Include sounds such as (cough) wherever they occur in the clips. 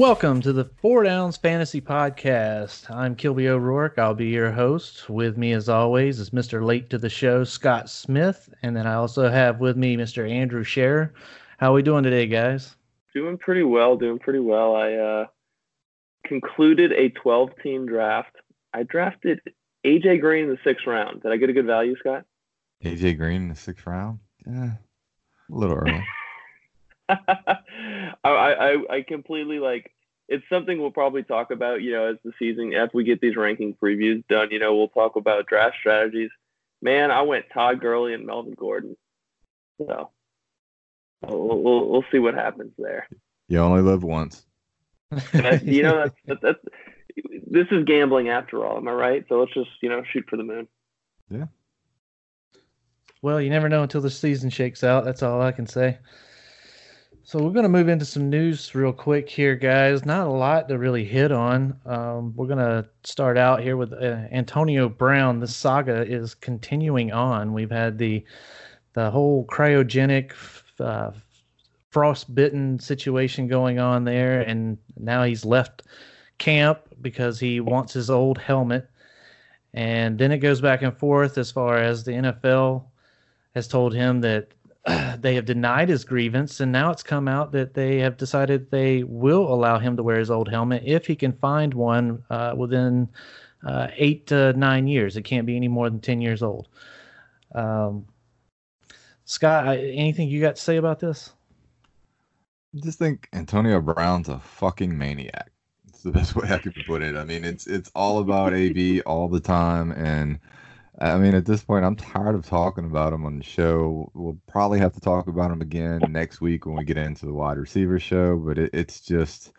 Welcome to the Four Downs Fantasy Podcast. I'm Kilby O'Rourke. I'll be your host. With me, as always, is Mr. Late to the Show, Scott Smith, and then I also have with me Mr. Andrew Scherer. How are we doing today, guys? Doing pretty well. Doing pretty well. I uh, concluded a 12-team draft. I drafted AJ Green in the sixth round. Did I get a good value, Scott? AJ Green in the sixth round? Yeah, a little early. (laughs) I, I I completely like it's something we'll probably talk about, you know, as the season after we get these ranking previews done, you know, we'll talk about draft strategies. Man, I went Todd Gurley and Melvin Gordon. So we'll, we'll, we'll see what happens there. You only live once. you know, that's, that's, that's, this is gambling after all. Am I right? So let's just, you know, shoot for the moon. Yeah. Well, you never know until the season shakes out. That's all I can say. So we're going to move into some news real quick here, guys. Not a lot to really hit on. Um, we're going to start out here with uh, Antonio Brown. The saga is continuing on. We've had the the whole cryogenic uh, frostbitten situation going on there, and now he's left camp because he wants his old helmet. And then it goes back and forth as far as the NFL has told him that (clears throat) they have denied his grievance, and now it's come out that they have decided they will allow him to wear his old helmet if he can find one uh, within uh, eight to nine years. It can't be any more than 10 years old. Um, Scott, anything you got to say about this? I just think Antonio Brown's a fucking maniac. It's the best (laughs) way I could put it. I mean, it's it's all about AB all the time, and I mean, at this point, I'm tired of talking about him on the show. We'll probably have to talk about him again next week when we get into the wide receiver show. But it, it's just,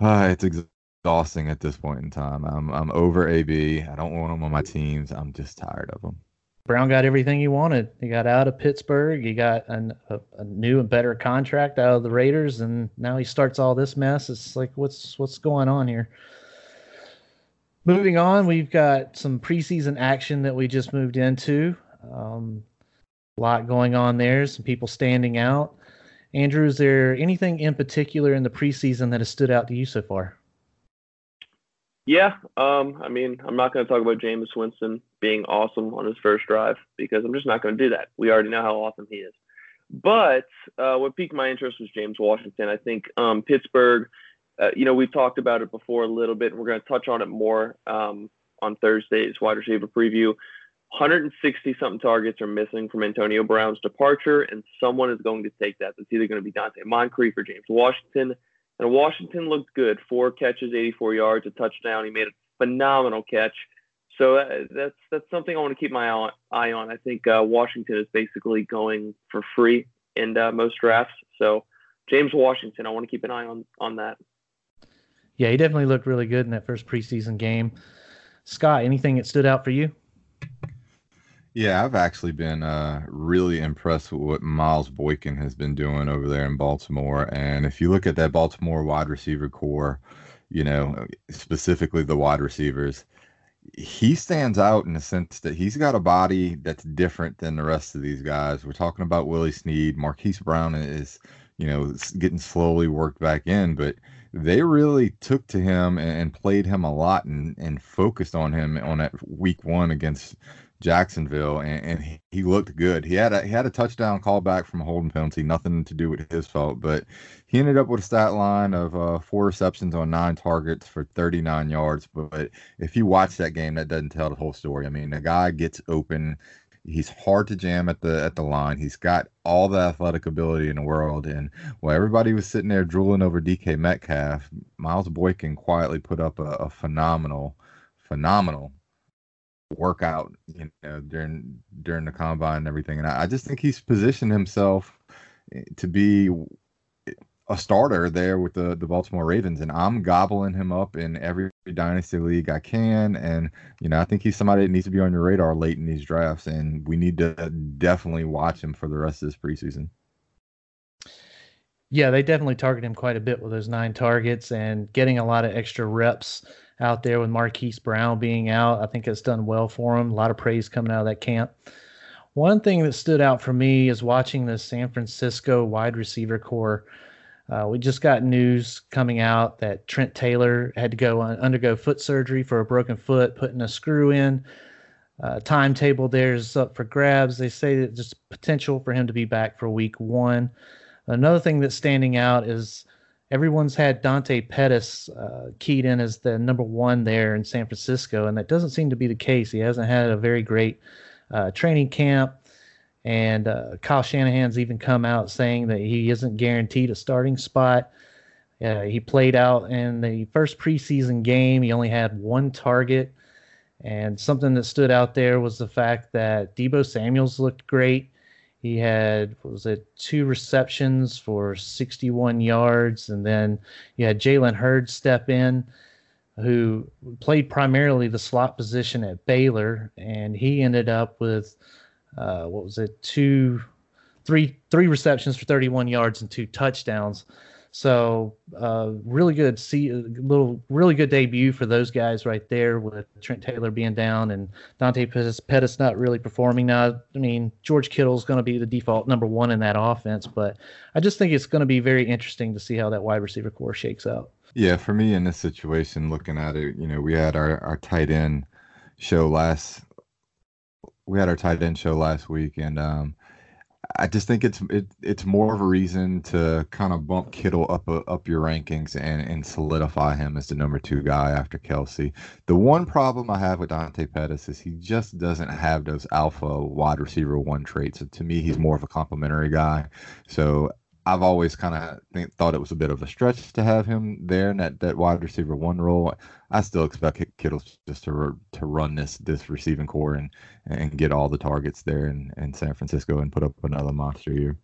uh, it's exhausting at this point in time. I'm I'm over AB. I don't want him on my teams. I'm just tired of him. Brown got everything he wanted. He got out of Pittsburgh. He got an, a, a new and better contract out of the Raiders, and now he starts all this mess. It's like, what's what's going on here? Moving on, we've got some preseason action that we just moved into. Um, a lot going on there, some people standing out. Andrew, is there anything in particular in the preseason that has stood out to you so far? Yeah, um, I mean, I'm not going to talk about Jameis Winston being awesome on his first drive because I'm just not going to do that. We already know how awesome he is. But uh, what piqued my interest was James Washington. I think um, Pittsburgh uh, you know, we've talked about it before a little bit, and we're going to touch on it more um, on Thursday's wide receiver preview. 160 something targets are missing from Antonio Brown's departure, and someone is going to take that. It's either going to be Donte Moncrief or James Washington. And Washington looked good four catches, 84 yards, a touchdown. He made a phenomenal catch. So uh, that's that's something I want to keep my eye on. I think uh, Washington is basically going for free in uh, most drafts. So James Washington, I want to keep an eye on on that. Yeah, he definitely looked really good in that first preseason game. Scott, anything that stood out for you? Yeah, I've actually been uh, really impressed with what Miles Boykin has been doing over there in Baltimore. And if you look at that Baltimore wide receiver corps, you know, specifically the wide receivers, he stands out in the sense that he's got a body that's different than the rest of these guys. We're talking about Willie Snead. Marquise Brown is, you know, getting slowly worked back in, but they really took to him and, played him a lot and, and focused on him on that week one against Jacksonville, and, and he, he, looked good. He had a he had a touchdown call back from a holding penalty, nothing to do with his fault, but he ended up with a stat line of uh, four receptions on nine targets for 39 yards. But if you watch that game, that doesn't tell the whole story. I mean, the guy gets open He's hard to jam at the at the line. He's got all the athletic ability in the world. And while everybody was sitting there drooling over DK Metcalf, Miles Boykin quietly put up a, a phenomenal, phenomenal workout, you know, during during the combine and everything. And I, I just think he's positioned himself eh, to be a starter there with the the Baltimore Ravens, and I'm gobbling him up in every dynasty league I can. And you know, I think he's somebody that needs to be on your radar late in these drafts, and we need to definitely watch him for the rest of this preseason. Yeah, they definitely target him quite a bit with those nine targets and getting a lot of extra reps out there with Marquise Brown being out. I think it's done well for him. A lot of praise coming out of that camp. One thing that stood out for me is watching the San Francisco wide receiver corps Uh, we just got news coming out that Trent Taylor had to go on, undergo foot surgery for a broken foot, putting a screw in. Uh, timetable there is up for grabs. They say that there's potential for him to be back for week one. Another thing that's standing out is everyone's had Dante Pettis uh, keyed in as the number one there in San Francisco, and that doesn't seem to be the case. He hasn't had a very great uh, training camp. And uh, Kyle Shanahan's even come out saying that he isn't guaranteed a starting spot. Uh, he played out in the first preseason game. He only had one target. And something that stood out there was the fact that Deebo Samuels looked great. He had, was it, two receptions for 61 yards. And then you had Jalen Hurd step in, who played primarily the slot position at Baylor. And he ended up with uh, what was it, two, three, three receptions for 31 yards and two touchdowns. So uh, really good, see little really good debut for those guys right there with Trent Taylor being down and Dante Pettis, Pettis not really performing now. I mean George Kittle is going to be the default number one in that offense, but I just think it's going to be very interesting to see how that wide receiver corps shakes out. Yeah, for me in this situation, looking at it, you know, we had our our tight end show last we had our tight end show last week, and um, I just think it's it, it's more of a reason to kind of bump Kittle up uh, up your rankings and and solidify him as the number two guy after Kelce. The one problem I have with Dante Pettis is he just doesn't have those alpha wide receiver one traits. So to me, he's more of a complimentary guy. So I've always kind of thought it was a bit of a stretch to have him there in that, that wide receiver one role. I still expect Kittle just to to run this this receiving corps and and get all the targets there in, in San Francisco and put up another monster year.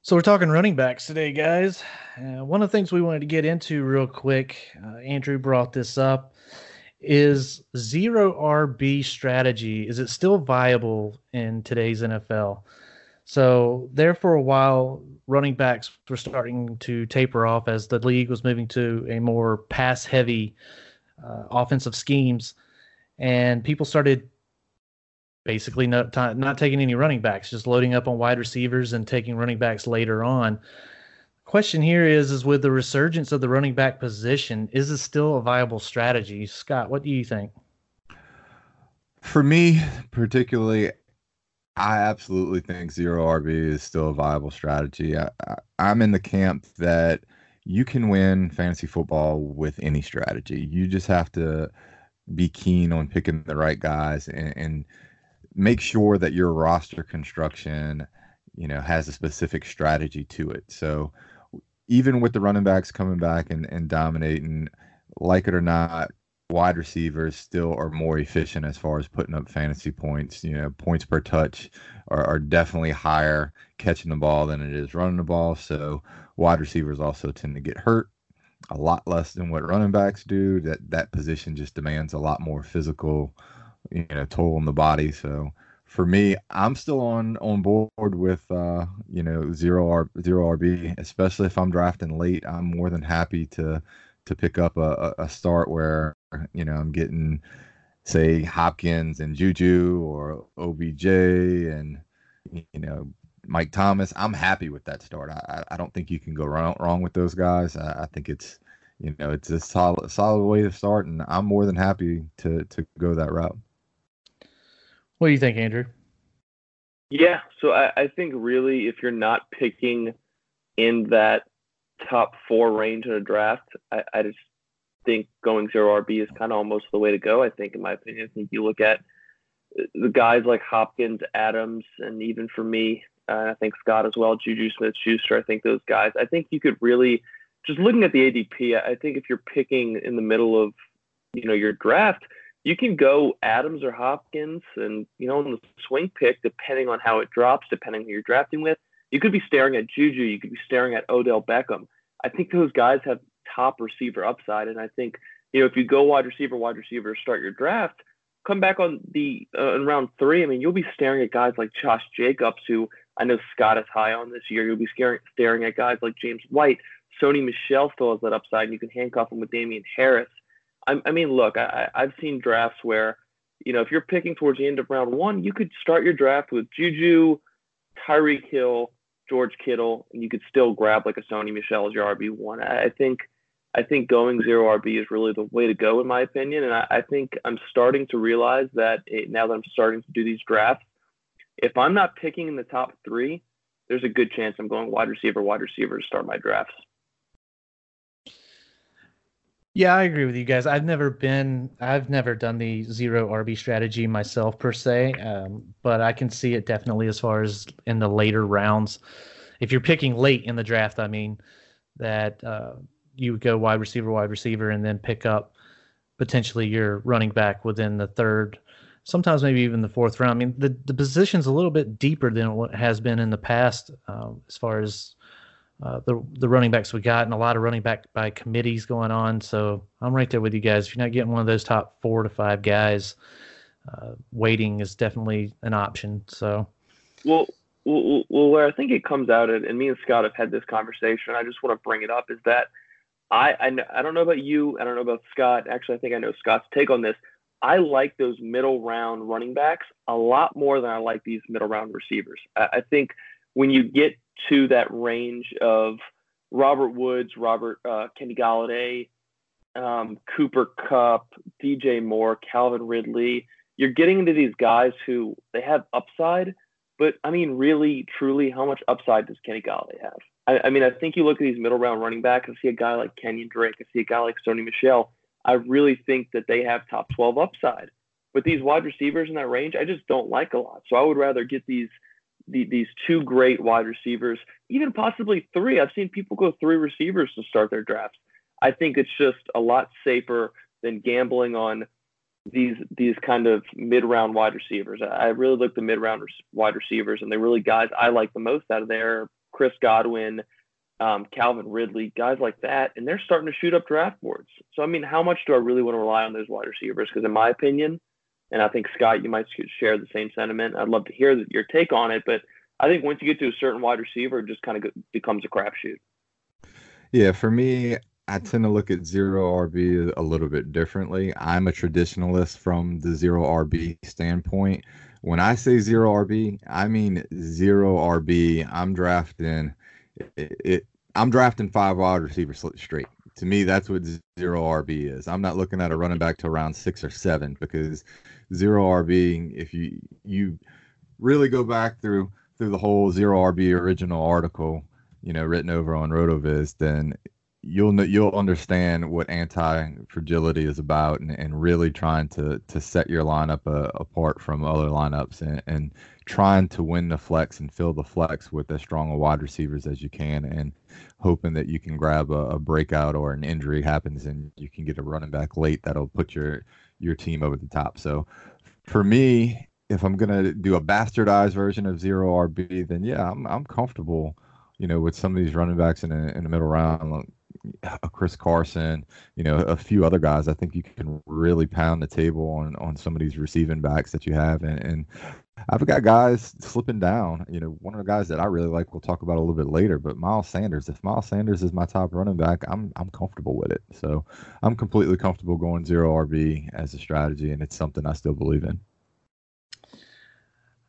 So we're talking running backs today, guys. Uh, one of the things we wanted to get into real quick, uh, Andrew brought this up, is zero RB strategy. Is it still viable in today's NFL? So there for a while, running backs were starting to taper off as the league was moving to a more pass-heavy uh, offensive schemes, and people started basically not t- not taking any running backs, just loading up on wide receivers and taking running backs later on. Question here is: is with the resurgence of the running back position, is this still a viable strategy? Scott, what do you think? For me, particularly, I absolutely think zero RB is still a viable strategy. I, I, am in the camp that you can win fantasy football with any strategy. You just have to be keen on picking the right guys and, and make sure that your roster construction, you know, has a specific strategy to it. So even with the running backs coming back and, and dominating, like it or not, wide receivers still are more efficient as far as putting up fantasy points. You know, points per touch are, are definitely higher catching the ball than it is running the ball. So wide receivers also tend to get hurt a lot less than what running backs do. That that position just demands a lot more physical, you know, toll on the body. So for me, I'm still on on board with uh, you know zero R zero RB, especially if I'm drafting late. I'm more than happy to to pick up a, a start where you know I'm getting say Hopkins and Juju or OBJ and you know Mike Thomas. I'm happy with that start. I, I don't think you can go wrong, wrong with those guys. I, I think it's you know it's a solid solid way to start, and I'm more than happy to to go that route. What do you think, Andrew? Yeah, so I, I think really if you're not picking in that top four range in a draft, I, I just think going zero RB is kind of almost the way to go. I think, in my opinion, I think you look at the guys like Hopkins, Adams, and even for me, uh, I think Scott as well, Juju Smith Schuster. I think those guys. I think you could really just looking at the ADP. I think if you're picking in the middle of you know your draft, you can go Adams or Hopkins, and you know in the swing pick, depending on how it drops, depending on who you're drafting with, you could be staring at Juju. You could be staring at Odell Beckham. I think those guys have top receiver upside, and I think you know if you go wide receiver, wide receiver, start your draft, come back on the uh, in round three. I mean, you'll be staring at guys like Josh Jacobs, who I know Scott is high on this year. You'll be staring staring at guys like James White. Sony Michel still has that upside, and you can handcuff him with Damien Harris. I, I mean, look, I, I've seen drafts where, you know, if you're picking towards the end of round one, you could start your draft with Juju, Tyreek Hill, George Kittle, and you could still grab like a Sony Michel as your RB one. I think I think going zero RB is really the way to go in my opinion, and I, I think I'm starting to realize that it, now that I'm starting to do these drafts, if I'm not picking in the top three, there's a good chance I'm going wide receiver, wide receiver to start my drafts. Yeah, I agree with you guys. I've never been, I've never done the zero RB strategy myself per se, um, but I can see it definitely as far as in the later rounds. If you're picking late in the draft, I mean, that uh, you would go wide receiver, wide receiver, and then pick up potentially your running back within the third, sometimes maybe even the fourth round. I mean, the the position's a little bit deeper than what has been in the past um, as far as uh, the the running backs we got, and a lot of running back by committees going on. So I'm right there with you guys. If you're not getting one of those top four to five guys, uh, waiting is definitely an option. So, well, well, well, where I think it comes out, and me and Scott have had this conversation. I just want to bring it up is that I I, I don't know about you. I don't know about Scott. Actually, I think I know Scott's take on this. I like those middle round running backs a lot more than I like these middle round receivers. I, I think when you get to that range of Robert Woods, Robert uh, Kenny Golladay, um, Cooper Kupp, DJ Moore, Calvin Ridley. You're getting into these guys who they have upside, but I mean, really, truly, how much upside does Kenny Golladay have? I, I mean, I think you look at these middle round running backs. I see a guy like Kenyan Drake. I see a guy like Sony Michel. I really think that they have top 12 upside. But these wide receivers in that range, I just don't like a lot. So I would rather get these the, these two great wide receivers, even possibly three. I've seen people go three receivers to start their drafts. I think it's just a lot safer than gambling on these these kind of mid round wide receivers. I really look the mid round wide receivers, and they really guys I like the most out of there. Chris Godwin, um, Calvin Ridley, guys like that, and they're starting to shoot up draft boards. So I mean, how much do I really want to rely on those wide receivers? Because in my opinion, and I think Scott, you might share the same sentiment. I'd love to hear your take on it, but I think once you get to a certain wide receiver, it just kind of becomes a crapshoot. Yeah, for me, I tend to look at zero RB a little bit differently. I'm a traditionalist from the zero RB standpoint. When I say zero RB, I mean zero RB. I'm drafting it, it I'm drafting five wide receivers straight to me, that's what zero RB is. I'm not looking at a running back to around six or seven because zero RB, if you you really go back through through the whole zero RB original article, you know, written over on Rotoviz, then you'll you'll understand what anti fragility is about and, and really trying to to set your lineup uh, apart from other lineups and, and trying to win the flex and fill the flex with as strong a wide receivers as you can and hoping that you can grab a, a breakout or an injury happens and you can get a running back late that'll put your your team over the top. So for me if i'm going to do a bastardized version of zero rb then yeah i'm, I'm comfortable you know with some of these running backs in, a, in the middle round a Chris Carson, you know, a few other guys. I think you can really pound the table on on some of these receiving backs that you have, and, and I've got guys slipping down. You know, one of the guys that I really like, we'll talk about a little bit later. But Miles Sanders, if Miles Sanders is my top running back, I'm I'm comfortable with it. So I'm completely comfortable going zero RB as a strategy, and it's something I still believe in.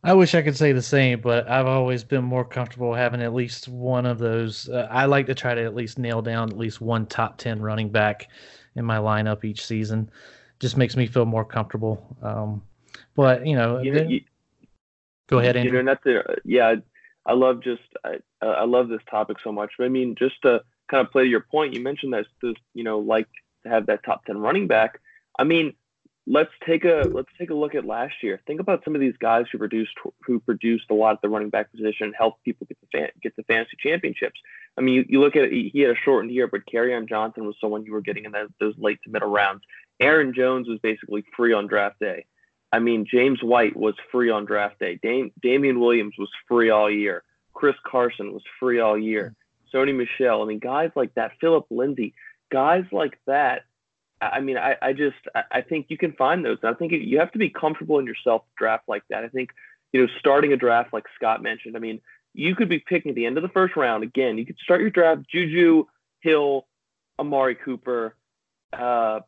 I wish I could say the same, but I've always been more comfortable having at least one of those. Uh, I like to try to at least nail down at least one top 10 running back in my lineup each season. Just makes me feel more comfortable. Um, but, you know, you know you, go ahead, Andrew. You know, not to, yeah, I love just, I, I love this topic so much. But I mean, just to kind of play to your point, you mentioned that, this, you know, like to have that top 10 running back. I mean, let's take a let's take a look at last year. Think about some of these guys who produced who produced a lot at the running back position, helped people get the fan, get the fantasy championships. I mean, you, you look at it, he had a shortened year, but Kerryon Johnson was someone you were getting in those, those late to middle rounds. Aaron Jones was basically free on draft day. I mean, James White was free on draft day. Dam- Damien Williams was free all year. Chris Carson was free all year. Sony Michel. I mean, guys like that. Philip Lindsay. Guys like that I mean, I, I just I think you can find those. I think you have to be comfortable in yourself draft like that. I think you know starting a draft like Scott mentioned. I mean, you could be picking at the end of the first round again. You could start your draft Juju, Hill, Amari Cooper, uh,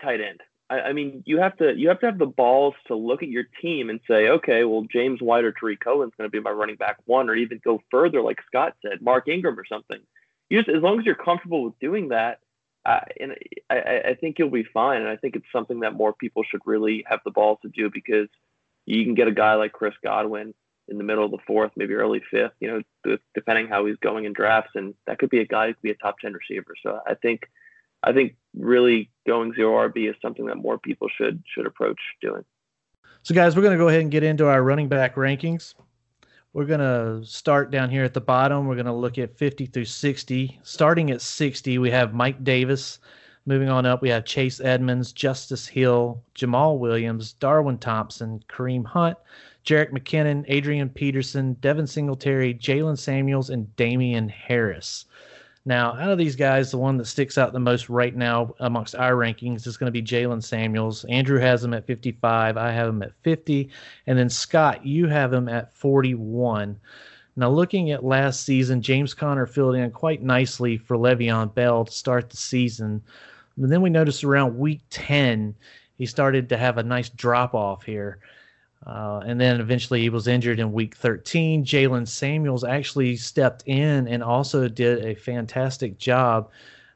tight end. I, I, mean, you have to you have to have the balls to look at your team and say, okay, well, James White or Tarik Cohen's going to be my running back one, or even go further, like Scott said, Mark Ingram or something. You just as long as you're comfortable with doing that, uh, and I, I think you'll be fine. And I think it's something that more people should really have the balls to do because you can get a guy like Chris Godwin in the middle of the fourth, maybe early fifth, you know, depending how he's going in drafts, and that could be a guy who could be a top ten receiver. So I think I think really going zero RB is something that more people should should approach doing. So guys, we're going to go ahead and get into our running back rankings. We're going to start down here at the bottom. We're going to look at 50 through 60. Starting at 60, we have Mike Davis. Moving on up, we have Chase Edmonds, Justice Hill, Jamaal Williams, Darwin Thompson, Kareem Hunt, Jerick McKinnon, Adrian Peterson, Devin Singletary, Jaylen Samuels, and Damien Harris. Now, out of these guys, the one that sticks out the most right now amongst our rankings is going to be Jaylen Samuels. Andrew has him at 55. I have him at 50. And then Scott, you have him at 41. Now, looking at last season, James Conner filled in quite nicely for Le'Veon Bell to start the season. But then we noticed around week 10, he started to have a nice drop off here. Uh, and then eventually he was injured in week 13. Jaylen Samuels actually stepped in and also did a fantastic job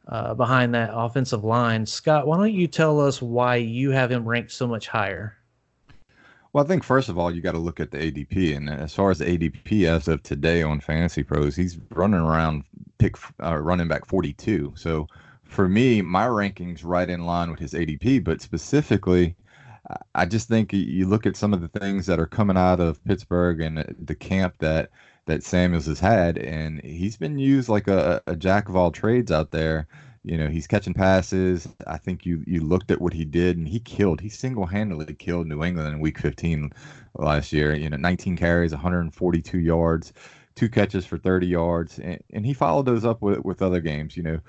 uh, behind that offensive line. Scott, why don't you tell us why you have him ranked so much higher? Well, I think first of all, you got to look at the ADP. And as far as the ADP as of today on Fantasy Pros, he's running around pick uh, running back 42. So for me, my rankings right in line with his ADP, but specifically – I just think you look at some of the things that are coming out of Pittsburgh and uh, the camp that that Samuels has had, and he's been used like a, a jack of all trades out there. You know, he's catching passes. I think you you looked at what he did, and he killed. He single handedly killed New England in Week 15 last year. You know, 19 carries, 142 yards, two catches for 30 yards, and, and he followed those up with with other games. You know,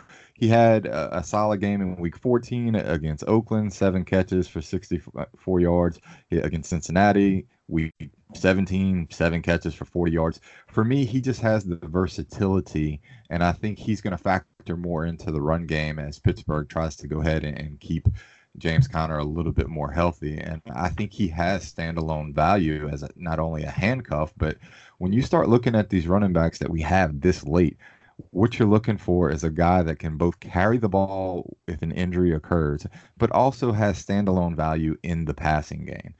he had a, a, solid game in week 14 against Oakland, seven catches for 64 yards. Against Cincinnati, week 17, seven catches for 40 yards. For me, he just has the versatility, and I think he's going to factor more into the run game as Pittsburgh tries to go ahead and, and keep James Conner a little bit more healthy. And I think he has standalone value as a, not only a handcuff, but when you start looking at these running backs that we have this late, what you're looking for is a guy that can both carry the ball if an injury occurs, but also has standalone value in the passing game.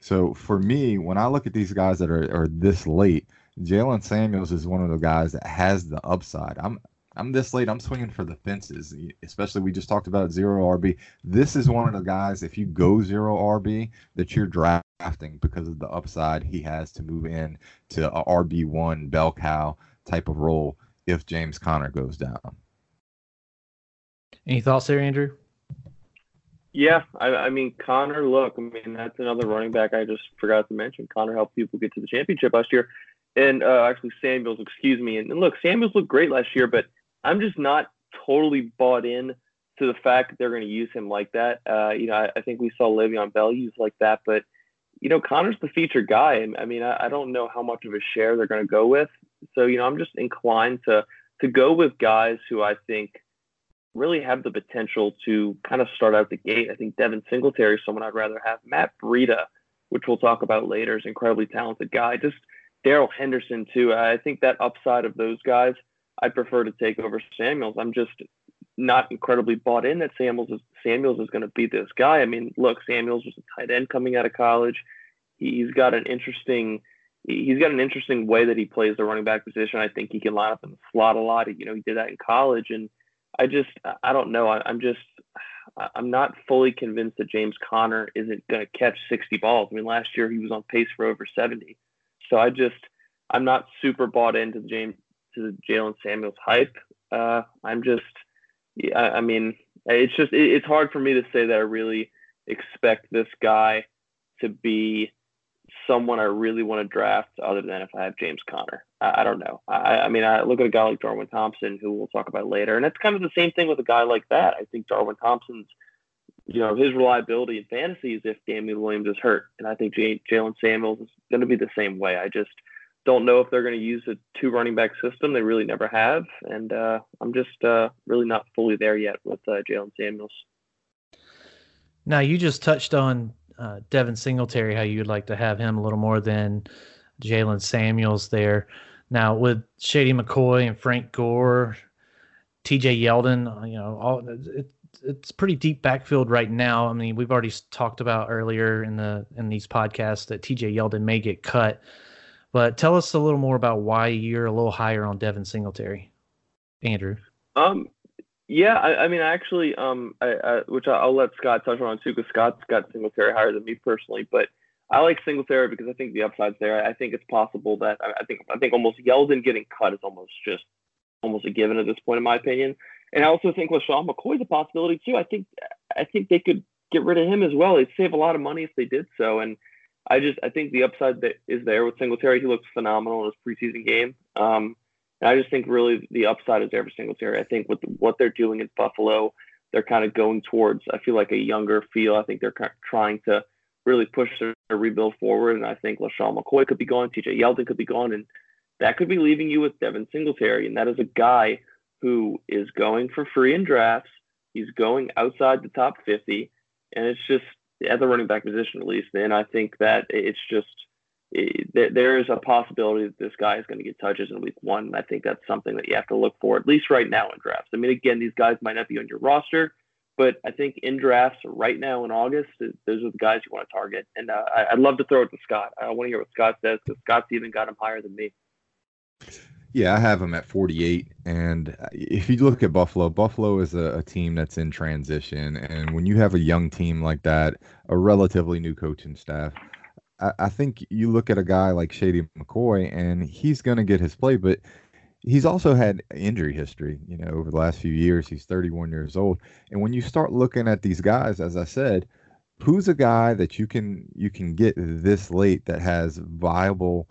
So for me, when I look at these guys that are, are this late, Jaylen Samuels is one of the guys that has the upside. I'm I'm this late. I'm swinging for the fences, especially we just talked about zero RB. This is one of the guys, if you go zero RB, that you're drafting because of the upside he has to move in to a RB1 bell cow type of role if James Conner goes down. Any thoughts there, Andrew? Yeah, I, I, mean Conner. Look, I mean that's another running back I just forgot to mention. Conner helped people get to the championship last year, and uh, actually Samuels, excuse me. And, and, look, Samuels looked great last year, but I'm just not totally bought in to the fact that they're going to use him like that. Uh, you know, I, I, think we saw Le'Veon Bell use like that, but you know, Conner's the featured guy. I mean, I, I don't know how much of a share they're going to go with. So, you know, I'm just inclined to to go with guys who I think really have the potential to kind of start out the gate. I think Devin Singletary is someone I'd rather have. Matt Breida, which we'll talk about later, is an incredibly talented guy. Just Darrell Henderson too. I think that upside of those guys, I'd prefer to take over Samuels. I'm just not incredibly bought in that Samuels is Samuels is going to be this guy. I mean, look, Samuels was a tight end coming out of college. He's got an interesting he's got an interesting way that he plays the running back position. I think he can line up in the slot a lot. You know, he did that in college, and I just I don't know. I, am just I'm not fully convinced that James Conner isn't going to catch 60 balls. I mean, last year he was on pace for over 70. So I just I'm not super bought into the James to the Jaylen Samuels hype. Uh, I'm just yeah, I mean, it's just it, it's hard for me to say that I really expect this guy to be someone I really want to draft other than if I have James Conner. I, I don't know. I, I, mean, I look at a guy like Darwin Thompson, who we'll talk about later, and it's kind of the same thing with a guy like that. I think Darwin Thompson's, you know, his reliability in fantasy is if Damien Williams is hurt, and I think J- Jaylen Samuels is going to be the same way. I just don't know if they're going to use a two running back system. They really never have, and uh, I'm just uh, really not fully there yet with uh, Jaylen Samuels. Now you just touched on uh, Devin Singletary, how you'd like to have him a little more than Jaylen Samuels there. Now with Shady McCoy and Frank Gore, T.J. Yeldon, you know, all it, it's pretty deep backfield right now. I mean, we've already talked about earlier in the in these podcasts that T.J. Yeldon may get cut, but tell us a little more about why you're a little higher on Devin Singletary, Andrew. Um, yeah, I, I mean, actually, um, I, I, which I'll let Scott touch on too, because Scott's got Singletary higher than me personally. But I like Singletary because I think the upside's there. I think it's possible that I think I think almost Yeldon getting cut is almost just almost a given at this point, in my opinion. And I also think LeSean McCoy's a possibility too. I think I think they could get rid of him as well. They'd save a lot of money if they did so. And I just I think the upside that is there with Singletary. He looks phenomenal in his preseason game. Um, and I just think really the upside is there for Singletary. I think with what they're doing in Buffalo, they're kind of going towards, I feel like a younger feel. I think they're kind of trying to really push their, their rebuild forward. And I think LeSean McCoy could be gone, TJ Yeldon could be gone, and that could be leaving you with Devin Singletary. And that is a guy who is going for free in drafts. He's going outside the top 50. And it's just at the running back position, at least. And I think that it's just there is a possibility that this guy is going to get touches in week one. I think that's something that you have to look for, at least right now in drafts. I mean, again, these guys might not be on your roster, but I think in drafts right now in August, those are the guys you want to target. And uh, I'd love to throw it to Scott. I want to hear what Scott says because Scott's even got him higher than me. Yeah, I have him at 48. And uh, if you look at Buffalo, Buffalo is a, a, team that's in transition. And when you have a young team like that, a relatively new coaching staff, I, I think you look at a guy like Shady McCoy, and he's going to get his play, but he's also had injury history, you know, over the last few years. He's 31 years old. And when you start looking at these guys, as I said, who's a guy that you can you can get this late that has viable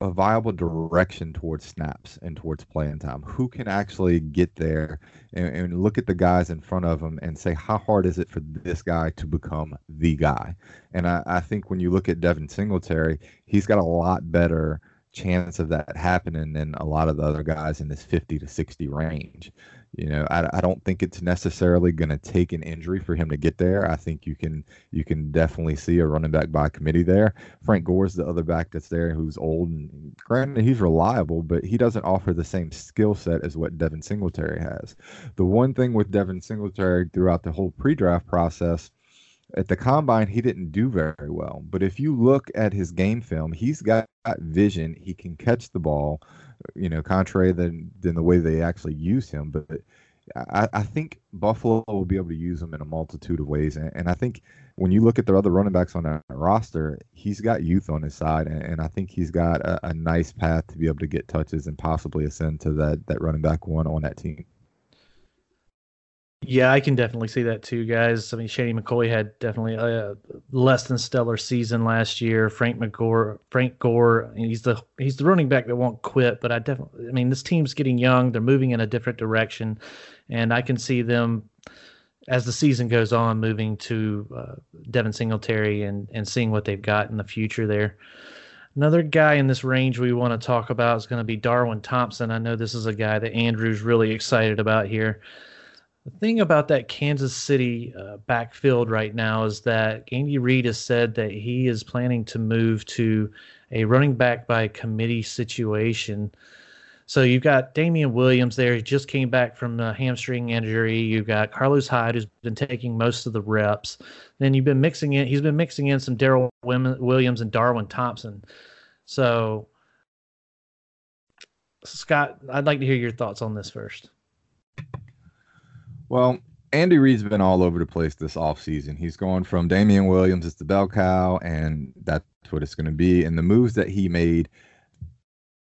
a viable direction towards snaps and towards playing time. Who can actually get there and, and, look at the guys in front of them and say, how hard is it for this guy to become the guy? And I, I think when you look at Devin Singletary, he's got a lot better chance of that happening than a lot of the other guys in this 50 to 60 range. You know, I, I don't think it's necessarily going to take an injury for him to get there. I think you can you can definitely see a running back by committee there. Frank Gore's the other back that's there who's old and granted he's reliable, but he doesn't offer the same skill set as what Devin Singletary has. The one thing with Devin Singletary throughout the whole pre-draft process at the combine he didn't do very well but if you look at his game film he's got vision he can catch the ball you know, contrary than than the way they actually use him. But I, I think Buffalo will be able to use him in a multitude of ways, and, and I think when you look at the other running backs on that roster, he's got youth on his side, and, and I think he's got a, a, nice path to be able to get touches and possibly ascend to that that running back one on that team. Yeah, I can definitely see that too, guys. I mean, Shady McCoy had definitely a less than stellar season last year. Frank McGore, Frank Gore, he's the he's the running back that won't quit. But I definitely, I mean, this team's getting young. They're moving in a different direction, and I can see them as the season goes on moving to uh, Devin Singletary and and seeing what they've got in the future there. Another guy in this range we want to talk about is going to be Darwin Thompson. I know this is a guy that Andrew's really excited about here. The thing about that Kansas City uh, backfield right now is that Andy Reid has said that he is planning to move to a running back by committee situation. So you've got Damien Williams there. He just came back from the hamstring injury. You've got Carlos Hyde, who's been taking most of the reps. Then you've been mixing in. He's been mixing in some Darrel Williams and Darwin Thompson. So, Scott, I'd like to hear your thoughts on this first. Well, Andy Reid's been all over the place this offseason. He's going from Damien Williams as the bell cow, and that's what it's going to be. And the moves that he made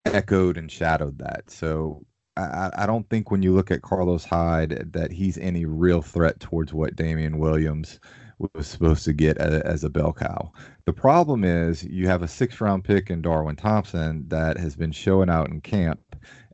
echoed and shadowed that. So I, I don't think when you look at Carlos Hyde that he's any real threat towards what Damien Williams was supposed to get as, as a bell cow. The problem is you have a six round pick in Darwin Thompson that has been showing out in camp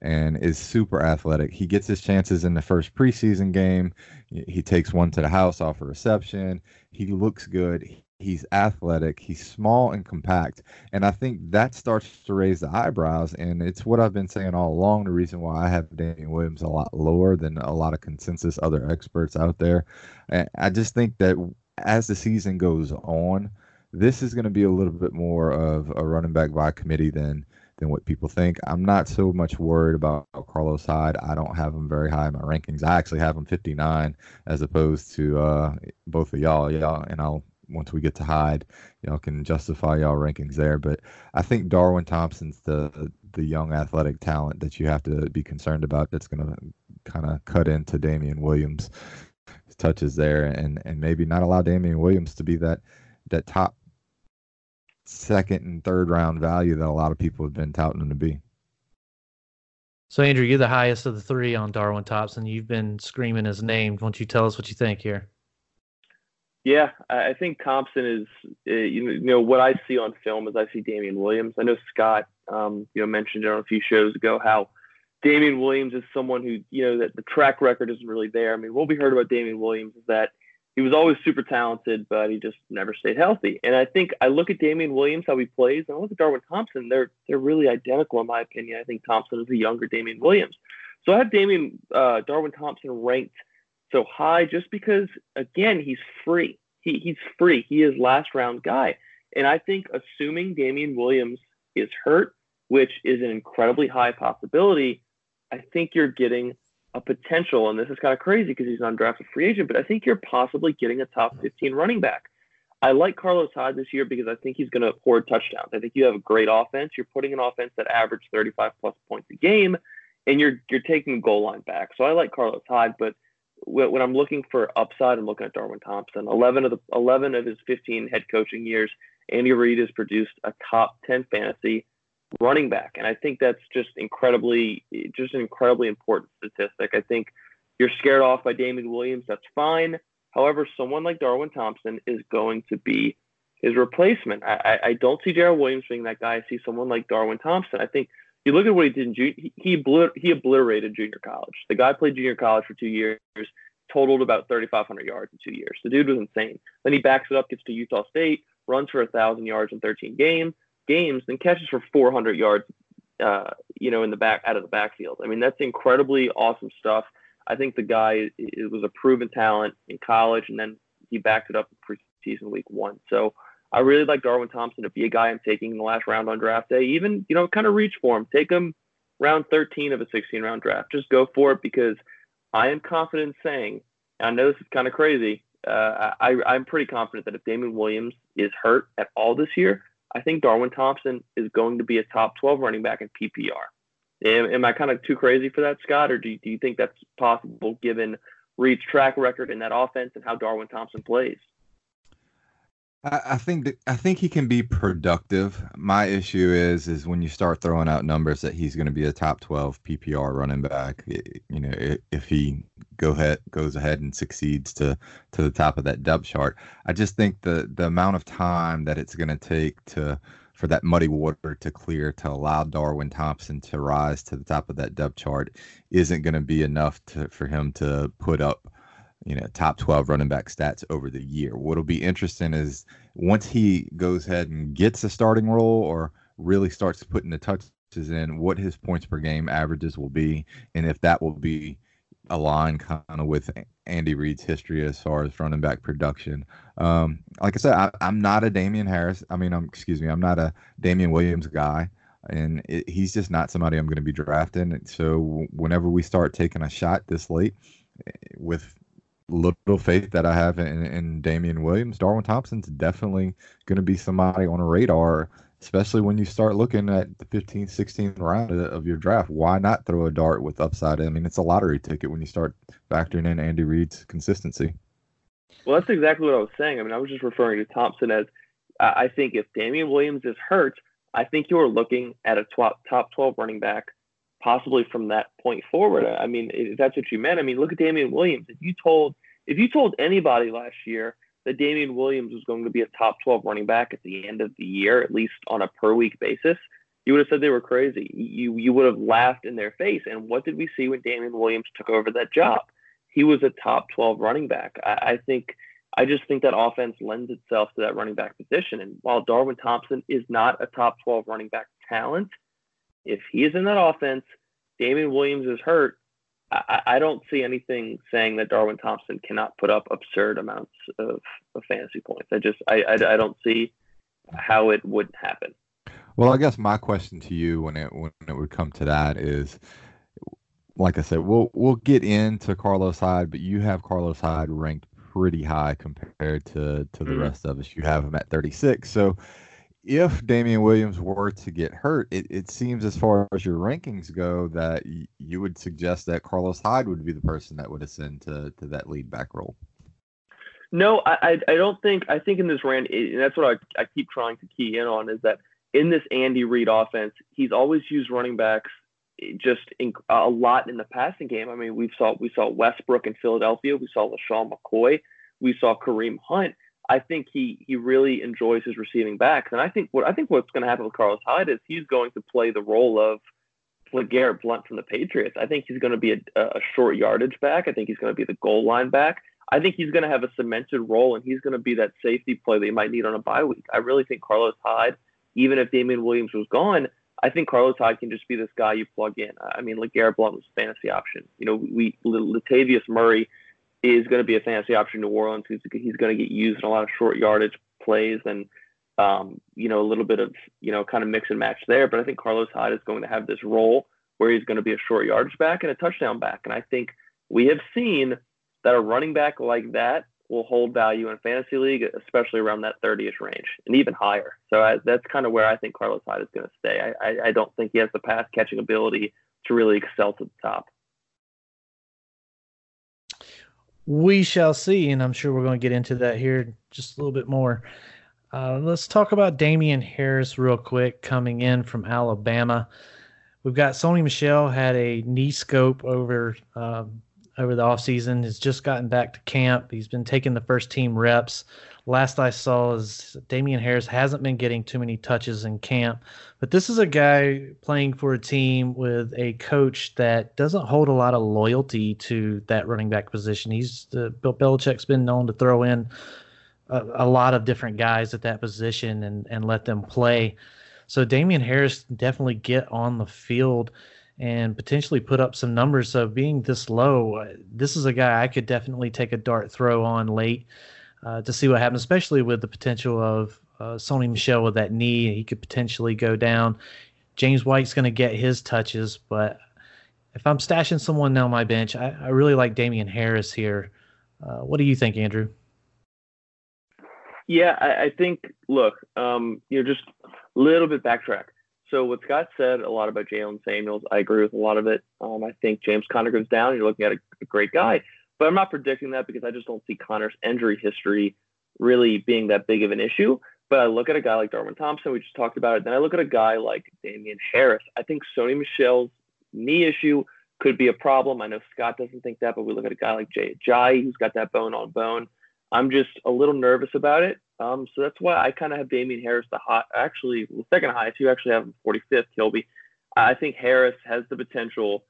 and is super athletic. He gets his chances in the first preseason game. He takes one to the house off a reception. He looks good. He's athletic. He's small and compact. And I think that starts to raise the eyebrows. And it's what I've been saying all along. The reason why I have Damien Williams a lot lower than a lot of consensus other experts out there. And I just think that as the season goes on, this is going to be a little bit more of a running back by committee than than what people think. I'm not so much worried about Carlos Hyde. I don't have him very high in my rankings. I actually have him 59 as opposed to uh, both of y'all. Y'all and I'll once we get to Hyde, y'all can justify y'all rankings there. But I think Darwin Thompson's the the young athletic talent that you have to be concerned about. That's going to kind of cut into Damien Williams' touches there, and and maybe not allow Damien Williams to be that that top second and third round value that a lot of people have been touting him to be. So, Andrew, you're the highest of the three on Darwin Thompson. You've been screaming his name. Why don't you tell us what you think here? Yeah, I think Thompson is, uh, you know, what I see on film is I see Damien Williams. I know Scott, um, you know, mentioned it on a few shows ago how Damien Williams is someone who, you know, that the track record isn't really there. I mean, what we heard about Damien Williams is that he was always super talented, but he just never stayed healthy. And I think I look at Damien Williams, how he plays, and I look at Darwin Thompson. They're they're really identical in my opinion. I think Thompson is a younger Damien Williams. So I have Damien uh, Darwin Thompson ranked so high just because again he's free. He he's free. He is last round guy. And I think assuming Damien Williams is hurt, which is an incredibly high possibility, I think you're getting a potential, and this is kind of crazy because he's an undrafted free agent, but I think you're possibly getting a top 15 running back. I like Carlos Hyde this year because I think he's going to hoard touchdowns. I think you have a great offense. You're putting an offense that averaged 35 plus points a game, and you're you're taking goal line back. So I like Carlos Hyde, but when I'm looking for upside, I'm looking at Darwin Thompson. 11 of the 11 of his 15 head coaching years, Andy Reid has produced a top 10 fantasy running back. And I think that's just incredibly, just an incredibly important statistic. I think you're scared off by Damien Williams. That's fine. However, someone like Darwin Thompson is going to be his replacement. I, I don't see Darrel Williams being that guy. I see someone like Darwin Thompson. I think you look at what he did in junior, he, he, he obliterated junior college. The guy played junior college for two years, totaled about 3,500 yards in two years. The dude was insane. Then he backs it up, gets to Utah State, runs for a thousand yards in 13 games, games and catches for 400 yards, uh, you know, in the back out of the backfield. I mean, that's incredibly awesome stuff. I think the guy it was a proven talent in college, and then he backed it up in preseason week one. So I really like Darwin Thompson to be a guy I'm taking in the last round on draft day. Even you know, kind of reach for him. Take him round 13 of a 16 round draft. Just go for it because I am confident in saying, I know this is kind of crazy. Uh, I, I'm pretty confident that if Damon Williams is hurt at all this year, I think Darwin Thompson is going to be a top 12 running back in PPR. Am, am I kind of too crazy for that, Scott, or do you, do you think that's possible given Reid's track record in that offense and how Darwin Thompson plays? I, think that, I think he can be productive. My issue is is when you start throwing out numbers that he's going to be a top 12 PPR running back. You know, if he go ahead goes ahead and succeeds to to the top of that depth chart, I just think the the amount of time that it's going to take to for that muddy water to clear to allow Darwin Thompson to rise to the top of that depth chart isn't going to be enough to for him to put up you know, top 12 running back stats over the year. What'll be interesting is once he goes ahead and gets a starting role or really starts putting the touches in, what his points per game averages will be, and if that will be aligned kind of with Andy Reid's history as far as running back production. Um, like I said, I, am not a Damien Harris. I mean, I'm excuse me, I'm not a Damien Williams guy, and it, he's just not somebody I'm going to be drafting. So whenever we start taking a shot this late eh, with little faith that I have in, in Damien Williams, Darwin Thompson's definitely going to be somebody on a radar, especially when you start looking at the 15th, 16th round of your draft. Why not throw a dart with upside? I mean, it's a lottery ticket when you start factoring in Andy Reid's consistency. Well, that's exactly what I was saying. I mean, I was just referring to Thompson as I think if Damien Williams is hurt, I think you're looking at a top 12 running back possibly from that point forward. I mean, if that's what you meant. I mean, look at Damien Williams. If you told if you told anybody last year that Damien Williams was going to be a top 12 running back at the end of the year, at least on a per week basis, you would have said they were crazy. You you would have laughed in their face. And what did we see when Damien Williams took over that job? He was a top 12 running back. I, I think I just think that offense lends itself to that running back position. And while Darwin Thompson is not a top 12 running back talent, if he is in that offense, Damien Williams is hurt. I, I don't see anything saying that Darwin Thompson cannot put up absurd amounts of, of fantasy points. I just I, I, I don't see how it wouldn't happen. Well, I guess my question to you when it when it would come to that is, like I said, we'll we'll get into Carlos Hyde, but you have Carlos Hyde ranked pretty high compared to to the mm-hmm. rest of us. You have him at 36. So if Damien Williams were to get hurt, it, it seems as far as your rankings go that y- you would suggest that Carlos Hyde would be the person that would ascend to to that lead back role. No, I I don't think I think in this rant, and that's what I, I keep trying to key in on is that in this Andy Reid offense, he's always used running backs eh, just in, a lot in the passing game. I mean, we saw we saw Westbrook in Philadelphia, we saw LeSean McCoy, we saw Kareem Hunt. I think he he really enjoys his receiving backs, and I think what I think what's going to happen with Carlos Hyde is he's going to play the role of LeGarrette Blunt from the Patriots. I think he's going to be a, a short yardage back. I think he's going to be the goal line back. I think he's going to have a cemented role, and he's going to be that safety play that you might need on a bye week. I really think Carlos Hyde even if Damien Williams was gone, I think Carlos Hyde can just be this guy you plug in. I mean, LeGarrette Blunt was a fantasy option. You know, we Latavius Murray is going to be a fantasy option in New Orleans. He's, he's going to get used in a lot of short yardage plays and um, you know a little bit of you know kind of mix and match there. But I think Carlos Hyde is going to have this role where he's going to be a short yardage back and a touchdown back. And I think we have seen that a running back like that will hold value in fantasy league, especially around that 30ish range and even higher. So I, that's kind of where I think Carlos Hyde is going to stay. I, I, I don't think he has the pass catching ability to really excel to the top. We shall see, and I'm sure we're going to get into that here just a little bit more. Uh, let's talk about Damien Harris real quick coming in from Alabama. We've got Sony Michel had a knee scope over um, over the offseason. Has just gotten back to camp. He's been taking the first team reps. Last I saw is Damien Harris hasn't been getting too many touches in camp, but this is a guy playing for a team with a coach that doesn't hold a lot of loyalty to that running back position. He's the Bill Belichick's been known to throw in a, a lot of different guys at that position and and let them play. So Damien Harris definitely get on the field and potentially put up some numbers. So being this low, uh, this is a guy I could definitely take a dart throw on late uh, to see what happens, especially with the potential of uh, Sony Michel with that knee. He could potentially go down. James White's going to get his touches, but if I'm stashing someone on my bench, I, I really like Damien Harris here. Uh, what do you think, Andrew? Yeah, I, I think. Look, um, you know, just a little bit backtrack. So what Scott said a lot about Jaylen Samuels, I agree with a lot of it. Um, I think James Conner goes down. You're looking at a, a, great guy, but I'm not predicting that because I just don't see Conner's injury history really being that big of an issue. But I look at a guy like Darwin Thompson, we just talked about it. Then I look at a guy like Damien Harris. I think Sony Michel's knee issue could be a problem. I know Scott doesn't think that, but we look at a guy like Jay Ajayi, who's got that bone on bone. I'm just a little nervous about it. Um, so that's why I kind of have Damien Harris the hot, actually the second highest. You actually have him 45th, Kilby. I think Harris has the potential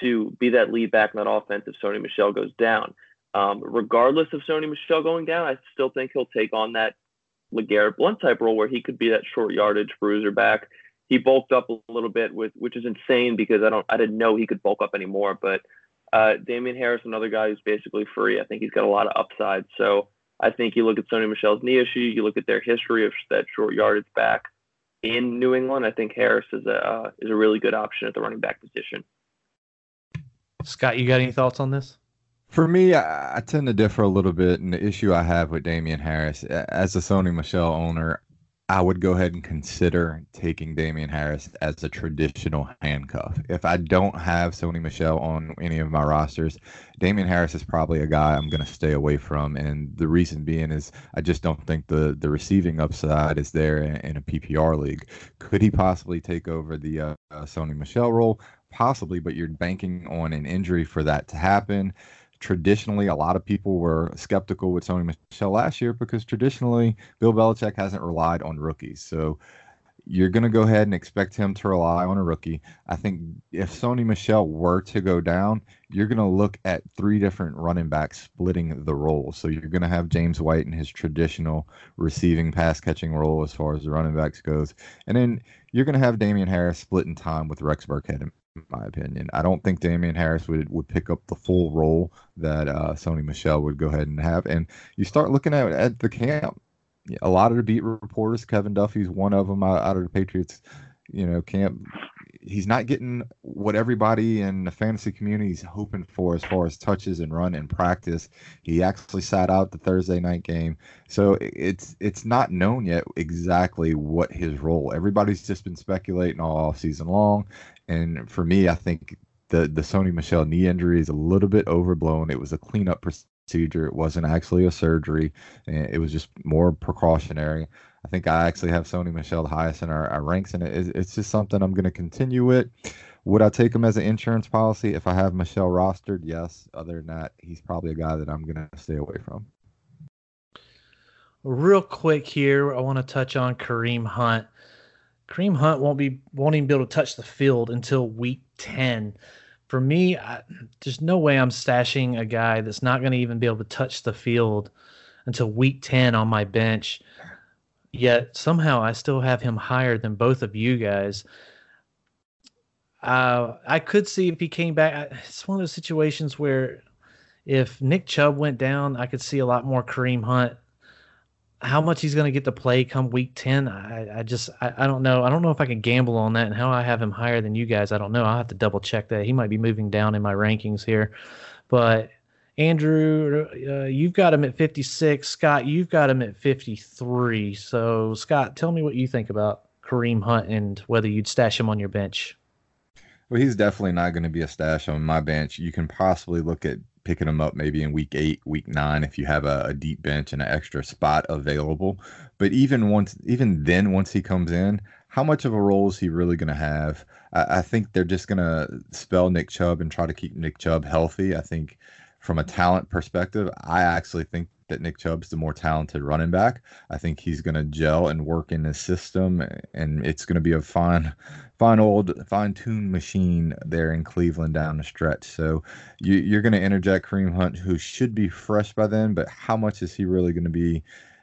to be that lead back in that offense if Sony Michel goes down. Um, regardless of Sony Michel going down, I still think he'll take on that LeGarrette Blunt type role where he could be that short yardage bruiser back. He bulked up a little bit with, which is insane because I don't, I didn't know he could bulk up anymore. But uh, Damien Harris, another guy who's basically free. I think he's got a lot of upside. So I think you look at Sony Michel's knee issue, you look at their history of that short yardage back in New England. I think Harris is a uh, is a really good option at the running back position. Scott, you got any thoughts on this? For me, I, I tend to differ a little bit, and the issue I have with Damien Harris as a Sony Michel owner, I would go ahead and consider taking Damien Harris as a traditional handcuff. If I don't have Sony Michel on any of my rosters, Damien Harris is probably a guy I'm going to stay away from. And the reason being is I just don't think the, the receiving upside is there in, in a PPR league. Could he possibly take over the uh, Sony Michel role? Possibly, but you're banking on an injury for that to happen traditionally a lot of people were skeptical with Sony Michel last year because traditionally Bill Belichick hasn't relied on rookies. So you're going to go ahead and expect him to rely on a rookie. I think if Sony Michel were to go down, you're going to look at three different running backs splitting the role. So you're going to have James White in his traditional receiving pass catching role as far as the running backs goes. And then you're going to have Damien Harris splitting time with Rex Burkhead, my opinion. I don't think Damien Harris would, would pick up the full role that uh, Sony Michel would go ahead and have. And you start looking at, at the camp a lot of the beat reporters, Kevin Duffy's one of them out, out of the Patriots, you know, camp. He's not getting what everybody in the fantasy community is hoping for as far as touches and run and practice. He actually sat out the Thursday night game, so it's it's not known yet exactly what his role. Everybody's just been speculating all season long, and for me, I think the the Sony Michel knee injury is a little bit overblown. It was a cleanup procedure. It wasn't actually a surgery. It was just more precautionary. I think I actually have Sony Michel the highest in our, our ranks, and it, it's just something I'm going to continue with. Would I take him as an insurance policy if I have Michel rostered? Yes. Other than that, he's probably a guy that I'm going to stay away from. Real quick here, I want to touch on Kareem Hunt. Kareem Hunt won't be won't even be able to touch the field until week ten for me, I, there's no way I'm stashing a guy that's not going to even be able to touch the field until week 10 on my bench. Yet somehow I still have him higher than both of you guys. Uh, I could see if he came back. It's one of those situations where if Nick Chubb went down, I could see a lot more Kareem Hunt how much he's going to get to play come week 10 i, I just I, I, don't know. I don't know if i can gamble on that and how i have him higher than you guys i don't know. I'll have to double check that. He might be moving down in my rankings here. But andrew uh, you've got him at 56 scott you've got him at 53 so scott tell me what you think about kareem hunt and whether you'd stash him on your bench. Well, he's definitely not going to be a stash on my bench. You can possibly look at picking him up maybe in week eight, week nine, if you have a, a, deep bench and an extra spot available. But even once, even then, once he comes in, how much of a role is he really going to have? I, I, think they're just going to spell Nick Chubb and try to keep Nick Chubb healthy. I think from a talent perspective, I actually think that Nick Chubb's the more talented running back. I think he's going to gel and work in the system, and it's going to be a fine, fine old fine-tuned machine there in Cleveland down the stretch. So you, are going to interject Kareem Hunt, who should be fresh by then, but how much is he really going to be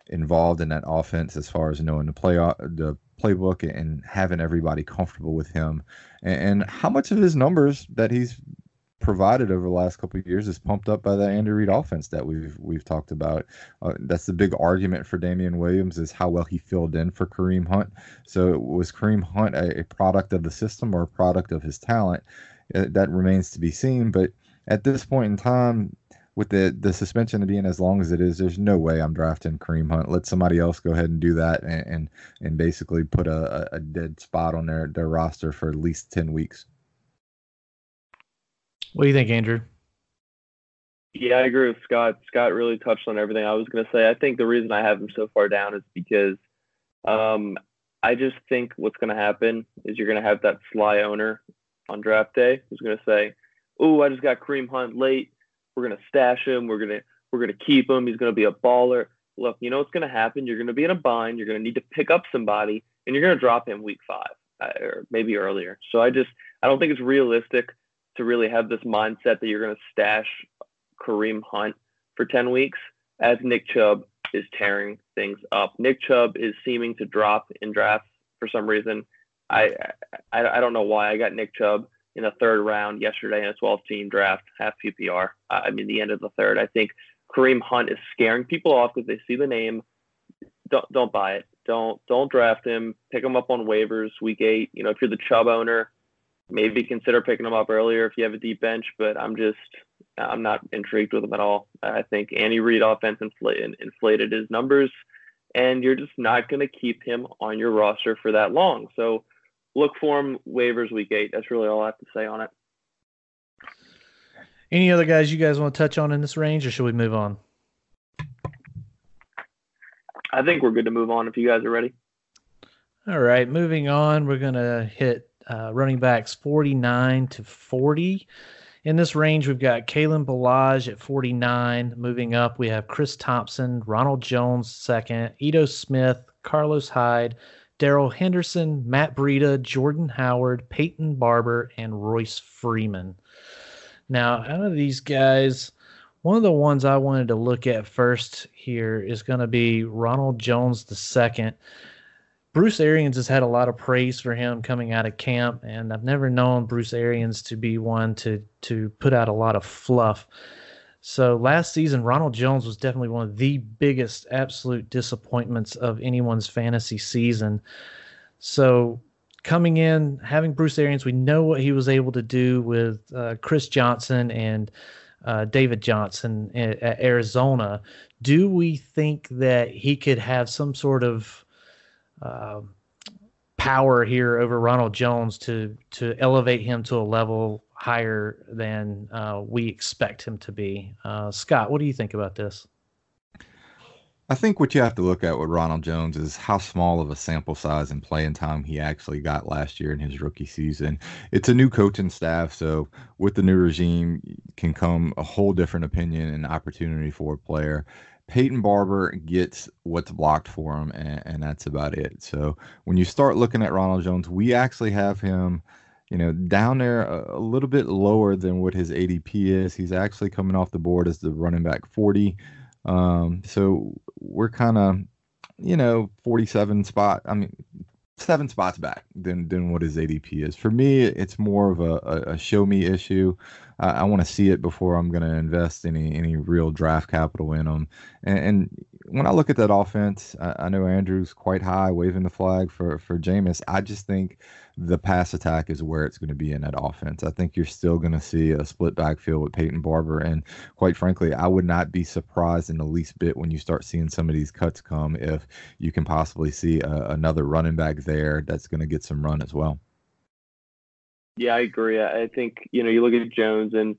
involved in that offense as far as knowing the play the playbook and having everybody comfortable with him, and, and how much of his numbers that he's provided over the last couple of years is pumped up by the Andy Reid offense that we've we've talked about. Uh, that's the big argument for Damien Williams is how well he filled in for Kareem Hunt. So was Kareem Hunt a, a product of the system or a product of his talent? Uh, that remains to be seen. But at this point in time, with the the suspension being as long as it is, there's no way I'm drafting Kareem Hunt. Let somebody else go ahead and do that and and, and basically put a, a dead spot on their, their roster for at least ten weeks. What do you think, Andrew? Yeah, I agree with Scott. Scott really touched on everything I was going to say. I think the reason I have him so far down is because um, I just think what's going to happen is you're going to have that sly owner on draft day who's going to say, "Oh, I just got Kareem Hunt late. We're going to stash him. We're going to we're going to keep him. He's going to be a baller." Look, you know what's going to happen? You're going to be in a bind. You're going to need to pick up somebody, and you're going to drop him week five uh, or maybe earlier. So I just I don't think it's realistic to really have this mindset that you're going to stash Kareem Hunt for 10 weeks as Nick Chubb is tearing things up. Nick Chubb is seeming to drop in drafts for some reason. I, I, I don't know why. I got Nick Chubb in the third round yesterday in a 12 team draft, half PPR. Uh, I mean, the end of the third. I think Kareem Hunt is scaring people off because they see the name. Don't don't buy it. Don't don't draft him. Pick him up on waivers week eight. You know, if you're the Chubb owner, maybe consider picking him up earlier if you have a deep bench, but I'm just I'm not intrigued with him at all. I think Andy Reid offense inflated, inflated his numbers, and you're just not going to keep him on your roster for that long. So look for him waivers week eight. That's really all I have to say on it. Any other guys you guys want to touch on in this range, or should we move on? I think we're good to move on if you guys are ready. All right, moving on. We're gonna hit uh, running backs 49 to 40. In this range, we've got Kalen Ballage at 49. Moving up, we have Chris Thompson, Ronald Jones second, Ito Smith, Carlos Hyde, Darrell Henderson, Matt Breida, Jordan Howard, Peyton Barber, and Royce Freeman. Now, out of these guys, one of the ones I wanted to look at first here is going to be Ronald Jones the II. Bruce Arians has had a lot of praise for him coming out of camp, and I've never known Bruce Arians to be one to to put out a lot of fluff. So last season, Ronald Jones was definitely one of the biggest absolute disappointments of anyone's fantasy season. So coming in, having Bruce Arians, we know what he was able to do with uh, Chris Johnson and uh, David Johnson at, Arizona. Do we think that he could have some sort of uh, power here over Ronald Jones to to elevate him to a level higher than uh, we expect him to be? Uh, Scott, what do you think about this? I think what you have to look at with Ronald Jones is how small of a sample size and playing time he actually got last year in his rookie season. It's a new coaching staff, so with the new regime can come a whole different opinion and opportunity for a player. Peyton Barber gets what's blocked for him, and, and that's about it. So when you start looking at Ronald Jones, we actually have him you know, down there a, a, little bit lower than what his ADP is. He's actually coming off the board as the running back 40. Um, so we're kind of, you know, 47 spot. I mean, seven spots back than than what his ADP is. For me, it's more of a, a, a show me issue. Uh, I want to see it before I'm going to invest any any real draft capital in them. And, and when I look at that offense, I, I, know Andrew's quite high, waving the flag for for Jameis. I just think the pass attack is where it's going to be in that offense. I think you're still going to see a split backfield with Peyton Barber, and quite frankly, I would not be surprised in the least bit when you start seeing some of these cuts come if you can possibly see a, another running back there that's going to get some run as well. Yeah, I agree. I think you know you look at Jones, and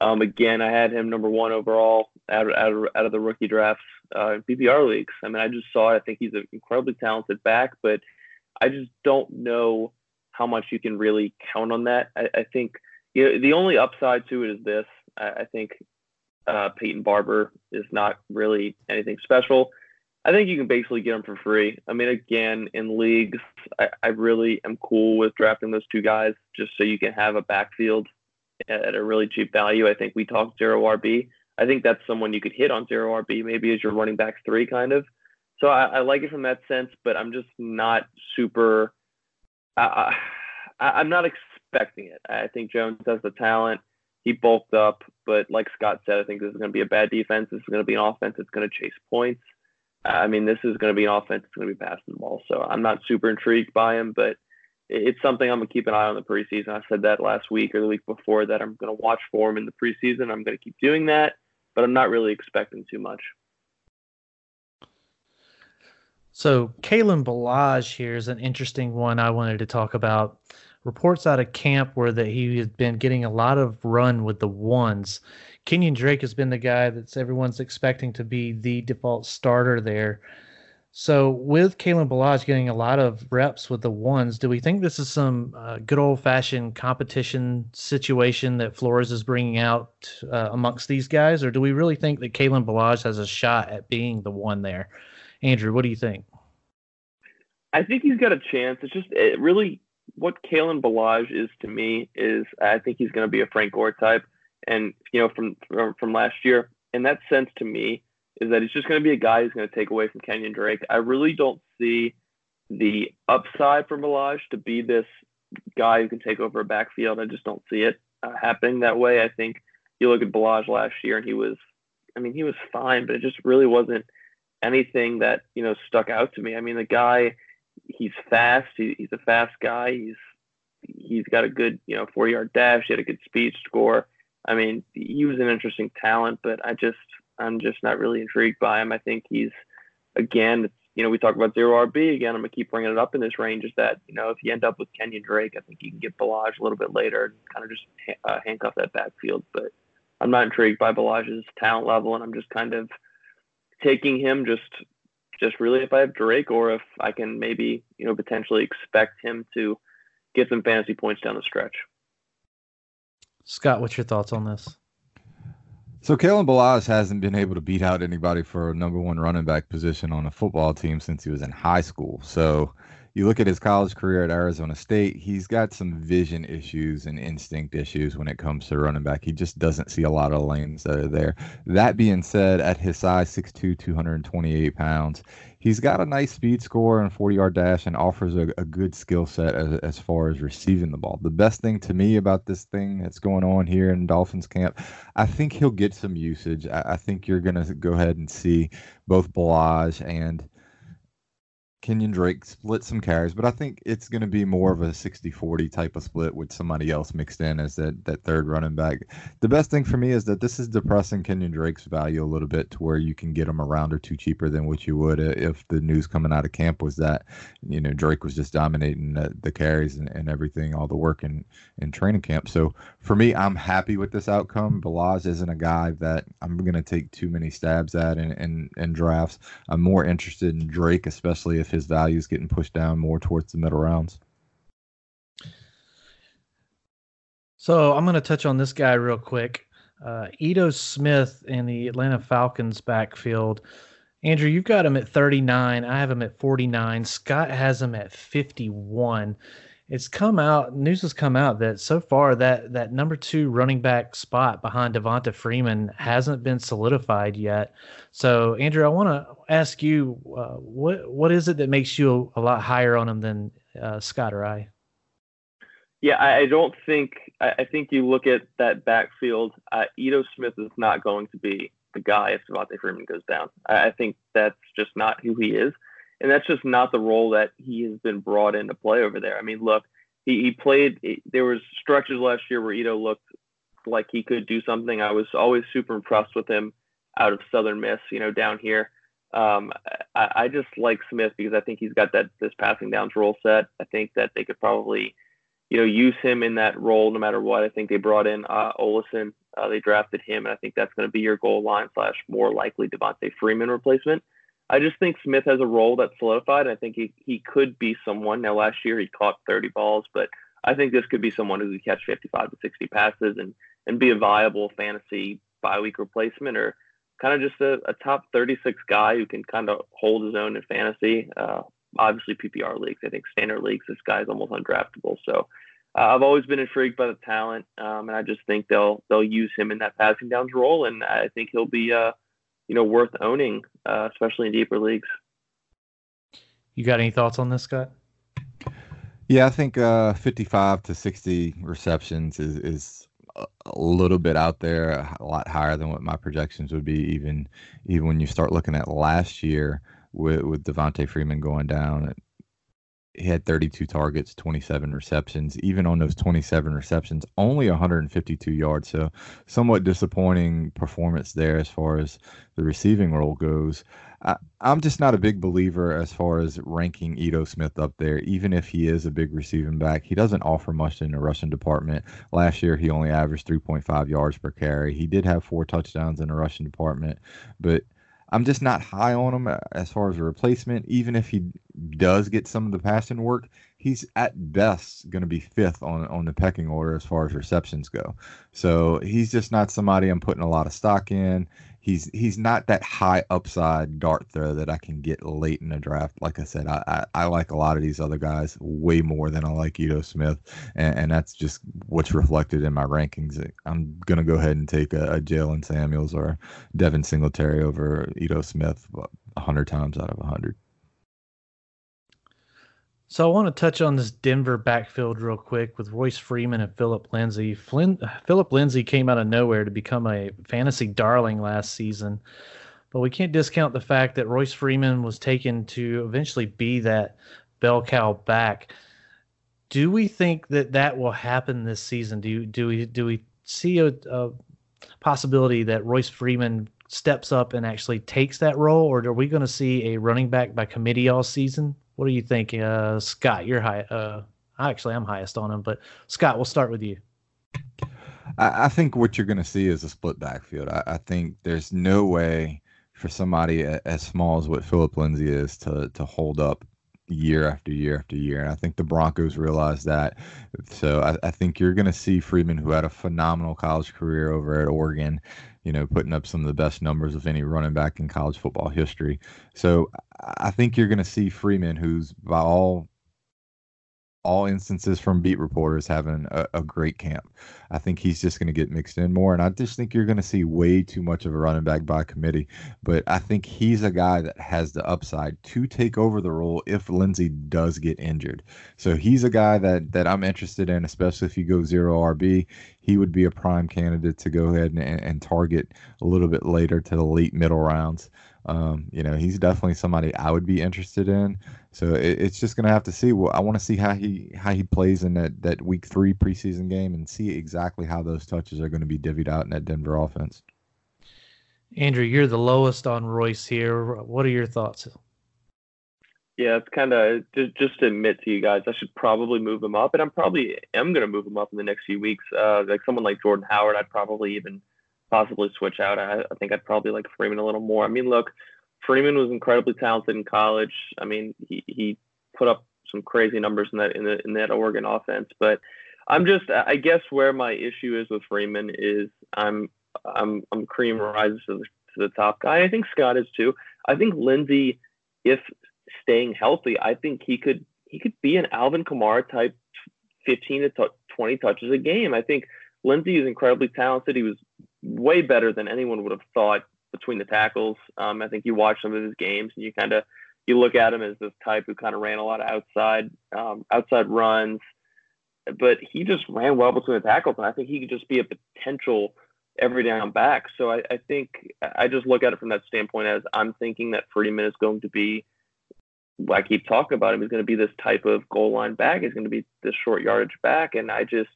um, again, I had him number one overall out out out of the rookie drafts uh, PPR leagues. I mean, I just saw it. I think he's an incredibly talented back, but I just don't know how much you can really count on that. I, I think you know, the only upside to it is this. I, I think uh, Peyton Barber is not really anything special. I think you can basically get him for free. I mean, again, in leagues, I, I really am cool with drafting those two guys just so you can have a backfield at a really cheap value. I think we talked zero RB. I think that's someone you could hit on zero RB maybe as your running back three kind of. So I, I like it from that sense, but I'm just not super. I, I'm not expecting it. I think Jones has the talent. He bulked up, but like Scott said, I think this is going to be a bad defense. This is going to be an offense that's going to chase points. I mean, this is going to be an offense that's going to be passing the ball. So I'm not super intrigued by him, but it's something I'm going to keep an eye on the preseason. I said that last week or the week before that I'm going to watch for him in the preseason. I'm going to keep doing that, but I'm not really expecting too much. So Kalen Ballage here is an interesting one I wanted to talk about. Reports out of camp were that he has been getting a lot of run with the ones. Kenyan Drake has been the guy that's everyone's expecting to be the default starter there. So with Kalen Ballage getting a lot of reps with the ones, do we think this is some uh, good old fashioned competition situation that Flores is bringing out uh, amongst these guys, or do we really think that Kalen Ballage has a shot at being the one there? Andrew, what do you think? I think he's got a chance. It's just it really what Kalen Ballage is to me is I think he's going to be a Frank Gore type, and you know from from, from last year. In that sense, to me, is that he's just going to be a guy who's going to take away from Kenyan Drake. I really don't see the upside for Ballage to be this guy who can take over a backfield. I just don't see it uh, happening that way. I think you look at Ballage last year and he was, I mean, he was fine, but it just really wasn't anything that, you know, stuck out to me. I mean, the guy, he's fast. He, he's a fast guy. He's, he's got a good, you know, 40 yard dash. He had a good speed score. I mean, he was an interesting talent, but I just, I'm just not really intrigued by him. I think he's, again, you know, we talk about zero RB again. I'm gonna keep bringing it up in this range. Is that you know, if you end up with Kenyan Drake, I think you can get Ballage a little bit later and kind of just uh, handcuff that backfield. But I'm not intrigued by Ballage's talent level, and I'm just kind of taking him just just really if I have Drake or if I can maybe you know potentially expect him to get some fantasy points down the stretch. Scott, what's your thoughts on this? So Kalen Ballage hasn't been able to beat out anybody for a number one running back position on a football team since he was in high school. So, you look at his college career at Arizona State, he's got some vision issues and instinct issues when it comes to running back. He just doesn't see a lot of lanes that are there. That being said, at his size, 6'2, 228 pounds, he's got a nice speed score and 40 yard dash and offers a, a good skill set as, as far as receiving the ball. The best thing to me about this thing that's going on here in Dolphins camp, I think he'll get some usage. I, I think you're going to go ahead and see both Ballage and Kenyan Drake split some carries, but I think it's going to be more of a 60-40 type of split with somebody else mixed in as that, that third running back. The best thing for me is that this is depressing Kenyan Drake's value a little bit to where you can get him a round or two cheaper than what you would uh, if the news coming out of camp was that, you know, Drake was just dominating the, the carries and, and everything, all the work in, in training camp. So for me, I'm happy with this outcome. Ballage isn't a guy that I'm going to take too many stabs at in, in, in drafts. I'm more interested in Drake, especially if his value is getting pushed down more towards the middle rounds. So I'm going to touch on this guy real quick. Uh, Ito Smith in the Atlanta Falcons backfield. Andrew, you've got him at 39. I have him at 49. Scott has him at 51 it's come out news has come out that so far that that number two running back spot behind Devonta Freeman hasn't been solidified yet. So Andrew, I want to ask you uh, what what is it that makes you a, a lot higher on him than uh, Scott or I? Yeah, I, I don't think I, I, think you look at that backfield. Uh, Ito Smith is not going to be the guy if Devonta Freeman goes down. I, I think that's just not who he is and that's just not the role that he has been brought in to play over there. I mean, look, he, he played. There was stretches last year where Ito looked like he could do something. I was always super impressed with him out of Southern Miss, you know, down here. Um, I, I just like Smith because I think he's got that this passing downs role set. I think that they could probably, you know, use him in that role no matter what. I think they brought in uh, Ollison. Uh, they drafted him, and I think that's going to be your goal line slash more likely Devonta Freeman replacement. I just think Smith has a role that's solidified. I think he, he could be someone. Now, last year he caught 30 balls, but I think this could be someone who could catch 55 to 60 passes and, and be a viable fantasy bye week replacement or kind of just a, a, top 36 guy who can kind of hold his own in fantasy. Uh, obviously, PPR leagues. I think standard leagues, this guy's almost undraftable. So uh, I've always been intrigued by the talent, um, and I just think they'll they'll use him in that passing downs role, and I think he'll be uh, you know worth owning, uh, especially in deeper leagues. You got any thoughts on this, Scott? Yeah, I think uh, 55 to 60 receptions is is a little bit out there, a lot higher than what my projections would be. Even even when you start looking at last year with with Devonta Freeman going down, he had 32 targets, 27 receptions. Even on those 27 receptions, only 152 yards. So, somewhat disappointing performance there as far as the receiving role goes. I, am just not a big believer as far as ranking Ito Smith up there, even if he is a big receiving back. He doesn't offer much in the rushing department. Last year, he only averaged 3.5 yards per carry. He did have four touchdowns in the rushing department, but I'm just not high on him uh, as far as a replacement. Even if he does get some of the passing work, he's at best going to be fifth on on the pecking order as far as receptions go. So he's just not somebody I'm putting a lot of stock in he's he's not that high upside dart throw that I can get late in the draft. Like I said, I, I, I like a lot of these other guys way more than I like Ito Smith, and, and that's just what's reflected in my rankings. I'm gonna go ahead and take a, a Jaylen Samuels or Devin Singletary over Ito Smith a hundred times out of a hundred. So I want to touch on this Denver backfield real quick with Royce Freeman and Phillip Lindsay. Flynn, Phillip Lindsay came out of nowhere to become a fantasy darling last season, but we can't discount the fact that Royce Freeman was taken to eventually be that bell cow back. Do we think that that will happen this season? Do you, do we do we see a, a possibility that Royce Freeman steps up and actually takes that role, or are we going to see a running back by committee all season? What do you think, uh, Scott? You're high. Uh, actually, I'm highest on him, but Scott, we'll start with you. I, think what you're going to see is a split backfield. I, I, think there's no way for somebody as small as what Phillip Lindsay is to to hold up year after year after year. And I think the Broncos realize that. So I, I think you're going to see Freeman, who had a phenomenal college career over at Oregon, you know, putting up some of the best numbers of any running back in college football history. So I think you're going to see Freeman, who's by all all instances from beat reporters having a, a great camp. I think he's just going to get mixed in more. And I just think you're going to see way too much of a running back by committee. But I think he's a guy that has the upside to take over the role if Lindsay does get injured. So he's a guy that, that I'm interested in, especially if you go zero RB. He would be a prime candidate to go ahead and, and target a little bit later to the late middle rounds. Um, you know, he's definitely somebody I would be interested in. So it, it's just gonna have to see. Well, I want to see how he how he plays in that that week three preseason game and see exactly how those touches are going to be divvied out in that Denver offense. Andrew, you're the lowest on Royce here. What are your thoughts? Yeah, it's kind of just, just to admit to you guys, I should probably move him up, and I'm probably am going to move him up in the next few weeks. Uh, like someone like Jordan Howard, I'd probably even possibly switch out. I, I think I'd probably like Freeman a little more. I mean, look, Freeman was incredibly talented in college. I mean, he, he put up some crazy numbers in that in, the, in that Oregon offense. But I'm just, I guess, where my issue is with Freeman is I'm I'm I'm cream rises to the, to the top guy. I think Scott is too. I think Lindsay, if staying healthy, I think he could he could be an Alvin Kamara type, 15 to 20 touches a game. I think Lindsay is incredibly talented. He was way better than anyone would have thought between the tackles. Um, I think you watch some of his games and you kind of you look at him as this type who kind of ran a lot of outside um, outside runs, but he just ran well between the tackles, and I think he could just be a potential every down back. So I, I think I just look at it from that standpoint as I'm thinking that Freeman is going to be. I keep talking about him. He's going to be this type of goal line back. He's going to be this short yardage back, and I just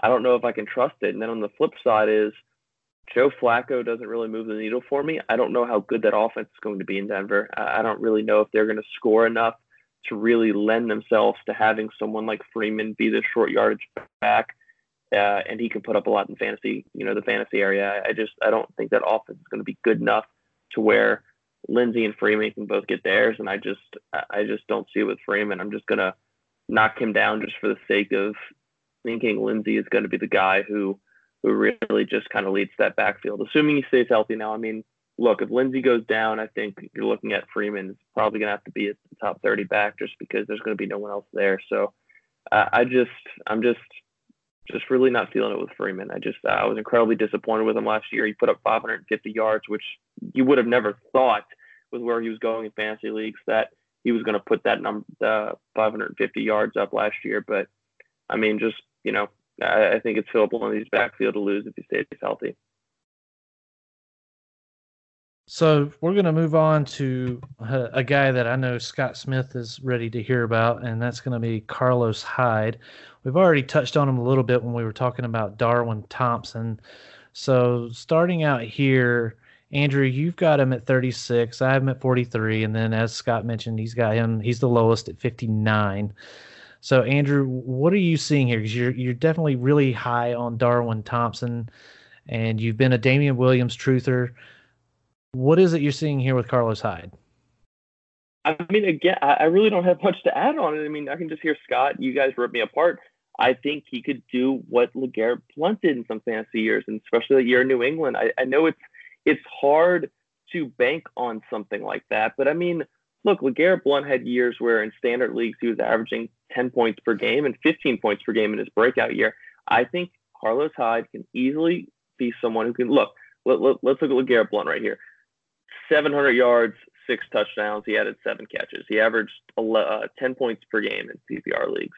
I don't know if I can trust it. And then on the flip side is Joe Flacco doesn't really move the needle for me. I don't know how good that offense is going to be in Denver. I don't really know if they're going to score enough to really lend themselves to having someone like Freeman be the short yardage back, uh, and he can put up a lot in fantasy, you know, the fantasy area. I just I don't think that offense is going to be good enough to where Lindsay and Freeman can both get theirs, and I just I just don't see it with Freeman. I'm just gonna knock him down just for the sake of thinking Lindsay is going to be the guy who who really just kind of leads that backfield, assuming he stays healthy now. I mean, look, if Lindsay goes down, I think you're looking at Freeman. It's probably going to have to be a top 30 back just because there's going to be no one else there. So uh, I just, I'm just, just really not feeling it with Freeman. I just, I was incredibly disappointed with him last year. He put up 550 yards, which you would have never thought with where he was going in fantasy leagues that he was going to put that number, uh, 550 yards up last year. But I mean, just, you know, I, I think it's Phillip Lindsay's backfield to lose if he stays healthy. So we're going to move on to a, a, guy that I know Scott Smith is ready to hear about, and that's going to be Carlos Hyde. We've already touched on him a little bit when we were talking about Darwin Thompson. So starting out here, Andrew, you've got him at 36. I have him at 43, and then as Scott mentioned, he's got him. He's the lowest at 59. So, Andrew, what are you seeing here? Because you're you're definitely really high on Darwin Thompson, and you've been a Damien Williams truther. What is it you're seeing here with Carlos Hyde? I mean, again, I really don't have much to add on it. I mean, I can just hear Scott. You guys rip me apart. I think he could do what LeGarrette Blunt did in some fantasy years, and especially the year in New England. I, I know it's it's hard to bank on something like that, but I mean, look, LeGarrette Blunt had years where in standard leagues he was averaging 10 points per game and 15 points per game in his breakout year. I think Carlos Hyde can easily be someone who can look. Let, let, let's look at LeGarrette Blunt right here 700 yards, six touchdowns. He added seven catches. He averaged 11, uh, 10 points per game in PPR leagues.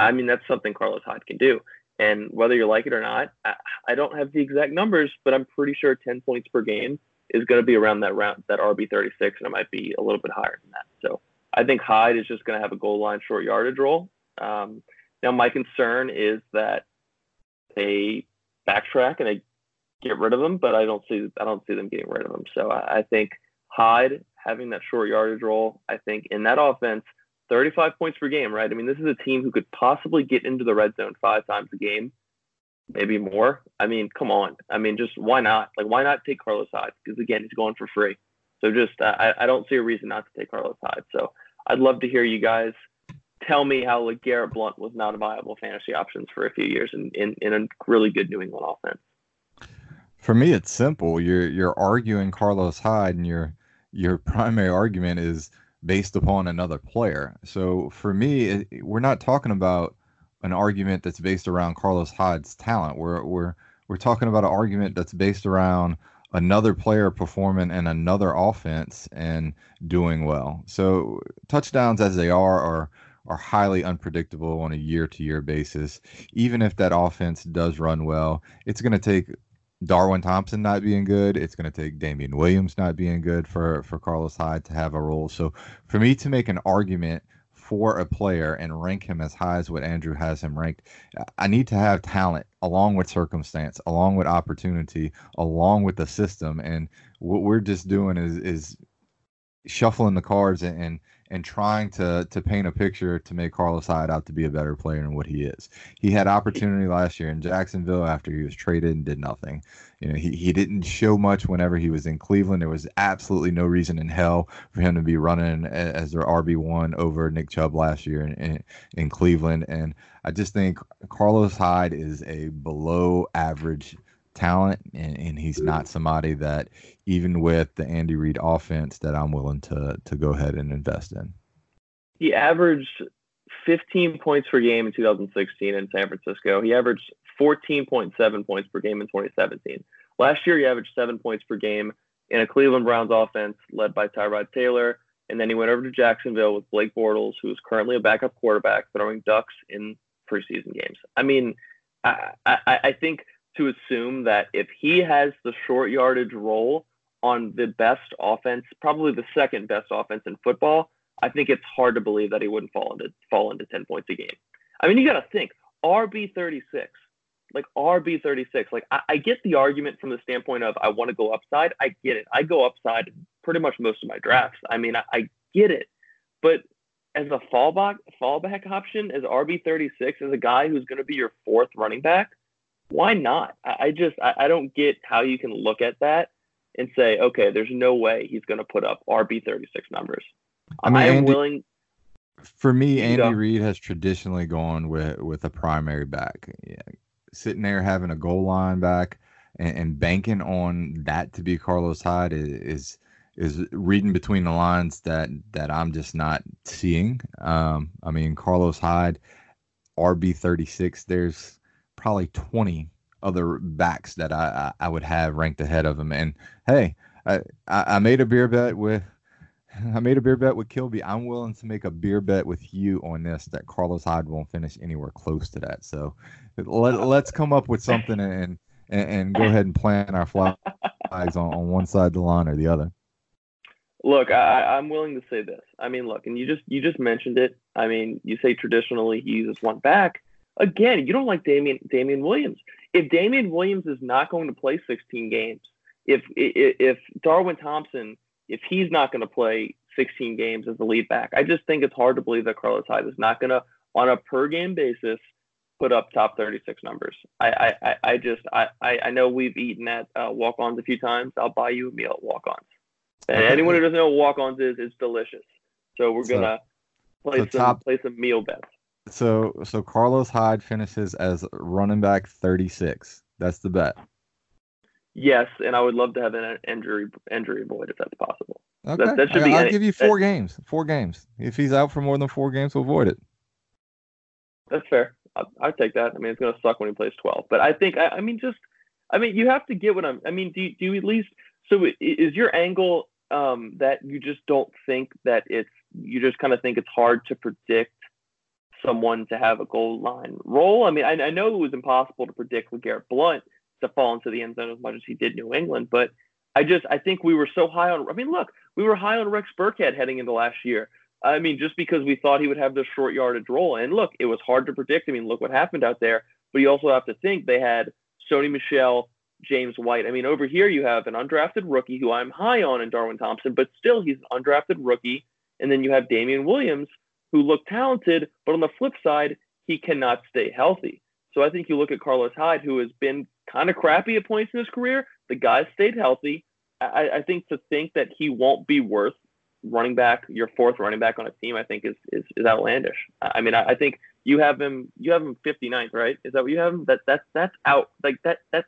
I mean, that's something Carlos Hyde can do. And whether you like it or not, I, I don't have the exact numbers, but I'm pretty sure 10 points per game is going to be around that round, that RB 36, and it might be a little bit higher than that. So I think Hyde is just going to have a goal line short yardage role. Um, now, my concern is that they backtrack and they get rid of him, but I don't see I don't see them getting rid of him. So I, I think Hyde having that short yardage role, I think in that offense, 35 points per game, right? I mean, this is a team who could possibly get into the red zone five times a game maybe more. I mean, come on. I mean, just why not? Like, why not take Carlos Hyde? Because again, he's going for free. So just I, I don't see a reason not to take Carlos Hyde. So I'd love to hear you guys tell me how LeGarrette Blunt was not a viable fantasy options for a few years in, in, in a really good New England offense. For me, it's simple. You're you're arguing Carlos Hyde, and your your (laughs) primary argument is based upon another player. So for me, we're not talking about an argument that's based around Carlos Hyde's talent. We're we're we're talking about an argument that's based around another player performing in another offense and doing well. So touchdowns as they are are are highly unpredictable on a year to year basis. Even if that offense does run well, it's going to take Darwin Thompson not being good. It's going to take Damien Williams not being good for for Carlos Hyde to have a role. So for me to make an argument for a player and rank him as high as what Andrew has him ranked, I need to have talent along with circumstance, along with opportunity, along with the system. And what we're just doing is is shuffling the cards and, and and trying to to paint a picture to make Carlos Hyde out to be a better player than what he is. He had opportunity last year in Jacksonville after he was traded and did nothing. You know, he, he didn't show much whenever he was in Cleveland. There was absolutely no reason in hell for him to be running as their RB one over Nick Chubb last year in, in, in Cleveland. And I just think Carlos Hyde is a below average talent, and, and he's not somebody that even with the Andy Reid offense that I'm willing to to go ahead and invest in. He averaged 15 points per game in 2016 in San Francisco. He averaged 14.7 points per game in 2017. Last year, he averaged seven points per game in a Cleveland Browns offense led by Tyrod Taylor. And then he went over to Jacksonville with Blake Bortles, who is currently a backup quarterback, throwing ducks in preseason games. I mean, I, I, I think to assume that if he has the short yardage role on the best offense, probably the second best offense in football, I think it's hard to believe that he wouldn't fall into fall into 10 points a game. I mean, you got to think RB 36, like RB 36. Like I, I, get the argument from the standpoint of I want to go upside. I get it. I go upside pretty much most of my drafts. I mean, I, I get it, but as a fallback fallback option, as RB 36, as a guy who's going to be your fourth running back, why not? I, I just I, I don't get how you can look at that and say, okay, there's no way he's going to put up RB 36 numbers. I mean, I am Andy, willing. For me, Andy Reid has traditionally gone with with a primary back. Yeah. Sitting there having a goal line back and, and banking on that to be Carlos Hyde is, is is reading between the lines that that I'm just not seeing. Um, I mean, Carlos Hyde, RB 36. There's probably 20 other backs that I, I, I would have ranked ahead of him. And hey, I, I made a beer bet with (laughs) I made a beer bet with Kilby. I'm willing to make a beer bet with you on this that Carlos Hyde won't finish anywhere close to that. So let, oh. let's come up with something and, and, and go ahead and plant our flags (laughs) on, on one side of the line or the other. Look, I, I'm willing to say this. I mean, look, and you just you just mentioned it. I mean, you say traditionally he uses one back. Again, you don't like Damien Damien Williams if Damien Williams is not going to play 16 games, if if, if Darwin Thompson, if he's not going to play 16 games as the lead back, I just think it's hard to believe that Carlos Hyde is not going to, on a per game basis, put up top 36 numbers. I I, I just I, I know we've eaten at uh, walk-ons a few times. I'll buy you a meal at walk-ons. And anyone who doesn't know what walk-ons is, it's delicious. So we're gonna play some top, play some meal bets. So so Carlos Hyde finishes as running back 36. That's the bet. Yes, and I would love to have an injury injury avoid if that's possible. Okay, that, that should I, be. I'll any, give you four that, games. Four games. If he's out for more than four games, we'll avoid it. That's fair. I, I take that. I mean, it's gonna suck when he plays 12, but I think I, I mean just I mean you have to get what I'm. I mean, do you, do you at least so is your angle um, that you just don't think that it's you just kind of think it's hard to predict someone to have a goal line role. I mean, I, I know it was impossible to predict with Garrett Blunt to fall into the end zone as much as he did New England, but I just I think we were so high on. I mean, look, we were high on Rex Burkhead heading into last year. I mean, just because we thought he would have the short yardage role, and look, it was hard to predict. I mean, look what happened out there. But you also have to think they had Sony Michel, James White. I mean, over here you have an undrafted rookie who I'm high on in Darwin Thompson, but still he's an undrafted rookie. And then you have Damian Williams, who look talented, but on the flip side, he cannot stay healthy. So I think you look at Carlos Hyde, who has been kind of crappy at points in his career. The guy stayed healthy. I, I, think to think that he won't be worth running back, your fourth running back on a team, I think is is, is outlandish. I mean, I, I think you have him you have him 59th, right? Is that what you have him? That that's that's out like that that's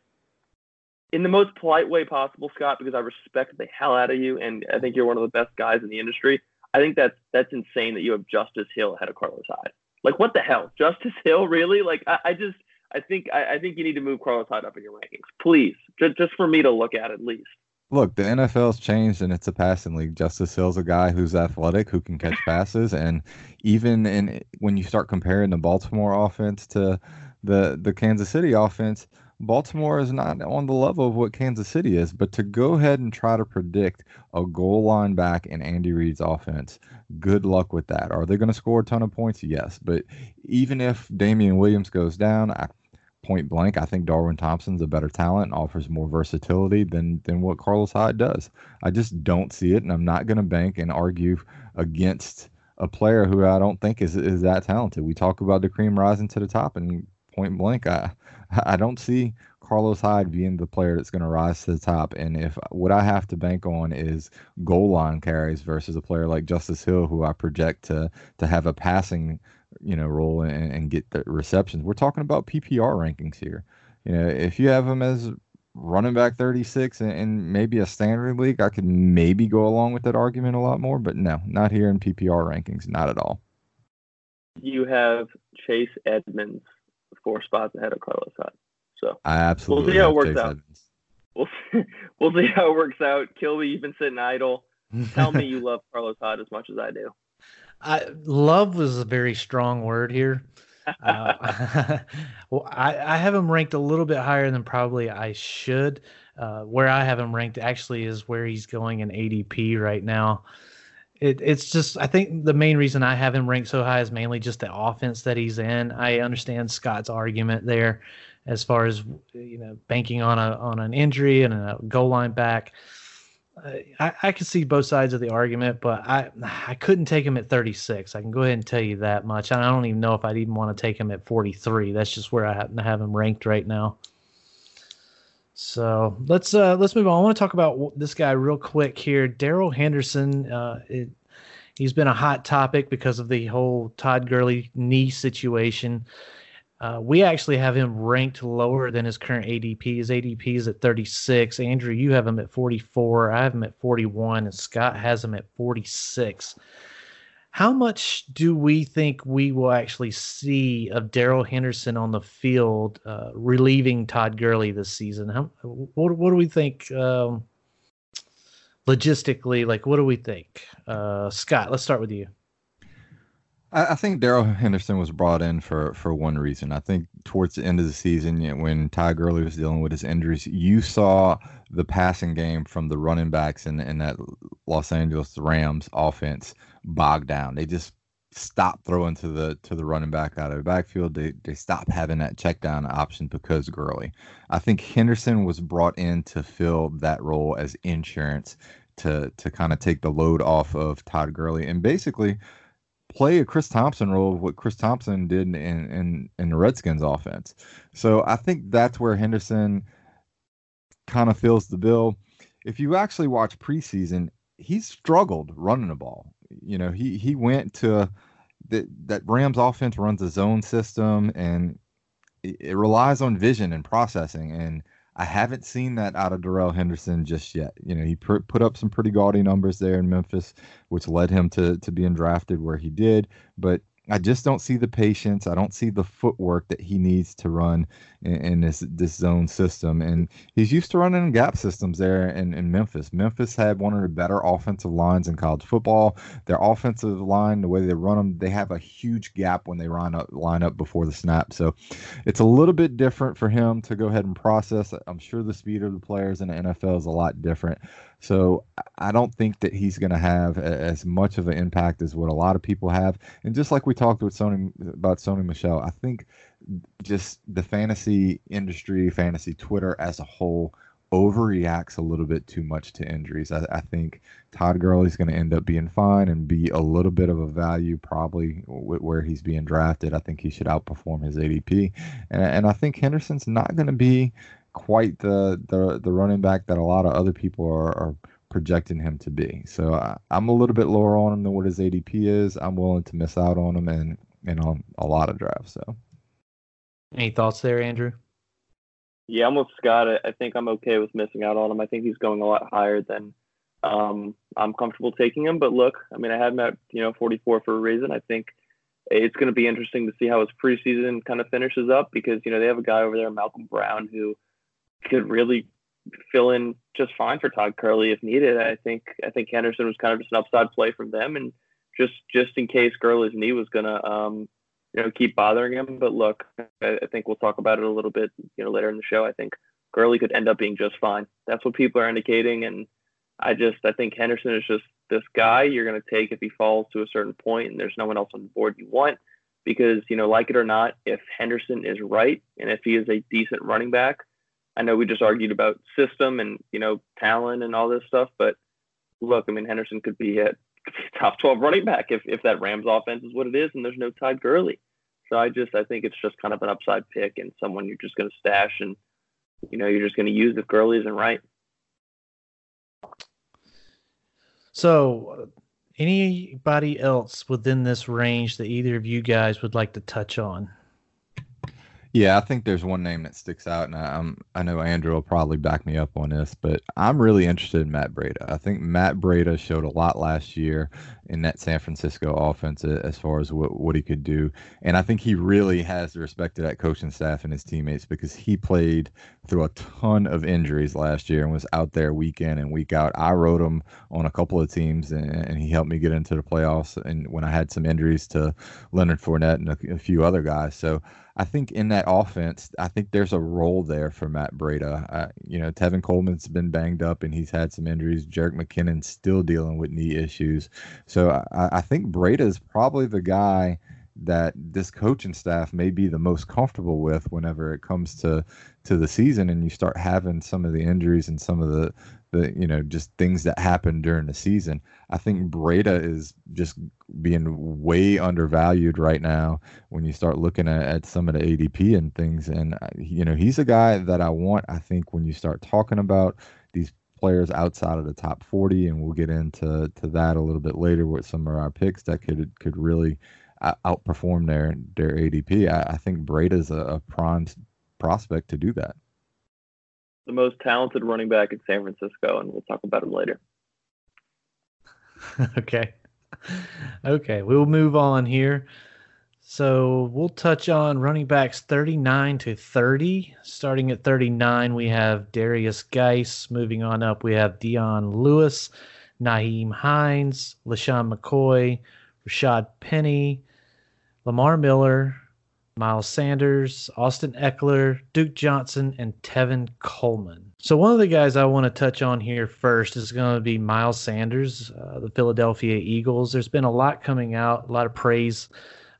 in the most polite way possible, Scott, because I respect the hell out of you and I think you're one of the best guys in the industry. I think that's that's insane that you have Justice Hill ahead of Carlos Hyde. Like what the hell, Justice Hill really? Like I, I just I think I, I, think you need to move Carlos Hyde up in your rankings, please, just just for me to look at at least. Look, the NFL's changed and it's a passing league. Justice Hill's a guy who's athletic, who can catch passes, and even in when you start comparing the Baltimore offense to the the Kansas City offense, Baltimore is not on the level of what Kansas City is, but to go ahead and try to predict a goal line back in Andy Reid's offense, good luck with that. Are they going to score a ton of points? Yes. But even if Damien Williams goes down, I, point blank, I think Darwin Thompson's a better talent and offers more versatility than than what Carlos Hyde does. I just don't see it, and I'm not going to bank and argue against a player who I don't think is is that talented. We talk about the cream rising to the top, and point blank, I (laughs) I don't see Carlos Hyde being the player that's going to rise to the top. And if what I have to bank on is goal line carries versus a player like Justice Hill, who I project to to have a passing you know role and, and get the receptions, we're talking about PPR rankings here. You know, if you have him as running back 36 and, and maybe a standard league, I could maybe go along with that argument a lot more. But no, not here in PPR rankings, not at all. You have Chase Edmonds four spots ahead of Carlos Hyde. So I absolutely we'll see how it works out. We'll see, (laughs) we'll see how it works out. Kilby, you've been sitting idle. Tell me you love Carlos Hyde as much as I do. (laughs) I love was a very strong word here. uh, (laughs) well, I, I have him ranked a little bit higher than probably I should. Uh, where I have him ranked actually is where he's going in ADP right now it, it's just I think the main reason I have him ranked so high is mainly just the offense that he's in. I understand Scott's argument there, as far as you know, banking on a on an injury and a goal line back. Uh, I, I can see both sides of the argument, but I I couldn't take him at 36. I can go ahead and tell you that much. I don't even know if I'd even want to take him at 43. That's just where I happen to have him ranked right now. So let's uh, let's move on. I want to talk about this guy real quick here, Darrell Henderson. Uh, it, he's been a hot topic because of the whole Todd Gurley knee situation. Uh, we actually have him ranked lower than his current ADP. His ADP is at 36. Andrew, you have him at 44. I have him at 41, and Scott has him at 46. How much do we think we will actually see of Darrell Henderson on the field uh, relieving Todd Gurley this season? How, what, what do we think um, logistically? Like, what do we think? Uh, Scott, let's start with you. I, think Darrell Henderson was brought in for for one reason. I think towards the end of the season, when Todd Gurley was dealing with his injuries, you saw the passing game from the running backs in, in that Los Angeles Rams offense bogged down. They just stopped throwing to the to the running back out of the backfield. They they stopped having that check down option because Gurley. I think Henderson was brought in to fill that role as insurance to to kind of take the load off of Todd Gurley and basically play a Chris Thompson role of what Chris Thompson did in, in in the Redskins offense. So I think that's where Henderson kind of fills the bill. If you actually watch preseason, he struggled running the ball. You know, he he went to that that Rams offense runs a zone system and it, it relies on vision and processing and I haven't seen that out of Darrell Henderson just yet. You know, he pr- put up some pretty gaudy numbers there in Memphis, which led him to to being drafted where he did. But I just don't see the patience. I don't see the footwork that he needs to run in, in, this this zone system. And he's used to running gap systems there in, in Memphis. Memphis had one of the better offensive lines in college football. Their offensive line, the way they run them, they have a huge gap when they line up line up before the snap. So it's a little bit different for him to go ahead and process. I'm sure the speed of the players in the NFL is a lot different. So I don't think that he's going to have as much of an impact as what a lot of people have. And just like we talked with Sony about Sony Michel, I think just the fantasy industry, fantasy Twitter as a whole overreacts a little bit too much to injuries. I, I think Todd Gurley's going to end up being fine and be a little bit of a value probably where he's being drafted. I think he should outperform his ADP, and, and I think Henderson's not going to be quite the the the running back that a lot of other people are, are projecting him to be. So I, am a little bit lower on him than what his ADP is. I'm willing to miss out on him and and on a lot of drafts. So, any thoughts there, Andrew? Yeah, I'm with Scott. I think I'm okay with missing out on him. I think he's going a lot higher than um, I'm comfortable taking him. But look, I mean, I had him at you know 44 for a reason. I think it's going to be interesting to see how his preseason kind of finishes up because you know they have a guy over there, Malcolm Brown, who could really fill in just fine for Todd Gurley if needed. I think I think Henderson was kind of just an upside play from them, and just just in case Gurley's knee was to um, you know keep bothering him. But look, I, I think we'll talk about it a little bit you know later in the show. I think Gurley could end up being just fine. That's what people are indicating, and I just I think Henderson is just this guy you're to take if he falls to a certain point and there's no one else on the board you want because you know like it or not if Henderson is right and if he is a decent running back I know we just argued about system and you know talent and all this stuff but look I mean Henderson could be a (laughs) top 12 running back if if that Rams offense is what it is and there's no Todd Gurley so I just I think it's just kind of an upside pick and someone you're just going to stash and you know you're just going to use if Gurley isn't right So, uh, anybody else within this range that either of you guys would like to touch on? Yeah, I think there's one name that sticks out, and I, am I know Andrew will probably back me up on this, but I'm really interested in Matt Breida. I think Matt Breida showed a lot last year in that San Francisco offense as far as what, what he could do, and I think he really has the respect of that coaching staff and his teammates because he played through a ton of injuries last year and was out there week in and week out. I wrote him on a couple of teams, and, and he helped me get into the playoffs, and when I had some injuries to Leonard Fournette and a, a few other guys, so. I think in that offense, I think there's a role there for Matt Breida. Uh, you know, Tevin Coleman's been banged up and he's had some injuries. Jerick McKinnon's still dealing with knee issues. So I, I think Breida is probably the guy that this coaching staff may be the most comfortable with whenever it comes to to the season and you start having some of the injuries and some of the the you know just things that happen during the season. I think Breida is just being way undervalued right now when you start looking at, at some of the ADP and things. And uh, you know he's a guy that I want. I think when you start talking about these players outside of the top 40, and we'll get into to that a little bit later with some of our picks that could could really uh, outperform their their ADP. I, I think Breida's a, a prime prospect to do that the most talented running back in San Francisco, and we'll talk about him later. (laughs) okay. Okay, we'll move on here. So we'll touch on running backs 39 to 30. Starting at 39, we have Darius Guice. Moving on up, we have Dion Lewis, Nyheim Hines, LeSean McCoy, Rashad Penny, Lamar Miller, Miles Sanders, Austin Ekeler, Duke Johnson, and Tevin Coleman. So, one of the guys I want to touch on here first is going to be Miles Sanders, uh, the Philadelphia Eagles. There's been a lot coming out, a lot of praise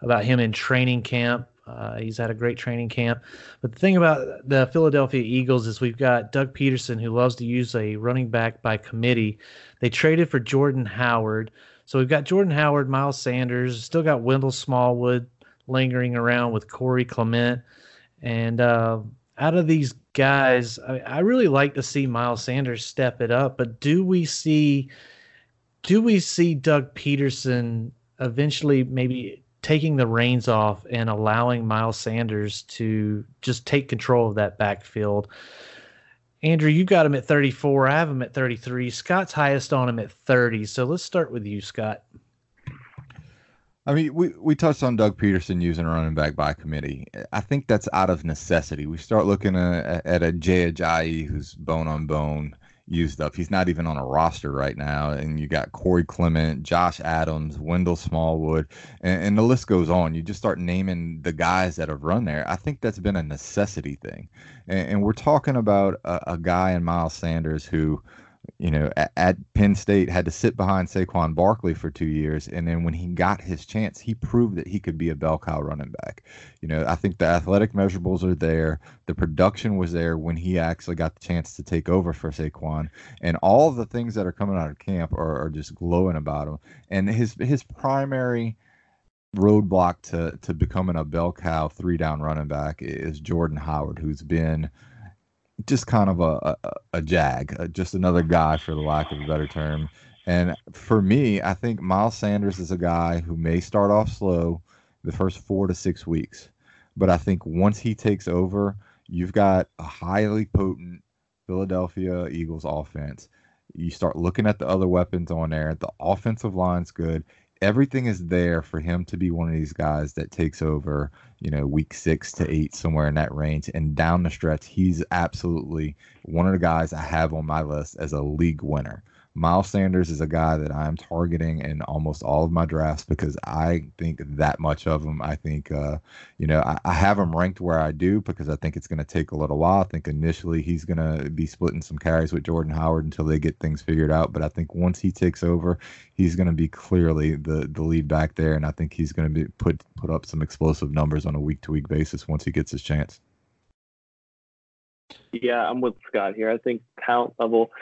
about him in training camp. Uh, he's had a great training camp. But the thing about the Philadelphia Eagles is we've got Doug Pederson, who loves to use a running back by committee. They traded for Jordan Howard. So we've got Jordan Howard, Miles Sanders, still got Wendell Smallwood, lingering around with Corey Clement. And uh, out of these guys, I, I, really like to see Miles Sanders step it up. But do we see do we see Doug Pederson eventually maybe taking the reins off and allowing Miles Sanders to just take control of that backfield? Andrew, you got him at 34. I have him at 33. Scott's highest on him at 30. So let's start with you, Scott. I mean, we, we touched on Doug Pederson using a running back by committee. I think that's out of necessity. We start looking uh, at, at a Jay Ajayi who's bone on bone used up. He's not even on a roster right now. And you got Corey Clement, Josh Adams, Wendell Smallwood, and, and, the list goes on. You just start naming the guys that have run there. I think that's been a necessity thing. And, and we're talking about a, a guy in Miles Sanders who – you know, at, at, Penn State had to sit behind Saquon Barkley for two years, and then when he got his chance, he proved that he could be a bell cow running back. You know, I think the athletic measurables are there, the production was there when he actually got the chance to take over for Saquon, and all the things that are coming out of camp are, are just glowing about him. And his his primary roadblock to to becoming a bell cow three down running back is Jordan Howard, who's been just kind of a, a, a jag, uh, just another guy for the lack of a better term. And for me, I think Miles Sanders is a guy who may start off slow the first four to six weeks. But I think once he takes over, you've got a highly potent Philadelphia Eagles offense. You start looking at the other weapons on there. The offensive line's good. Everything is there for him to be one of these guys that takes over, you know, week six to eight, somewhere in that range. And down the stretch, he's absolutely one of the guys I have on my list as a league winner. Miles Sanders is a guy that I'm targeting in almost all of my drafts because I think that much of him. I think, uh, you know, I, I, have him ranked where I do because I think it's going to take a little while. I think initially he's going to be splitting some carries with Jordan Howard until they get things figured out. But I think once he takes over, he's going to be clearly the the lead back there, and I think he's going to be put put up some explosive numbers on a week to week basis once he gets his chance. Yeah, I'm with Scott here. I think talent level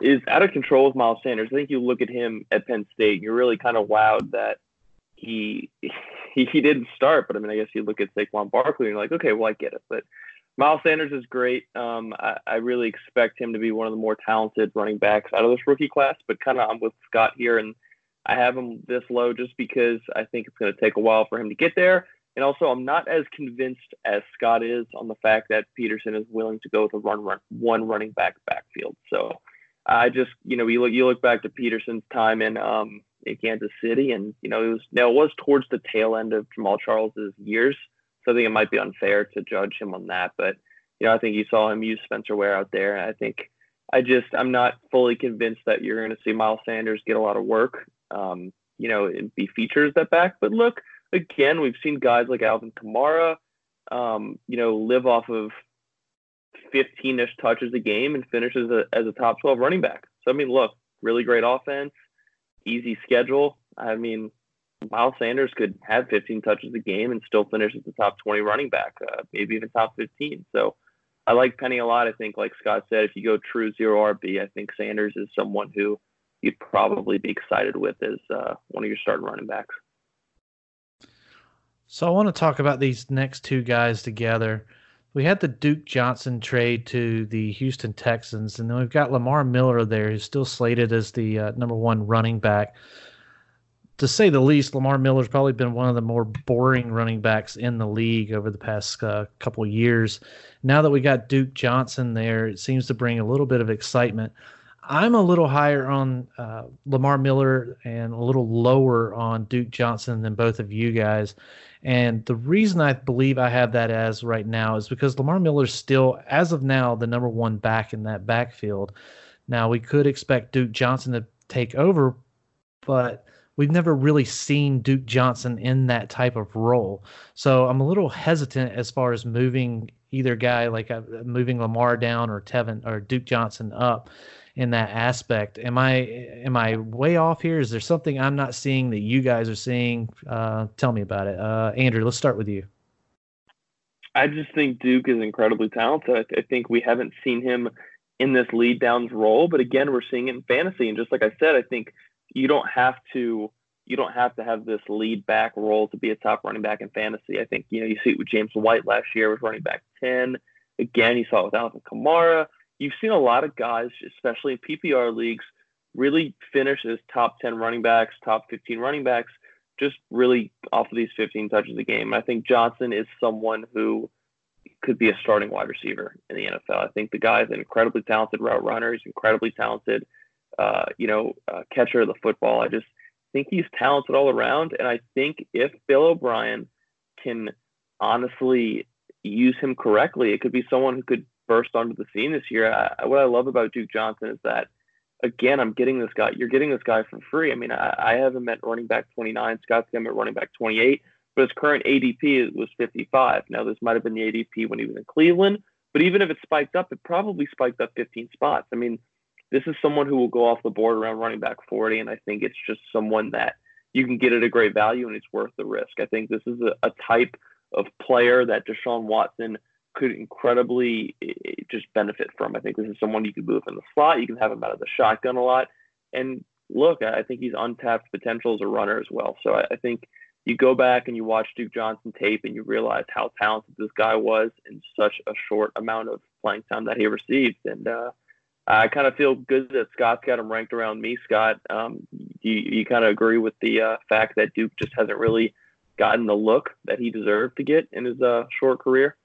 is out of control with Miles Sanders. I think you look at him at Penn State, and you're really kind of wowed that he, (laughs) he he didn't start. But I mean, I guess you look at Saquon Barkley, and you're like, okay, well, I get it. But Miles Sanders is great. Um, I, I really expect him to be one of the more talented running backs out of this rookie class. But kind of, I'm with Scott here, and I have him this low just because I think it's going to take a while for him to get there. And also, I'm not as convinced as Scott is on the fact that Pederson is willing to go with a run, run one running back backfield. So I just, you know, you look you look back to Pederson's time in um in Kansas City, and you know, it was now it was towards the tail end of Jamaal Charles's years, so I think it might be unfair to judge him on that. But you know, I think you saw him use Spencer Ware out there, and I think I just I'm not fully convinced that you're going to see Miles Sanders get a lot of work. Um, you know, and be features that back. But look, again, we've seen guys like Alvin Kamara, um, you know, live off of 15-ish touches a game and finishes a, as a top 12 running back. So I mean, look, really great offense, easy schedule. I mean, Miles Sanders could have 15 touches a game and still finish as the top 20 running back, uh, maybe even top 15. So I like Penny a lot. I think, like Scott said, if you go true zero RB, I think Sanders is someone who you'd probably be excited with as uh, one of your starting running backs. So I want to talk about these next two guys together we had the Duke Johnson trade to the Houston Texans, and then we've got Lamar Miller there, who's still slated as the uh, number one running back. To say the least, Lamar Miller's probably been one of the more boring running backs in the league over the past uh, couple years. Now that we got Duke Johnson there, it seems to bring a little bit of excitement. I'm a little higher on uh, Lamar Miller and a little lower on Duke Johnson than both of you guys. And the reason I believe I have that as right now is because Lamar Miller's still, as of now, the number one back in that backfield. Now, we could expect Duke Johnson to take over, but we've never really seen Duke Johnson in that type of role. So I'm a little hesitant as far as moving either guy, like uh, moving Lamar down or Tevin or Duke Johnson up in that aspect. Am I am I way off here? Is there something I'm not seeing that you guys are seeing? Uh, tell me about it, uh, Andrew. Let's start with you. I just think Duke is incredibly talented. I, th- I think we haven't seen him in this lead downs role, but again, we're seeing it in fantasy. And just like I said, I think you don't have to you don't have to have this lead back role to be a top running back in fantasy. I think you know you see it with James White last year with running back ten. Again, you saw it with Alvin Kamara you've seen a lot of guys, especially in PPR leagues, really finish as top 10 running backs, top 15 running backs, just really off of these 15 touches a game. I think Johnson is someone who could be a starting wide receiver in the NFL. I think the guy is an incredibly talented route runner. He's incredibly talented, uh, you know, uh, catcher of the football. I just think he's talented all around. And I think if Bill O'Brien can honestly use him correctly, it could be someone who could burst onto the scene this year. I, what I love about Duke Johnson is that, again, I'm getting this guy. You're getting this guy for free. I mean, I, I have him at running back 29. Scott's got him at running back 28. But his current ADP was 55. Now, this might have been the ADP when he was in Cleveland. But even if it spiked up, it probably spiked up 15 spots. I mean, this is someone who will go off the board around running back 40. And I think it's just someone that you can get at a great value and it's worth the risk. I think this is a, a type of player that Deshaun Watson – could incredibly just benefit from. I think this is someone you could move in the slot. You can have him out of the shotgun a lot. And look, I think he's untapped potential as a runner as well. So I, I think you go back and you watch Duke Johnson tape and you realize how talented this guy was in such a short amount of playing time that he received. And uh, I kind of feel good that Scott's got him ranked around me. Scott, um, you, you kind of agree with the uh, fact that Duke just hasn't really gotten the look that he deserved to get in his uh, short career?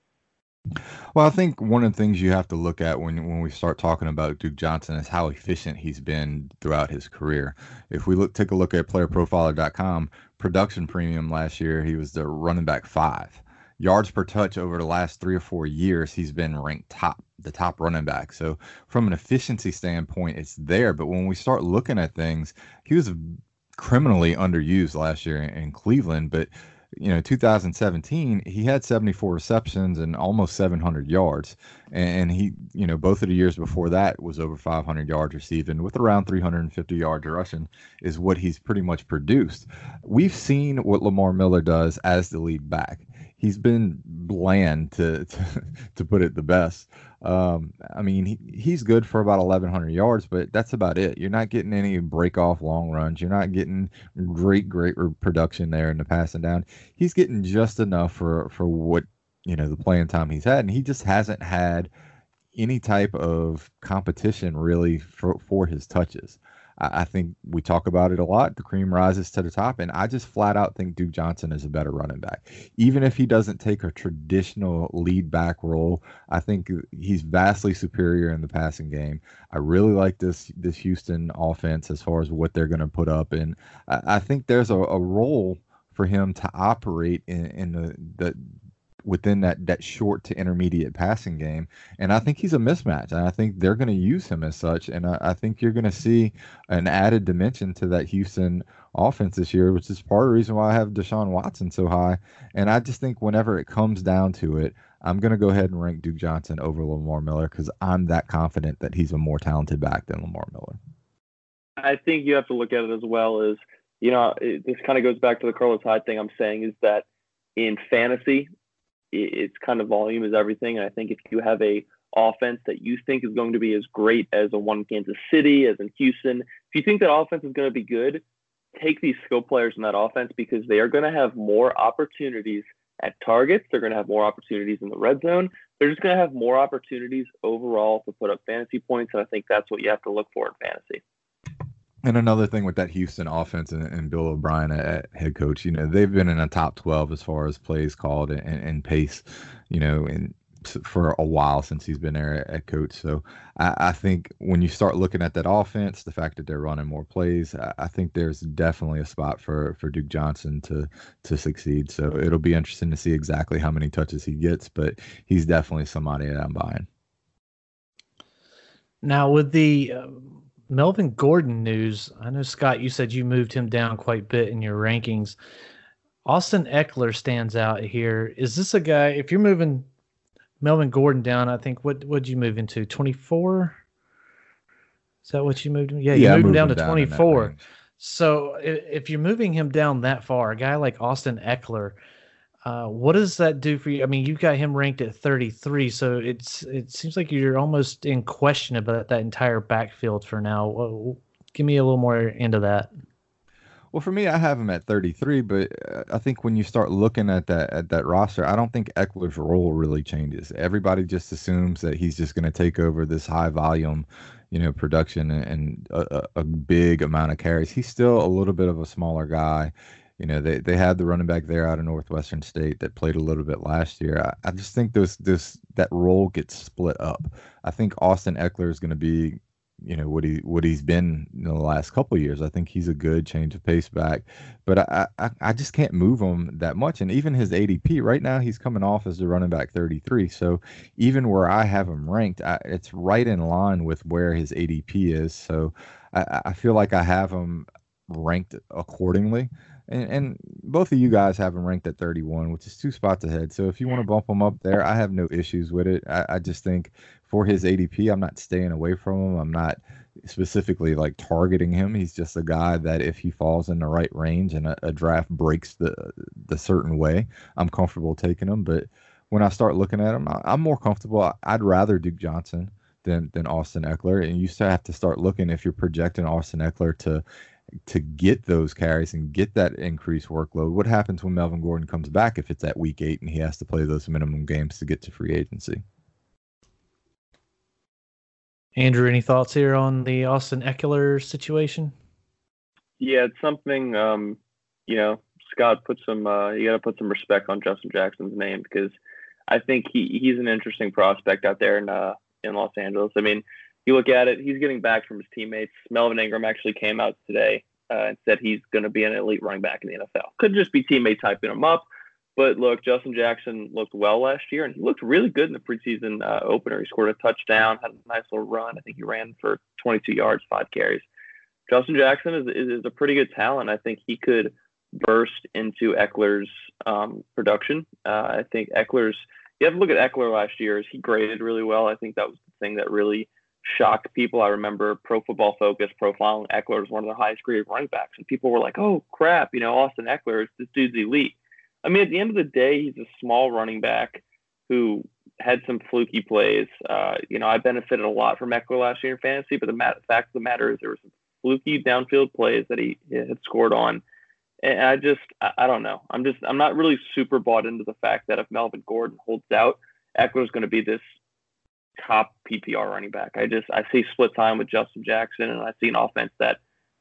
Well, I think one of the things you have to look at when when we start talking about Duke Johnson is how efficient he's been throughout his career. If we look take a look at playerprofiler.com, production premium last year, he was the running back 5. Yards per touch over the last 3 or 4 years, he's been ranked top, the top running back. So, from an efficiency standpoint, it's there, but when we start looking at things, he was criminally underused last year in Cleveland, but you know 2017 he had 74 receptions and almost 700 yards. And he you know both of the years before that was over 500 yards received and with around 350 yards rushing is what he's pretty much produced. We've seen what lamar miller does as the lead back. He's been bland to (laughs) to, to put it the best um, I mean, he, he's good for about 1,100 yards, but that's about it. You're not getting any break off long runs. You're not getting great, great production there in the passing down. He's getting just enough for, for what, you know, the playing time he's had. And he just hasn't had any type of competition really for, for his touches. I, I think we talk about it a lot. The cream rises to the top, and I just flat out think Duke Johnson is a better running back. Even if he doesn't take a traditional lead back role, I think he's vastly superior in the passing game. I really like this this Houston offense as far as what they're going to put up, and I, I think there's a, a role for him to operate in, in the, the within that that short to intermediate passing game. And I think he's a mismatch. And I think they're going to use him as such. And I, I think you're going to see an added dimension to that Houston offense this year, which is part of the reason why I have Deshaun Watson so high. And I just think whenever it comes down to it, I'm going to go ahead and rank Duke Johnson over Lamar Miller because I'm that confident that he's a more talented back than Lamar Miller. I think you have to look at it as well as, you know, it, this kind of goes back to the Carlos Hyde thing I'm saying is that in fantasy, it's kind of volume is everything. And I think if you have a offense that you think is going to be as great as a one Kansas City, as in Houston, if you think that offense is going to be good, take these skill players in that offense because they are going to have more opportunities at targets. They're going to have more opportunities in the red zone. They're just going to have more opportunities overall to put up fantasy points. And I think that's what you have to look for in fantasy. And another thing with that Houston offense and, and Bill O'Brien at, head coach, you know, they've been in a top 12 as far as plays called and, and pace, you know, and for a while since he's been there at coach. So I, I, think when you start looking at that offense, the fact that they're running more plays, I, I, think there's definitely a spot for for Duke Johnson to to succeed. So it'll be interesting to see exactly how many touches he gets, but he's definitely somebody that I'm buying. Now with the uh, Melvin Gordon news. I know Scott, you said you moved him down quite a bit in your rankings. Austin Ekeler stands out here. Is this a guy? If you're moving Melvin Gordon down, I think what would you move into? Twenty four. Is that what you moved him? Yeah, you moved him down to twenty four. So if you're moving him down that far, a guy like Austin Ekeler, uh, what does that do for you? I mean, you've got him ranked at 33, so it's it seems like you're almost in question about that entire backfield for now. Well, give me a little more into that. Well, for me, I have him at 33, but uh, I think when you start looking at that at that roster, I don't think Ekeler's role really changes. Everybody just assumes that he's just going to take over this high volume, you know, production and, a, a, big amount of carries. He's still a little bit of a smaller guy you know, they, they had the running back there out of Northwestern State that played a little bit last year. I, I just think those this that role gets split up. I think Austin Ekeler is going to be, you know, what he what he's been in the last couple years. I think he's a good change of pace back, but I, I I just can't move him that much. And even his ADP right now, he's coming off as the running back 33. So even where I have him ranked, I, it's right in line with where his ADP is. So I, I feel like I have him ranked accordingly and, and both of you guys have him ranked at 31, which is two spots ahead. So if you want to bump him up there, I have no issues with it. I, I just think for his ADP, I'm not staying away from him. I'm not specifically like targeting him. He's just a guy that if he falls in the right range and a, a draft breaks the the certain way, I'm comfortable taking him. But when I start looking at him, I, I'm more comfortable. I'd rather Duke Johnson than than Austin Ekeler. and you still have to start looking if you're projecting Austin Ekeler to to get those carries and get that increased workload. What happens when Melvin Gordon comes back if it's at week eight and he has to play those minimum games to get to free agency? Andrew, any thoughts here on the Austin Ekeler situation? Yeah, it's something. Um, you know, Scott put some. Uh, you got to put some respect on Justin Jackson's name because I think he he's an interesting prospect out there in uh, in Los Angeles. I mean, you look at it, he's getting back from his teammates. Melvin Ingram actually came out today uh, and said he's going to be an elite running back in the NFL. Could just be teammates typing him up. But look, Justin Jackson looked well last year, and he looked really good in the preseason uh, opener. He scored a touchdown, had a nice little run. I think he ran for 22 yards, five carries. Justin Jackson is, is, is a pretty good talent. I think he could burst into Ekeler's um, production. Uh, I think Ekeler's. You have to look at Ekeler last year. He graded really well. I think that was the thing that really shocked people. I remember Pro Football Focus profiling Ekeler as one of the highest graded running backs, and people were like, "Oh crap, you know, Austin Ekeler, this dude's elite." I mean, at the end of the day, he's a small running back who had some fluky plays. Uh, you know, I benefited a lot from Ekeler last year in fantasy, but the mat- fact of the matter is there were some fluky downfield plays that he had scored on. And I just, I, I don't know. I'm just, I'm not really super bought into the fact that if Melvin Gordon holds out, Ekeler is going to be this top PPR running back. I just, I see split time with Justin Jackson, and I see an offense that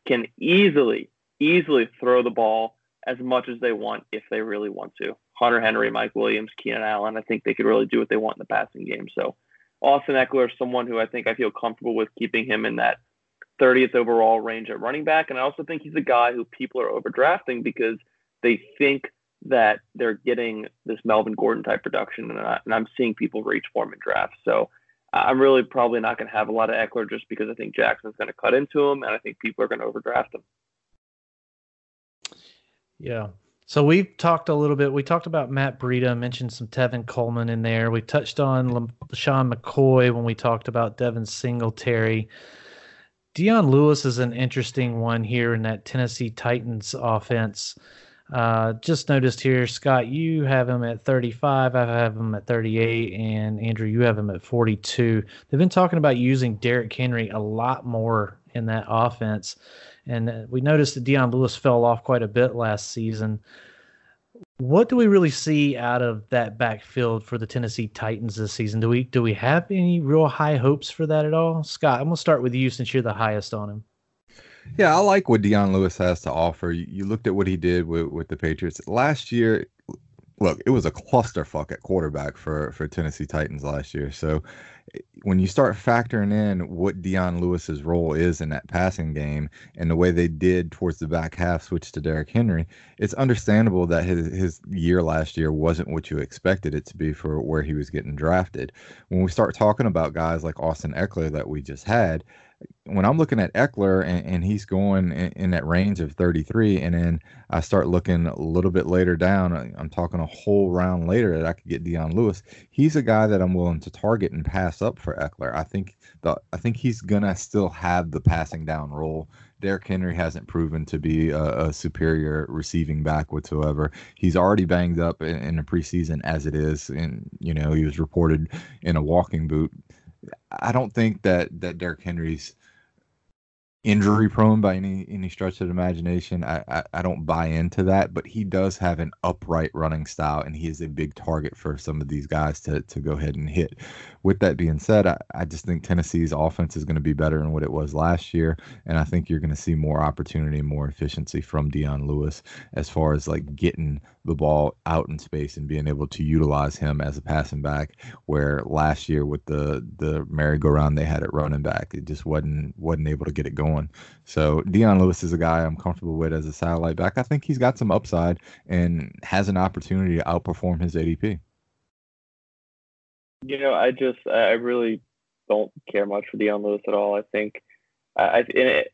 can easily, easily throw the ball as much as they want if they really want to. Hunter Henry, Mike Williams, Keenan Allen, I think they could really do what they want in the passing game. So Austin Ekeler is someone who I think I feel comfortable with keeping him in that 30th overall range at running back. And I also think he's a guy who people are overdrafting because they think that they're getting this Melvin Gordon type production. And, I, am seeing people reach for him in drafts. So I'm really probably not going to have a lot of Ekeler just because I think Jackson's going to cut into him and I think people are going to overdraft him. Yeah. So we've talked a little bit. We talked about Matt Breida, mentioned some Tevin Coleman in there. We touched on Sean McCoy when we talked about Devin Singletary. Dion Lewis is an interesting one here in that Tennessee Titans offense. Uh, just noticed here, Scott, you have him at 35. I have him at 38, and Andrew, you have him at 42. They've been talking about using Derrick Henry a lot more in that offense. And uh, we noticed that Dion Lewis fell off quite a bit last season. What do we really see out of that backfield for the Tennessee Titans this season? Do we do we have any real high hopes for that at all? Scott, I'm gonna start with you since you're the highest on him. Yeah, I like what Dion Lewis has to offer. You, looked at what he did with, with the Patriots last year. Look, it was a clusterfuck at quarterback for for Tennessee Titans last year. So eh, when you start factoring in what Dion Lewis's role is in that passing game and the way they did towards the back half switch to Derrick Henry, it's understandable that his his year last year wasn't what you expected it to be for where he was getting drafted. When we start talking about guys like Austin Ekeler that we just had, when I'm looking at Ekeler and, and he's going in, in, that range of 33, and then I start looking a little bit later down, I'm talking a whole round later that I could get Dion Lewis. He's a guy that I'm willing to target and pass up for Ekeler. I think the I think he's gonna still have the passing down role. Derrick Henry hasn't proven to be a, a superior receiving back whatsoever. He's already banged up in, in the preseason as it is, and you know he was reported in a walking boot I don't think that that Derrick Henry's injury prone by any any stretch of imagination. I, I, I don't buy into that, but he does have an upright running style, and he is a big target for some of these guys to to go ahead and hit. With that being said, I, I just think Tennessee's offense is going to be better than what it was last year, and I think you're going to see more opportunity and more efficiency from Dion Lewis as far as like getting the ball out in space and being able to utilize him as a passing back. Where last year with the the merry-go-round they had at running back, it just wasn't wasn't able to get it going. So Dion Lewis is a guy I'm comfortable with as a satellite back. I think he's got some upside and has an opportunity to outperform his ADP. You know, I just I really don't care much for Dion Lewis at all. I think I it,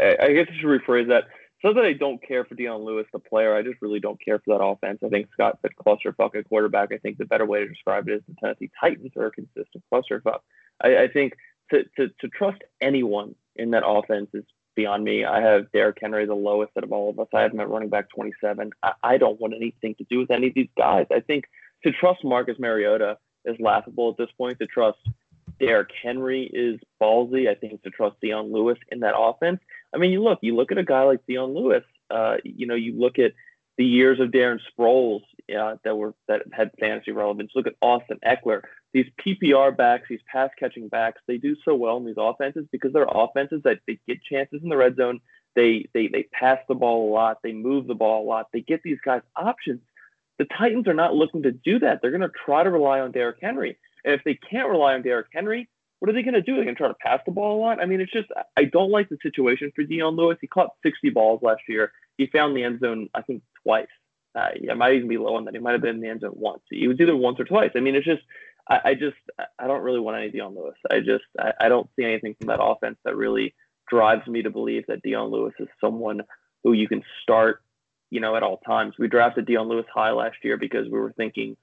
I guess I should rephrase that. Not that I don't care for Dion Lewis, the player. I just really don't care for that offense. I think Scott said clusterfuck at quarterback. I think the better way to describe it is the Tennessee Titans are a consistent clusterfuck. I, I think to, to, to trust anyone in that offense is beyond me. I have Derrick Henry the lowest out of all of us. I have him at running back 27. I, I don't want anything to do with any of these guys. I think to trust Marcus Mariota is laughable at this point. To trust Derrick Henry is ballsy. I think to trust Dion Lewis in that offense. I mean, you look, you look at a guy like Dion Lewis. Uh, you know, you look at the years of Darren Sproles uh, that were that had fantasy relevance. Look at Austin Ekeler. These PPR backs, these pass catching backs, they do so well in these offenses because they're offenses that they get chances in the red zone. They they they pass the ball a lot. They move the ball a lot. They get these guys options. the Titans are not looking to do that. They're going to try to rely on Derrick Henry. And if they can't rely on Derrick Henry, what are they going to do? They're going to try to pass the ball a lot. I mean, it's just I don't like the situation for Dion Lewis. He caught 60 balls last year. He found the end zone, I think, twice. Uh, yeah, might even be low on that. He might have been in the end zone once. He was either once or twice. I mean, it's just I, I just I don't really want any Dion Lewis. I just I, I don't see anything from that offense that really drives me to believe that Dion Lewis is someone who you can start, you know, at all times. We drafted Dion Lewis high last year because we were thinking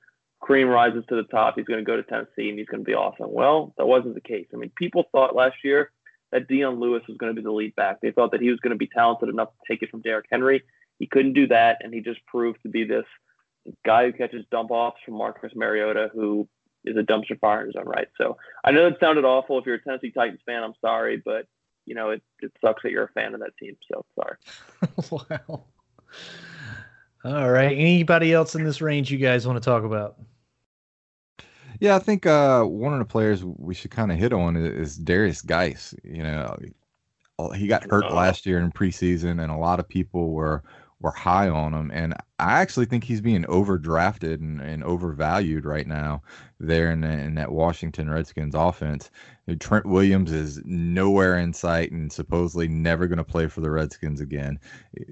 Kareem rises to the top. He's going to go to Tennessee and he's going to be awesome. Well, that wasn't the case. I mean, people thought last year that Dion Lewis was going to be the lead back. They thought that he was going to be talented enough to take it from Derrick Henry. He couldn't do that, and he just proved to be this guy who catches dump offs from Marcus Mariota, who is a dumpster fire in his own right. So I know it sounded awful. If you're a Tennessee Titans fan, I'm sorry, but you know it, it sucks that you're a fan of that team. So sorry. (laughs) wow. All right. Anybody else in this range you guys want to talk about? Yeah, I think uh, one of the players we should kind of hit on is, Darius Guice. You know, he got hurt oh. last year in preseason, and a lot of people were were high on him. And I actually think he's being overdrafted and, and overvalued right now there in, in that Washington Redskins offense. Trent Williams is nowhere in sight and supposedly never going to play for the Redskins again.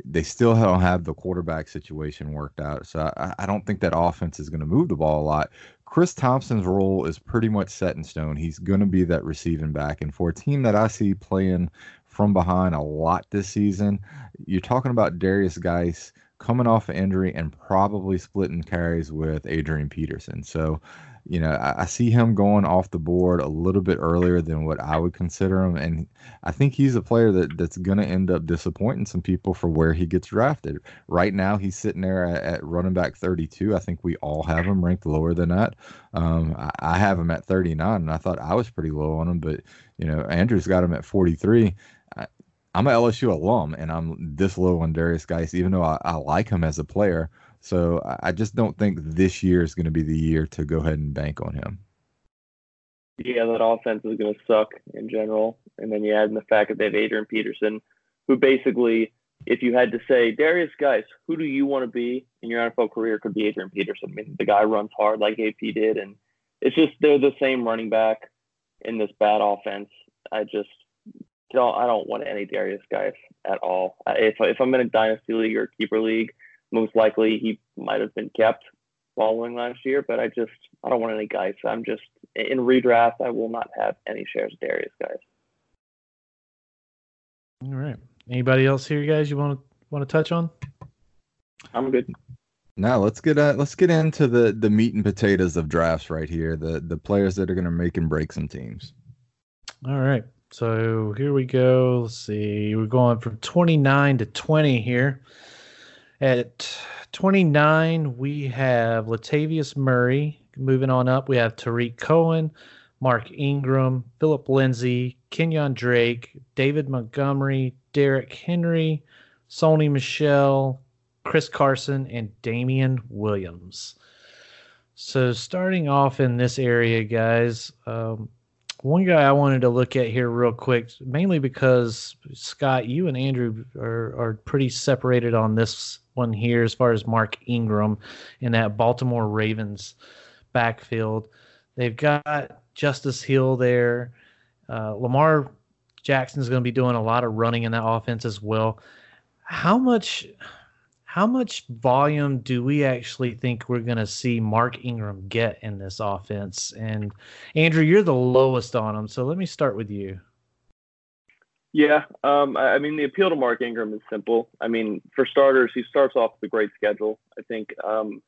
They still don't have the quarterback situation worked out. So I, I don't think that offense is going to move the ball a lot. Chris Thompson's role is pretty much set in stone. He's going to be that receiving back. And for a team that I see playing from behind a lot this season, you're talking about Darius Guice coming off an injury and probably splitting carries with Adrian Peterson. So you know, I, I, see him going off the board a little bit earlier than what I would consider him, and I think he's a player that that's going to end up disappointing some people for where he gets drafted. Right now, he's sitting there at, at running back 32. I think we all have him ranked lower than that. Um, I, I, have him at 39, and I thought I was pretty low on him, but you know, Andrew's got him at 43. I, I'm an LSU alum, and I'm this low on Darius Guice, even though I, I like him as a player. So I just don't think this year is going to be the year to go ahead and bank on him. Yeah, that offense is going to suck in general. And then you add in the fact that they have Adrian Peterson, who basically, if you had to say, Darius, guys, who do you want to be in your NFL career, could be Adrian Peterson. I mean, the guy runs hard like AP did. And it's just they're the same running back in this bad offense. I just don't, I don't want any Darius Guice at all. If, if I'm in a dynasty league or keeper league, most likely he might have been kept following last year, but I just I don't want any Guice. So I'm just in redraft. I will not have any shares of Darius Guice. All right. Anybody else here, guys? You want to want to touch on? I'm good. Now let's get uh, let's get into the the meat and potatoes of drafts right here. The the players that are going to make and break some teams. All right. So here we go. Let's see. We're going from 29 to 20 here. At 29, we have Latavius Murray. Moving on up, we have Tarik Cohen, Mark Ingram, Phillip Lindsay, Kenyan Drake, David Montgomery, Derrick Henry, Sony Michel, Chris Carson, and Damien Williams. So, starting off in this area, guys, um, one guy I wanted to look at here real quick, mainly because Scott, you and Andrew are, are pretty separated on this one here as far as Mark Ingram in that Baltimore Ravens backfield. They've got Justice Hill there. Uh, Lamar Jackson is going to be doing a lot of running in that offense as well. How much how much volume do we actually think we're going to see Mark Ingram get in this offense? And Andrew, you're the lowest on him, so let me start with you. Yeah, um, I mean the appeal to Mark Ingram is simple. I mean, for starters, he starts off with a great schedule. I think um,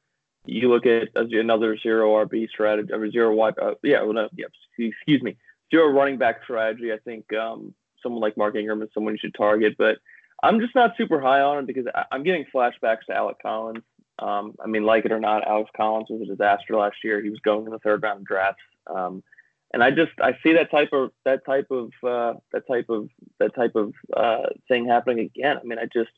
you look at another zero RB strategy, or zero wide, uh, yeah, well, no, yeah, excuse me, zero running back strategy. I think um, someone like Mark Ingram is someone you should target, but I'm just not super high on him because I'm getting flashbacks to Alex Collins. Um, I mean, like it or not, Alex Collins was a disaster last year. He was going in the third round of drafts. And I just I see that type of that type of uh, that type of that type of uh, thing happening again. I mean, I just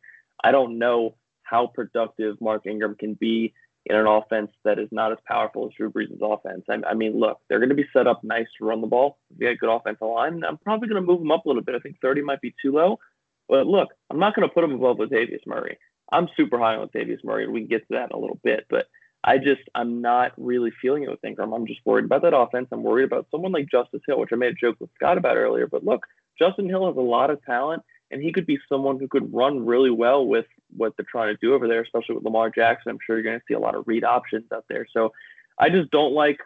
I don't know how productive Mark Ingram can be in an offense that is not as powerful as Drew Brees' offense. I, I mean, look, they're going to be set up nice to run the ball. They got a good offensive line. I'm probably going to move them up a little bit. I think 30 might be too low. But look, I'm not going to put him above Latavius Murray. I'm super high on Latavius Murray, and we can get to that in a little bit. But I just I'm not really feeling it with Ingram. I'm just worried about that offense. I'm worried about someone like Justice Hill, which I made a joke with Scott about earlier. But look, Justin Hill has a lot of talent, and he could be someone who could run really well with what they're trying to do over there, especially with Lamar Jackson. I'm sure you're going to see a lot of read options out there. So I just don't like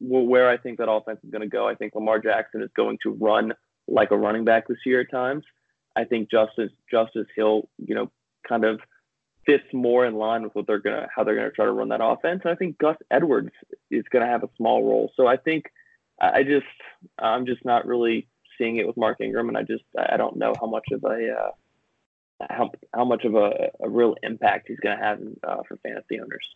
where I think that offense is going to go. I think Lamar Jackson is going to run like a running back this year at times. I think Justice Justice Hill, you know, kind of fits more in line with what they're gonna how they're gonna try to run that offense. And I think Gus Edwards is gonna have a small role. So I think I just I'm just not really seeing it with Mark Ingram, and I just I don't know how much of a uh, how how much of a, a real impact he's gonna have uh, for fantasy owners.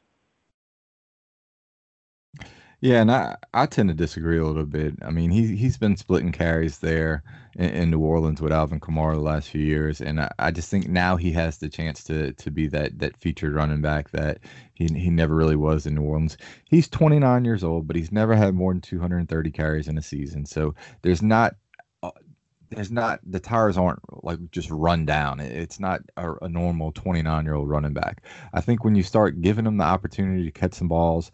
Yeah, and I, I tend to disagree a little bit. I mean, he he's been splitting carries there in, in New Orleans with Alvin Kamara the last few years, and I, I just think now he has the chance to to be that that featured running back that he he never really was in New Orleans. He's 29 years old, but he's never had more than 230 carries in a season. So there's not there's not the tires aren't like just run down. It's not a, a normal 29 year old running back. I think when you start giving them the opportunity to catch some balls,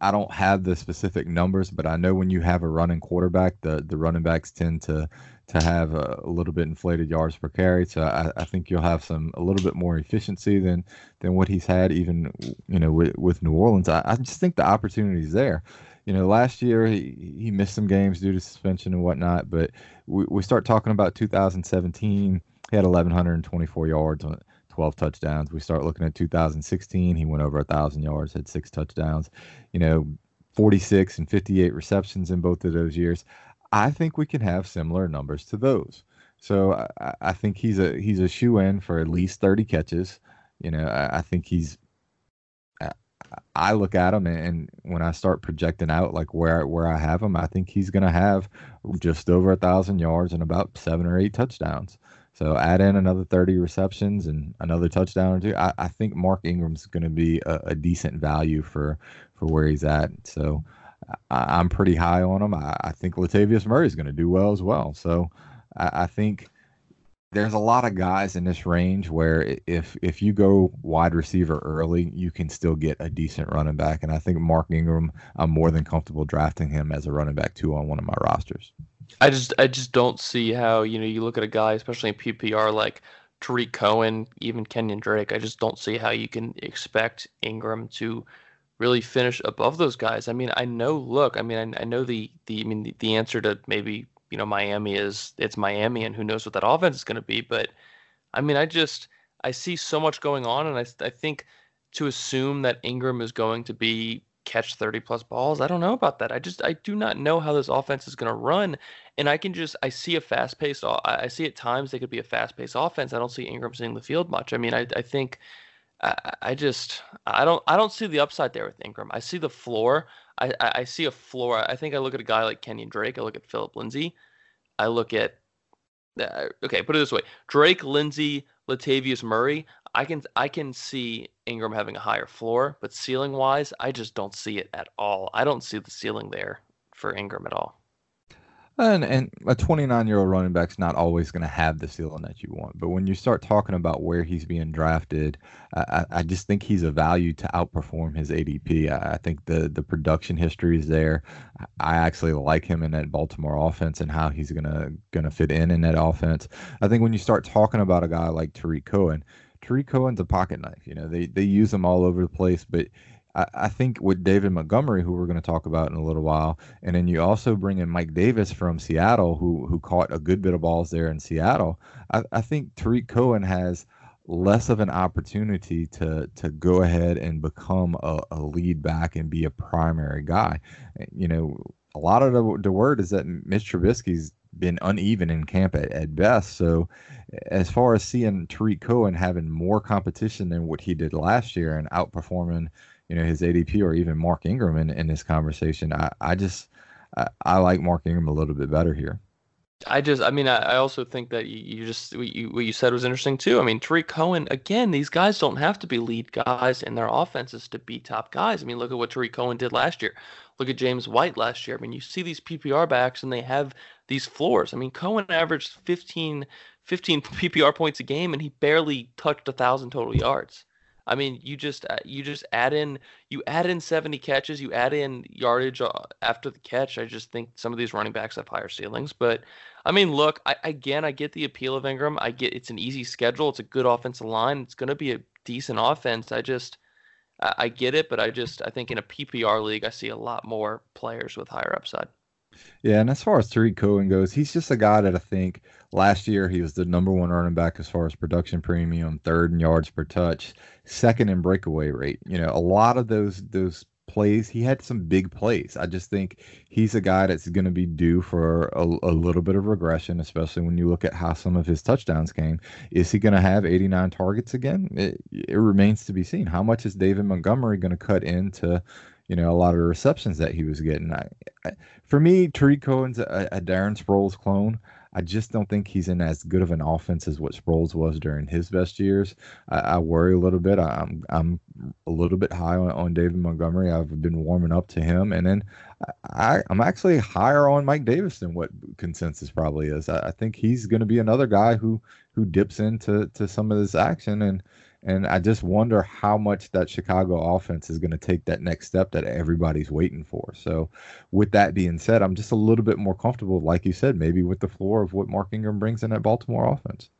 I don't have the specific numbers, but I know when you have a running quarterback, the the running backs tend to to have a, a little bit inflated yards per carry. So I, I, think you'll have some a little bit more efficiency than than what he's had even you know with, with New Orleans. I, I just think the opportunity is there you know, last year he, he missed some games due to suspension and whatnot, but we, we start talking about 2017. He had 1,124 yards on 12 touchdowns. We start looking at 2016. He went over a thousand yards, had six touchdowns. You know, 46 and 58 receptions in both of those years. I think we can have similar numbers to those. So I, I think he's a he's a shoe in for at least 30 catches. You know, I, I think he's I look at him and, when I start projecting out like where where I have him, I think he's going to have just over a thousand yards and about seven or eight touchdowns. So add in another 30 receptions and another touchdown or two. I, I think Mark Ingram's going to be a, a, decent value for for where he's at. So I, am pretty high on him. I, I think Latavius Murray is going to do well as well. So I, I think there's a lot of guys in this range where if if you go wide receiver early, you can still get a decent running back. And I think Mark Ingram, I'm more than comfortable drafting him as a running back too on one of my rosters. I just I just don't see how you know you look at a guy, especially in PPR like Tarik Cohen, even Kenyan Drake. I just don't see how you can expect Ingram to really finish above those guys. I mean, I know. Look, I mean, I, I know the the I mean the, the answer to maybe you know Miami is it's Miami and who knows what that offense is going to be. But I mean, I just I see so much going on, and I I think to assume that Ingram is going to be catch 30 plus balls, I don't know about that. I just I do not know how this offense is going to run, and I can just I see a fast paced. I see at times they could be a fast paced offense. I don't see Ingram seeing the field much. I mean, I I think. I, I just I don't I don't see the upside there with Ingram. I see the floor. I, I see a floor. I think I look at a guy like Kenyan Drake. I look at Phillip Lindsay. I look at uh, okay, put it this way: Drake, Lindsay, Latavius Murray. I can I can see Ingram having a higher floor, but ceiling wise, I just don't see it at all. I don't see the ceiling there for Ingram at all. And and a 29 year old running back's not always going to have the ceiling that you want. But when you start talking about where he's being drafted, I, I just think he's a value to outperform his ADP. I, I think the the production history is there. I actually like him in that Baltimore offense and how he's gonna gonna fit in in that offense. I think when you start talking about a guy like Tarik Cohen, Tarik Cohen's a pocket knife. You know they they use him all over the place, but I, think with David Montgomery, who we're going to talk about in a little while, and then you also bring in Mike Davis from Seattle, who who caught a good bit of balls there in Seattle. I, I think Tarik Cohen has less of an opportunity to to go ahead and become a, a, lead back and be a primary guy. You know, a lot of the, the word is that Mitch Trubisky's been uneven in camp at, at best. So, as far as seeing Tarik Cohen having more competition than what he did last year and outperforming you know his ADP or even Mark Ingram in, in this conversation. I, I just I, I like Mark Ingram a little bit better here. I just, I mean, I, I also think that you, just what you, what you said was interesting too. I mean, Tarik Cohen again. These guys don't have to be lead guys in their offenses to be top guys. I mean, look at what Tarik Cohen did last year. Look at James White last year. I mean, you see these PPR backs and they have these floors. I mean, Cohen averaged 15, 15 (laughs) PPR points a game and he barely touched a thousand total yards. I mean, you just uh, you just add in you add in 70 catches, you add in yardage uh, after the catch. I just think some of these running backs have higher ceilings. But I mean, look, I, again, I get the appeal of Ingram. I get it's an easy schedule. It's a good offensive line. It's going to be a decent offense. I just I get it, but I just I think in a PPR league, I see a lot more players with higher upside. Yeah, and as far as Tarik Cohen goes, he's just a guy that I think last year he was the number one running back as far as production premium, third in yards per touch, second in breakaway rate. You know, a lot of those those plays, he had some big plays. I just think he's a guy that's going to be due for a, a, little bit of regression, especially when you look at how some of his touchdowns came. Is he going to have 89 targets again? It, it remains to be seen. How much is David Montgomery going to cut into you know, a lot of the receptions that he was getting. I, I, for me, Tarik Cohen's a, a Darren Sproles clone. I just don't think he's in as good of an offense as what Sproles was during his best years. I, I worry a little bit. I'm I'm a little bit high on, on, David Montgomery. I've been warming up to him, and then I, I'm actually higher on Mike Davis than what consensus probably is. I, I think he's going to be another guy who who dips into to some of this action and and I just wonder how much that Chicago offense is going to take that next step that everybody's waiting for. So, with that being said, I'm just a little bit more comfortable, like you said, maybe with the floor of what Mark Ingram brings in that Baltimore offense.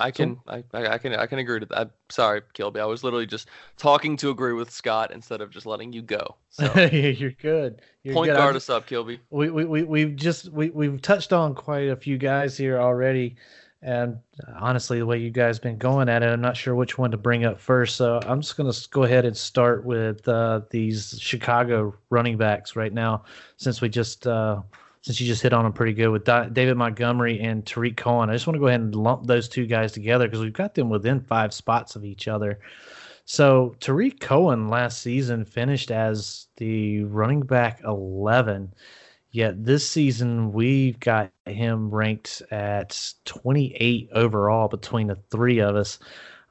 I can, I, I can, I can agree to that. I'm sorry, Kilby. I was literally just talking to agree with Scott instead of just letting you go. So (laughs) you're good. You're point good. guard us up, Kilby. We, we, we, we've just, we, we've touched on quite a few guys here already. And honestly, the way you guys been going at it, I'm not sure which one to bring up first. So I'm just going to go ahead and start with uh, these Chicago running backs right now, since we just uh, since you just hit on them pretty good with David Montgomery and Tarik Cohen. I just want to go ahead and lump those two guys together because we've got them within five spots of each other. So Tarik Cohen last season finished as the running back 11 Yet this season, we've got him ranked at 28 overall between the three of us.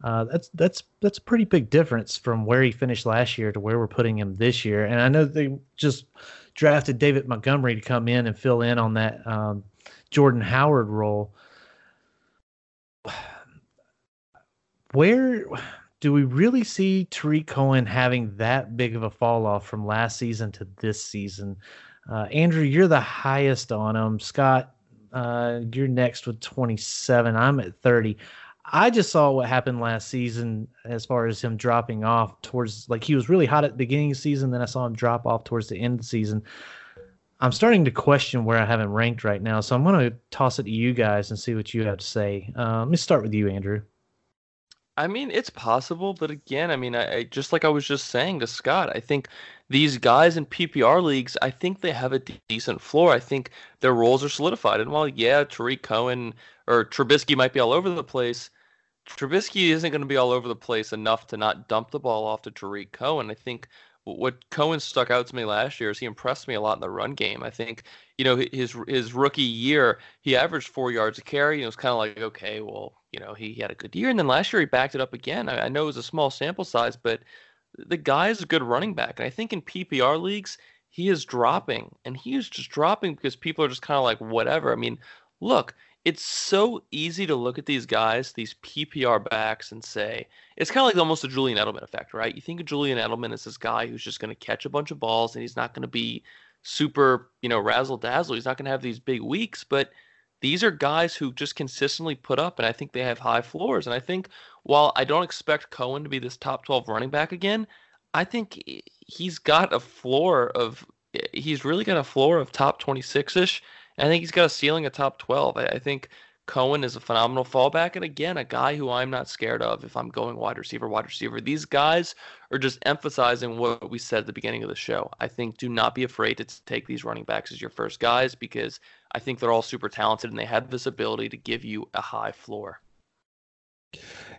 Uh, that's that's that's a pretty big difference from where he finished last year to where we're putting him this year. And I know they just drafted David Montgomery to come in and fill in on that um, Jordan Howard role. Where do we really see Tarik Cohen having that big of a fall off from last season to this season? Uh, Andrew, you're the highest on them. Scott, uh, you're next with 27. I'm at 30. I just saw what happened last season as far as him dropping off towards like he was really hot at the beginning of the season, then I saw him drop off towards the end of the season. I'm starting to question where I have him ranked right now, so I'm going to toss it to you guys and see what you have to say. Uh, let me start with you, Andrew. I mean, it's possible, but again, I mean, I, I, just like I was just saying to Scott, I think these guys in PPR leagues, I think they have a d- decent floor. I think their roles are solidified. And while yeah, Tarik Cohen or Trubisky might be all over the place, Trubisky isn't going to be all over the place enough to not dump the ball off to Tarik Cohen. I think what Cohen stuck out to me last year is he impressed me a lot in the run game. I think you know his his rookie year he averaged four yards a carry. And it was kind of like okay, well you know he, had a good year, and then last year he backed it up again. I, I know it was a small sample size, but the guy is a good running back, and I think in PPR leagues he is dropping, and he is just dropping because people are just kind of like whatever. I mean, look, it's so easy to look at these guys, these PPR backs, and say it's kind of like almost a Julian Edelman effect, right? You think of Julian Edelman as this guy who's just going to catch a bunch of balls and he's not going to be super, you know, razzle dazzle. He's not going to have these big weeks, but these are guys who just consistently put up, and I think they have high floors. And I think while I don't expect Cohen to be this top 12 running back again, I think he's got a floor of, he's really got a floor of top 26 ish I think he's got a ceiling of top 12. I, I think Cohen is a phenomenal fallback. And again, a guy who I'm not scared of if I'm going wide receiver, wide receiver. These guys are just emphasizing what we said at the beginning of the show. I think do not be afraid to take these running backs as your first guys because I think they're all super talented and they have this ability to give you a high floor.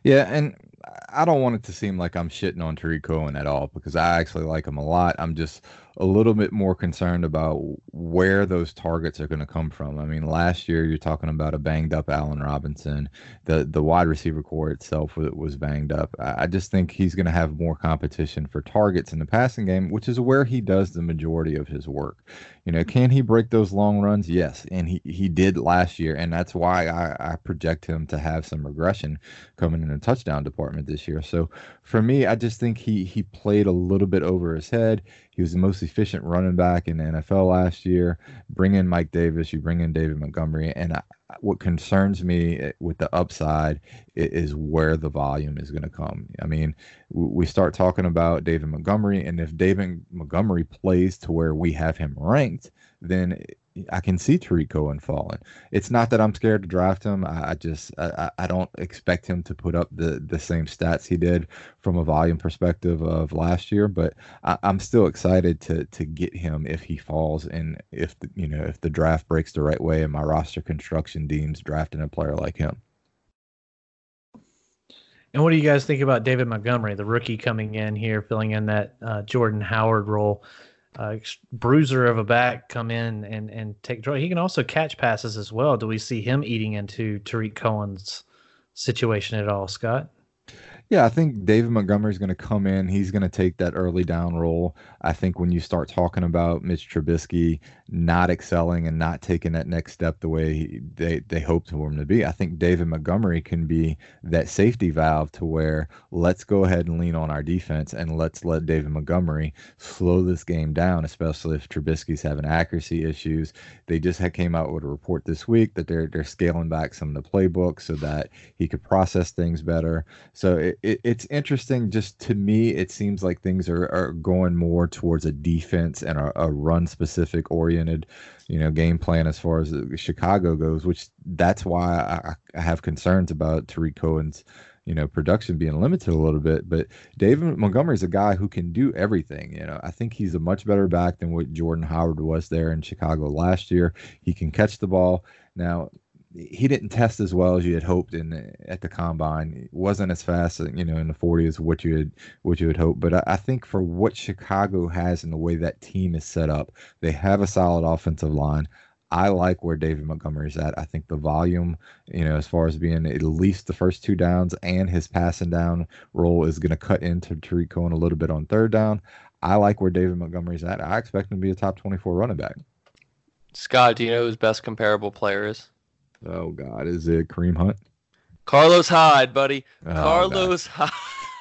Yeah, and I don't want it to seem like I'm shitting on Tarik Cohen at all because I actually like him a lot. I'm just a little bit more concerned about where those targets are going to come from. I mean, last year you're talking about a banged up Allen Robinson. The the wide receiver corps itself was banged up. I just think he's going to have more competition for targets in the passing game, which is where he does the majority of his work. You know, can he break those long runs? Yes, and he he did last year, and that's why I, I project him to have some regression coming in the touchdown department department this year. So for me, I just think he he played a little bit over his head. He was the most efficient running back in the NFL last year. Bring in Mike Davis, you bring in David Montgomery, and I, what concerns me eh, with the upside is where the volume is going to come. I mean, we start talking about David Montgomery, and if David Montgomery plays to where we have him ranked, then I can see Tarik Cohen falling. It's not that I'm scared to draft him. I, I just I, I, don't expect him to put up the the same stats he did from a volume perspective of last year. But I, am still excited to to get him if he falls and if the, you know if the draft breaks the right way and my roster construction deems drafting a player like him. And what do you guys think about David Montgomery, the rookie coming in here, filling in that uh, Jordan Howard role? Uh, bruiser of a back come in and and take draw. He can also catch passes as well. Do we see him eating into Tarik Cohen's situation at all, Scott? Yeah, I think David Montgomery is going to come in. He's going to take that early down role. I think when you start talking about Mitch Trubisky not excelling and not taking that next step the way he, they they hope for him to be, I think David Montgomery can be that safety valve to where let's go ahead and lean on our defense and let's let David Montgomery slow this game down, especially if Trubisky's having accuracy issues. They just had came out with a report this week that they're they're scaling back some of the playbook so that he could process things better. So it, it, it's interesting. Just to me, it seems like things are, are going more towards a defense and a, a run specific oriented, you know, game plan as far as Chicago goes. Which that's why I, I have concerns about Tarik Cohen's you know production being limited a little bit. But david montgomery is a guy who can do everything you know. I think he's a much better back than what jordan howard was there in chicago last year. He can catch the ball. Now he didn't test as well as you had hoped in at the combine. It wasn't as fast, you know, in the 40 as what you had what you had hoped. But I, I, think for what Chicago has and the way that team is set up, they have a solid offensive line. I like where David Montgomery is at. I think the volume, you know, as far as being at least the first two downs and his passing down role is going to cut into Tarik Cohen a little bit on third down. I like where David Montgomery's at. I expect him to be a top 24 running back. Scott, do you know who his best comparable player is? Oh God, is it Kareem Hunt? Carlos Hyde, buddy. Oh, Carlos God. Hyde.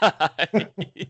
(laughs)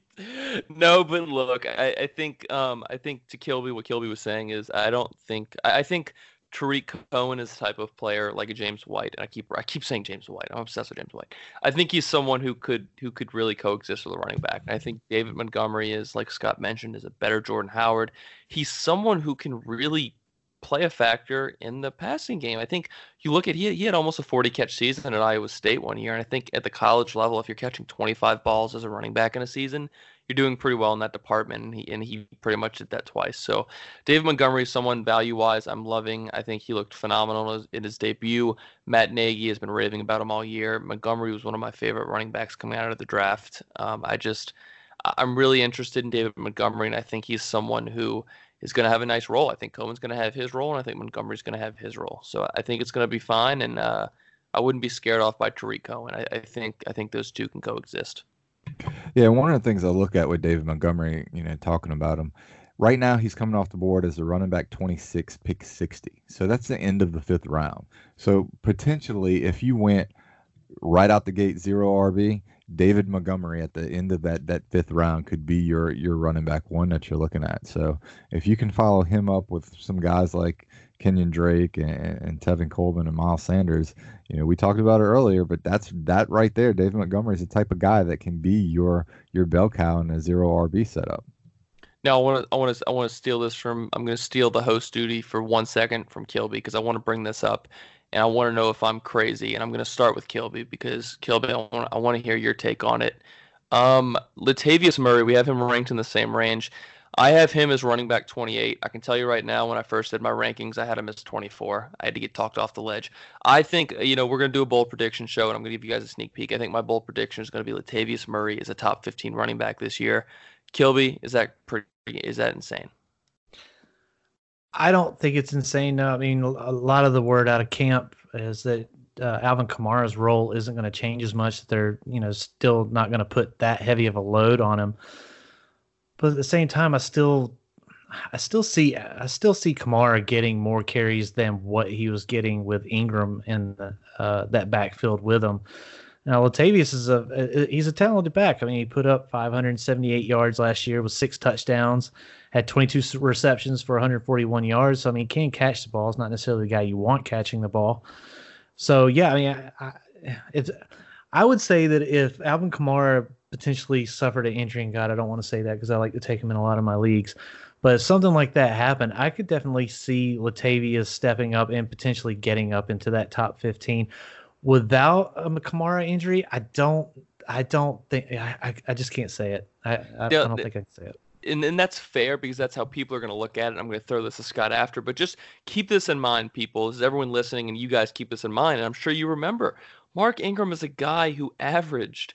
no, but look, I, I think um, I think to Kilby, what Kilby was saying is I don't think I, I think Tarik Cohen is the type of player like a James White, and I keep I keep saying James White. I'm obsessed with James White. I think he's someone who could who could really coexist with a running back. And I think David Montgomery is, like Scott mentioned, is a better Jordan Howard. He's someone who can really play a factor in the passing game. I think you look at he he had almost a 40 catch season at Iowa State one year, and I think at the college level, if you're catching 25 balls as a running back in a season, you're doing pretty well in that department. And he and he pretty much did that twice. So David Montgomery is someone value wise I'm loving. I think he looked phenomenal in his debut. Matt Nagy has been raving about him all year. Montgomery was one of my favorite running backs coming out of the draft. Um, I just I'm really interested in David Montgomery, and I think he's someone who is going to have a nice role. I think Cohen's going to have his role, and I think Montgomery's going to have his role. So I think it's going to be fine, and uh, I wouldn't be scared off by Tarik Cohen. I, I, think I think those two can coexist. Yeah, one of the things I look at with David Montgomery, you know, talking about him, right now he's coming off the board as a running back 26, pick 60. So that's the end of the fifth round. So potentially, if you went right out the gate zero RB, David Montgomery at the end of that that fifth round could be your your running back one that you're looking at. So if you can follow him up with some guys like Kenyan Drake and, and Tevin Coleman and Miles Sanders, you know, we talked about it earlier, but that's that right there. David Montgomery is the type of guy that can be your your bell cow in a zero RB setup. Now I want to I want to I want to steal this from I'm going to steal the host duty for one second from Kilby because I want to bring this up and I want to know if I'm crazy. And I'm going to start with Kilby because Kilby, I want, to hear your take on it. Um, Latavius Murray, we have him ranked in the same range. I have him as running back 28. I can tell you right now, when I first did my rankings, I had him as 24. I had to get talked off the ledge. I think, you know, we're going to do a bold prediction show, and I'm going to give you guys a sneak peek. I think my bold prediction is going to be Latavius Murray is a top 15 running back this year. Kilby, is that pretty? Is that insane? I don't think it's insane. No, I mean, a lot of the word out of camp is that uh, Alvin Kamara's role isn't going to change as much. They're, you know, still not going to put that heavy of a load on him. But at the same time, I still, I still see, I still see Kamara getting more carries than what he was getting with Ingram in the, uh, that backfield with him. Now Latavius is a he's a talented back. I mean, he put up 578 yards last year with six touchdowns, had 22 receptions for 141 yards. So I mean, he can catch the ball. It's not necessarily the guy you want catching the ball. So yeah, I mean, I, I, it's I would say that if Alvin Kamara potentially suffered an injury, and God, I don't want to say that because I like to take him in a lot of my leagues. But if something like that happened, I could definitely see Latavius stepping up and potentially getting up into that top 15 without a Kamara injury, I don't. I don't think. I, I, just can't say it. I, I, yeah, I don't think I can say it. And, and that's fair because that's how people are going to look at it. I'm going to throw this to Scott after, but just keep this in mind, people. Is everyone listening, and you guys keep this in mind. And I'm sure you remember Mark Ingram is a guy who averaged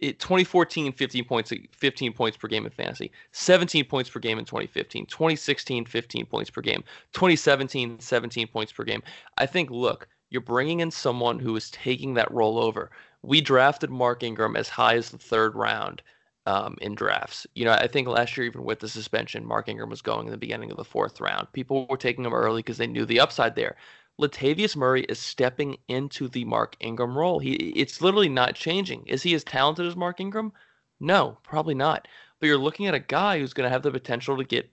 it 2014 15 points 15 points per game in fantasy 17 points per game in 2015 2016 15 points per game 2017 17 points per game i think look you're bringing in someone who is taking that role over. We drafted Mark Ingram as high as the third round um, in drafts. You know, I think last year, even with the suspension, Mark Ingram was going in the beginning of the fourth round. People were taking him early because they knew the upside there. Latavius Murray is stepping into the Mark Ingram role. He it's literally not changing. Is he as talented as Mark Ingram? No, probably not. But you're looking at a guy who's going to have the potential to get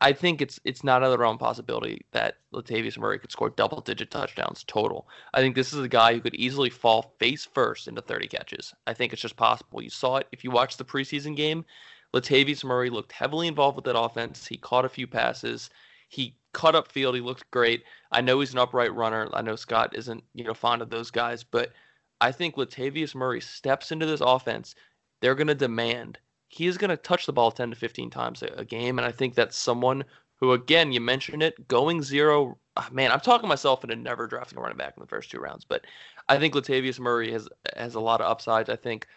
I think it's it's not out of the realm possibility that Latavius Murray could score double digit touchdowns total. I think this is a guy who could easily fall face first into 30 catches. I think it's just possible. You saw it if you watched the preseason game. Latavius Murray looked heavily involved with that offense. He caught a few passes. He cut up field. He looked great. I know he's an upright runner. I know Scott isn't you know fond of those guys, but I think Latavius Murray steps into this offense. They're going to demand he is going to touch the ball 10 to 15 times a, game. And I think that's someone who, again, you mentioned it, going zero. Oh, man, I'm talking myself into never drafting a running back in the first two rounds. But I think Latavius Murray has has a lot of upsides. I think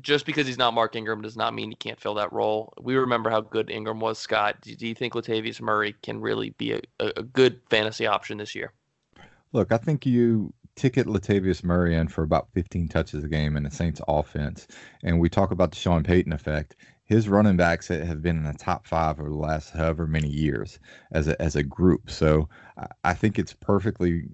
just because he's not Mark Ingram does not mean he can't fill that role. We remember how good Ingram was, Scott. Do, do you think Latavius Murray can really be a, a good fantasy option this year? Look, I think you ticket Latavius Murray in for about 15 touches a game in the Saints offense, and we talk about the Sean Payton effect. His running backs have been in the top five over the last however many years as a as a group. So I think it's perfectly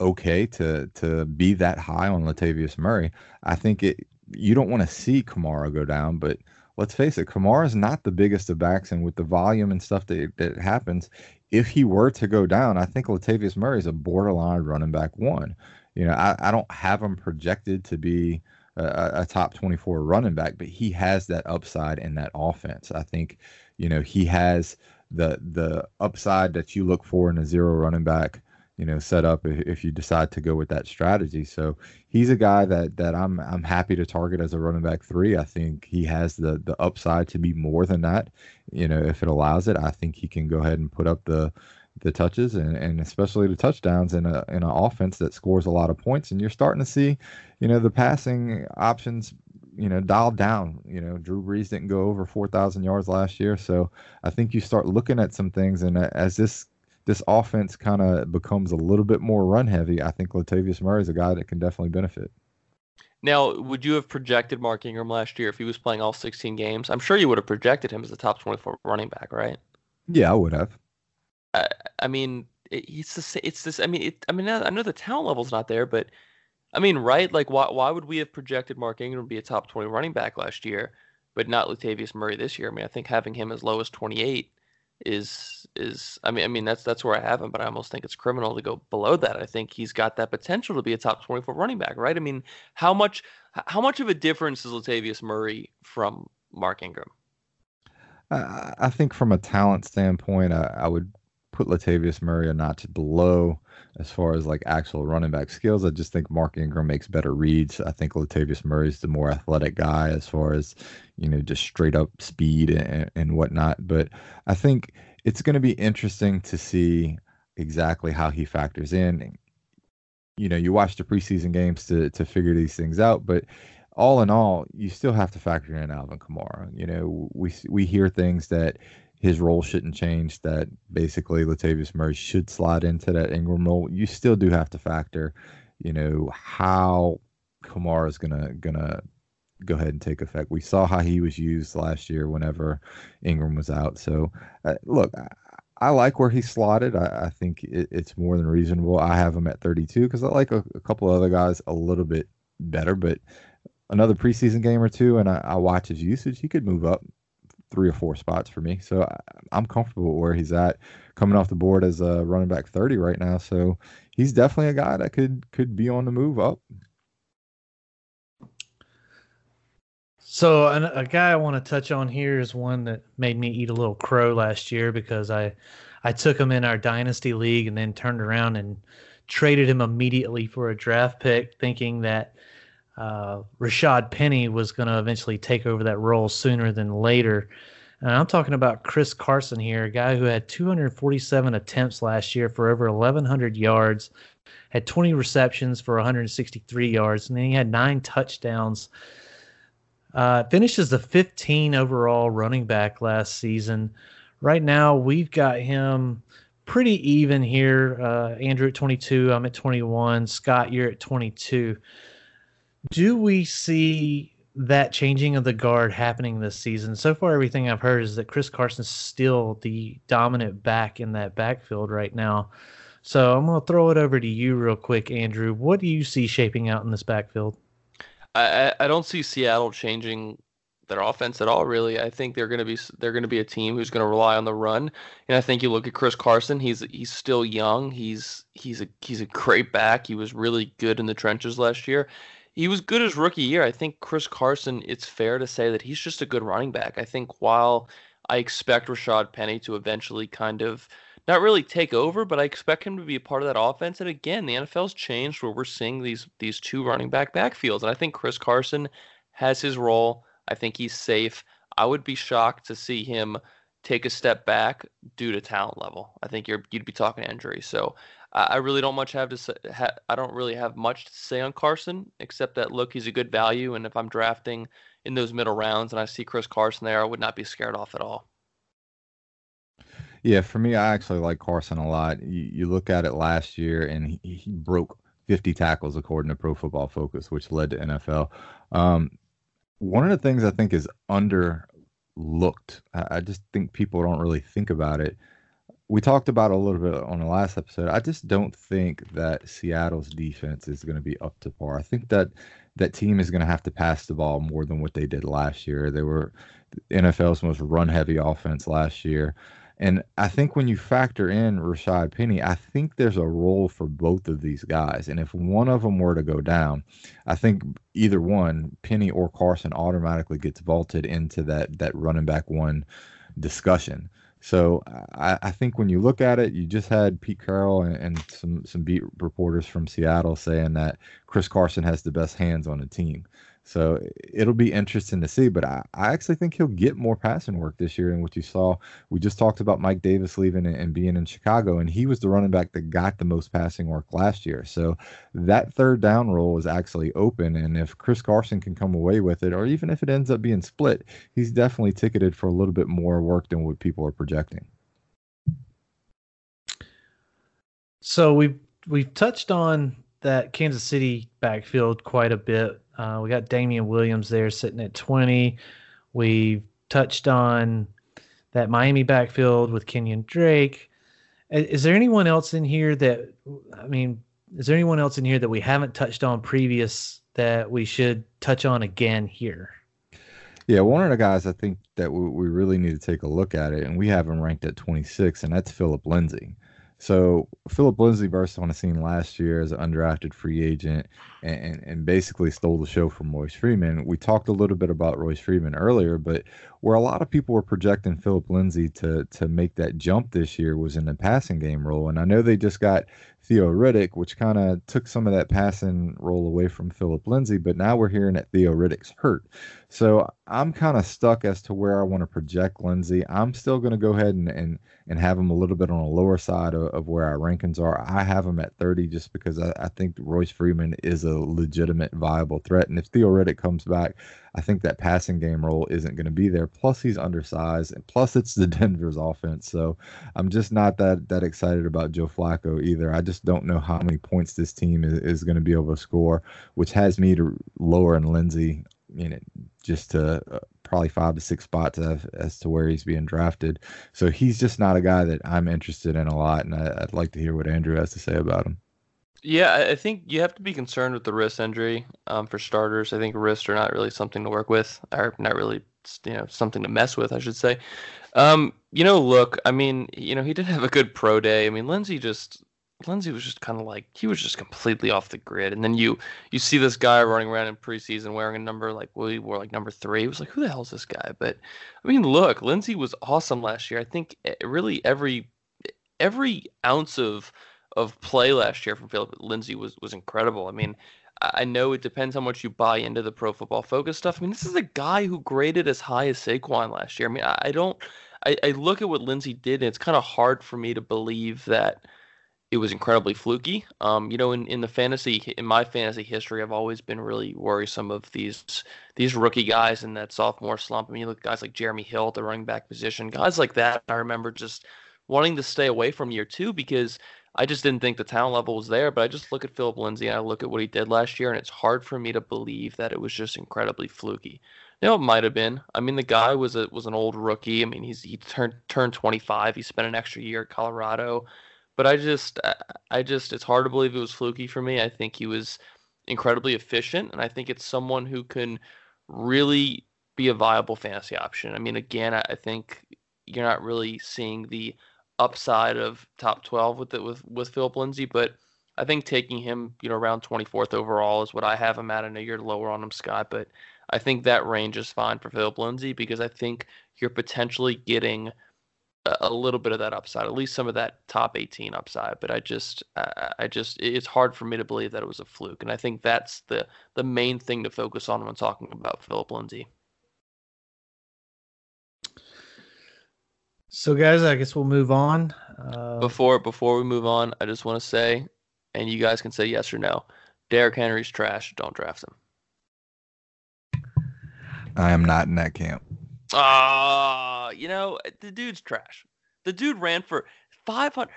okay to to be that high on Latavius Murray. I think it you don't want to see Kamara go down, but let's face it, Kamara is not the biggest of backs, and with the volume and stuff that, that happens, if he were to go down, I think Latavius Murray is a borderline running back one. You know, I, I don't have him projected to be a, a, top 24 running back, but he has that upside in that offense. I think, you know, he has the the upside that you look for in a zero running back you know set up if, you decide to go with that strategy. So he's a guy that that I'm I'm happy to target as a running back three. I think he has the the upside to be more than that. You know, if it allows it, I think he can go ahead and put up the the touches and, and especially the touchdowns in a in an offense that scores a lot of points. And you're starting to see, you know, the passing options you know dialed down. You know, Drew Brees didn't go over 4,000 yards last year, so I think you start looking at some things. And uh, as this this offense kind of becomes a little bit more run heavy, I think Latavius Murray is a guy that can definitely benefit. Now, would you have projected Mark Ingram last year if he was playing all 16 games? I'm sure you would have projected him as a top 24 running back, right? Yeah, I would have. I, I mean, it's this. It's this. I mean, it, I mean, I know the talent level's not there, but I mean, right? Like, why why would we have projected Mark Ingram to be a top 20 running back last year, but not Latavius Murray this year? I mean, I think having him as low as 28 is is I mean I mean that's that's where I have him, but I almost think it's criminal to go below that. I think he's got that potential to be a top 24 running back, right? I mean, how much how much of a difference is Latavius Murray from Mark Ingram? I think from a talent standpoint, I, I would put Latavius Murray a notch below as far as like actual running back skills. I just think Mark Ingram makes better reads. I think Latavius Murray is the more athletic guy as far as you know just straight up speed and, and whatnot. But I think it's going to be interesting to see exactly how he factors in. You know, you watch the preseason games to to figure these things out, but all in all, you still have to factor in Alvin Kamara. You know, we we hear things that his role shouldn't change. That basically Latavius Murray should slide into that Ingram role. You still do have to factor, you know, how Kamara is gonna gonna go ahead and take effect. We saw how he was used last year whenever Ingram was out. So uh, look. I, I like where he's slotted. I, I think it, it's more than reasonable. I have him at 32 because I like a, a couple other guys a little bit better, but another preseason game or two, and I, I watch his usage, he could move up three or four spots for me. So I, I'm comfortable where he's at, coming off the board as a running back 30 right now. So he's definitely a guy that could could be on the move up. So a, a guy I want to touch on here is one that made me eat a little crow last year because I I took him in our dynasty league and then turned around and traded him immediately for a draft pick, thinking that uh, Rashad Penny was going to eventually take over that role sooner than later. And I'm talking about Chris Carson here, a guy who had 247 attempts last year for over 1,100 yards, had 20 receptions for 163 yards, and then he had nine touchdowns. Uh, finishes the 15 overall running back last season. Right now, we've got him pretty even here. Uh, Andrew at 22, I'm at 21. Scott, you're at 22. Do we see that changing of the guard happening this season? So far, everything I've heard is that Chris Carson's still the dominant back in that backfield right now. So I'm going to throw it over to you real quick, Andrew. What do you see shaping out in this backfield? I, I don't see Seattle changing their offense at all. Really, I think they're going to be they're going to be a team who's going to rely on the run. And I think you look at Chris Carson. He's he's still young. He's he's a he's a great back. He was really good in the trenches last year. He was good his rookie year. I think Chris Carson. It's fair to say that he's just a good running back. I think while I expect Rashad Penny to eventually kind of not really take over, but I expect him to be a part of that offense. And again, the NFL's changed where we're seeing these these two running back backfields, and I think Chris Carson has his role. I think he's safe. I would be shocked to see him take a step back due to talent level. I think you're you'd be talking injury. So I really don't much have to say. Ha, I don't really have much to say on Carson except that look, he's a good value, and if I'm drafting in those middle rounds and I see Chris Carson there, I would not be scared off at all. Yeah, for me, I actually like Carson a lot. You, you look at it last year, and he, he, broke 50 tackles according to Pro Football Focus, which led to NFL. Um, one of the things I think is underlooked. I, I just think people don't really think about it. We talked about a little bit on the last episode. I just don't think that Seattle's defense is going to be up to par. I think that that team is going to have to pass the ball more than what they did last year. They were NFL's most run heavy offense last year. And I think when you factor in Rashad Penny, I think there's a role for both of these guys. And if one of them were to go down, I think either one, Penny or Carson, automatically gets vaulted into that that running back one discussion. So I, I, think when you look at it, you just had Pete Carroll and, and, some some beat reporters from Seattle saying that Chris Carson has the best hands on the team. So it'll be interesting to see. But I, I actually think he'll get more passing work this year than what you saw. We just talked about Mike Davis leaving and, and being in Chicago, and he was the running back that got the most passing work last year. So that third down role is actually open. And if Chris Carson can come away with it, or even if it ends up being split, he's definitely ticketed for a little bit more work than what people are projecting. So we've we've touched on that Kansas City backfield quite a bit uh, we got Damien Williams there sitting at 20. We've touched on that Miami backfield with Kenyan Drake. Is there anyone else in here that, I mean, is there anyone else in here that we haven't touched on previous that we should touch on again here? Yeah, one of the guys I think that we, we really need to take a look at it, and we have him ranked at 26, and that's Phillip Lindsay. So Phillip Lindsay burst on the scene last year as an undrafted free agent and, and basically stole the show from Royce Freeman. We talked a little bit about Royce Freeman earlier, but where a lot of people were projecting Phillip Lindsay to to make that jump this year was in the passing game role. And I know they just got Theo Riddick, which kind of took some of that passing role away from Phillip Lindsay, but now we're hearing that Theo Riddick's hurt. So I'm kind of stuck as to where I want to project Lindsay. I'm still going to go ahead and, and and have him a little bit on the lower side of, of where our rankings are. I have him at 30 just because I, I think Royce Freeman is a legitimate, viable threat. And if Theo Riddick comes back, I think that passing game role isn't going to be there. Plus, he's undersized, and plus, it's the (laughs) Denver's offense. So I'm just not that that excited about Joe Flacco either. I just don't know how many points this team is, is going to be able to score, which has me to lower in Lindsay, you know, just to uh, probably five to six spots as, as to where he's being drafted. So he's just not a guy that I'm interested in a lot, and I, I'd like to hear what Andrew has to say about him. Yeah, I think you have to be concerned with the wrist injury. Um, for starters, I think wrists are not really something to work with, or not really, you know, something to mess with, I should say. Um, you know, look, I mean, you know, he did have a good pro day. I mean, Lindsay just Lindsay was just kind of like he was just completely off the grid. And then you you see this guy running around in preseason wearing a number like we wore like number three. It was like who the hell is this guy? But I mean, look, Lindsay was awesome last year. I think eh, really every every ounce of of play last year from Phillip Lindsay was was incredible. I mean, I know it depends how much you buy into the Pro Football Focus stuff. I mean, this is a guy who graded as high as Saquon last year. I mean, I, don't. I, I look at what Lindsay did, and it's kind of hard for me to believe that it was incredibly fluky. Um, you know, in, in the fantasy, in my fantasy history, I've always been really worrisome of these these rookie guys in that sophomore slump. I mean, you look guys like Jeremy Hill at the running back position, guys like that. I remember just wanting to stay away from year two because I just didn't think the talent level was there. But I just look at Phillip Lindsay and I look at what he did last year, and it's hard for me to believe that it was just incredibly fluky. You know, it might have been. I mean, the guy was a was an old rookie. I mean, he's he turned turned 25. He spent an extra year at Colorado. But I just, I just, it's hard to believe it was fluky for me. I think he was incredibly efficient, and I think it's someone who can really be a viable fantasy option. I mean, again, I think you're not really seeing the upside of top 12 with it with with Phillip Lindsay, but I think taking him, you know, around 24th overall is what I have him at. I know you're lower on him, Scott, but I think that range is fine for Phillip Lindsay because I think you're potentially getting a little bit of that upside, at least some of that top 18 upside. But I just, I just, it's hard for me to believe that it was a fluke, and I think that's the the main thing to focus on when talking about Phillip Lindsay. So, guys, I guess we'll move on. Uh, before before we move on, I just want to say, and you guys can say yes or no. Derrick Henry's trash. Don't draft him. I am not in that camp. Ah, uh, you know, the dude's trash. The dude ran for 500.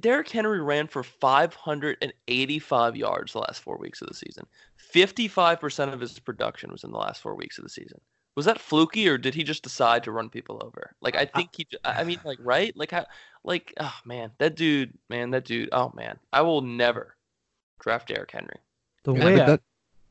Derrick Henry ran for 585 yards the last four weeks of the season. 55% of his production was in the last four weeks of the season. Was that fluky, or did he just decide to run people over? Like, I think he. I mean, like, right? Like, how? Like, oh man, that dude, man, that dude. Oh man, I will never draft Derrick Henry. The way yeah, I, that,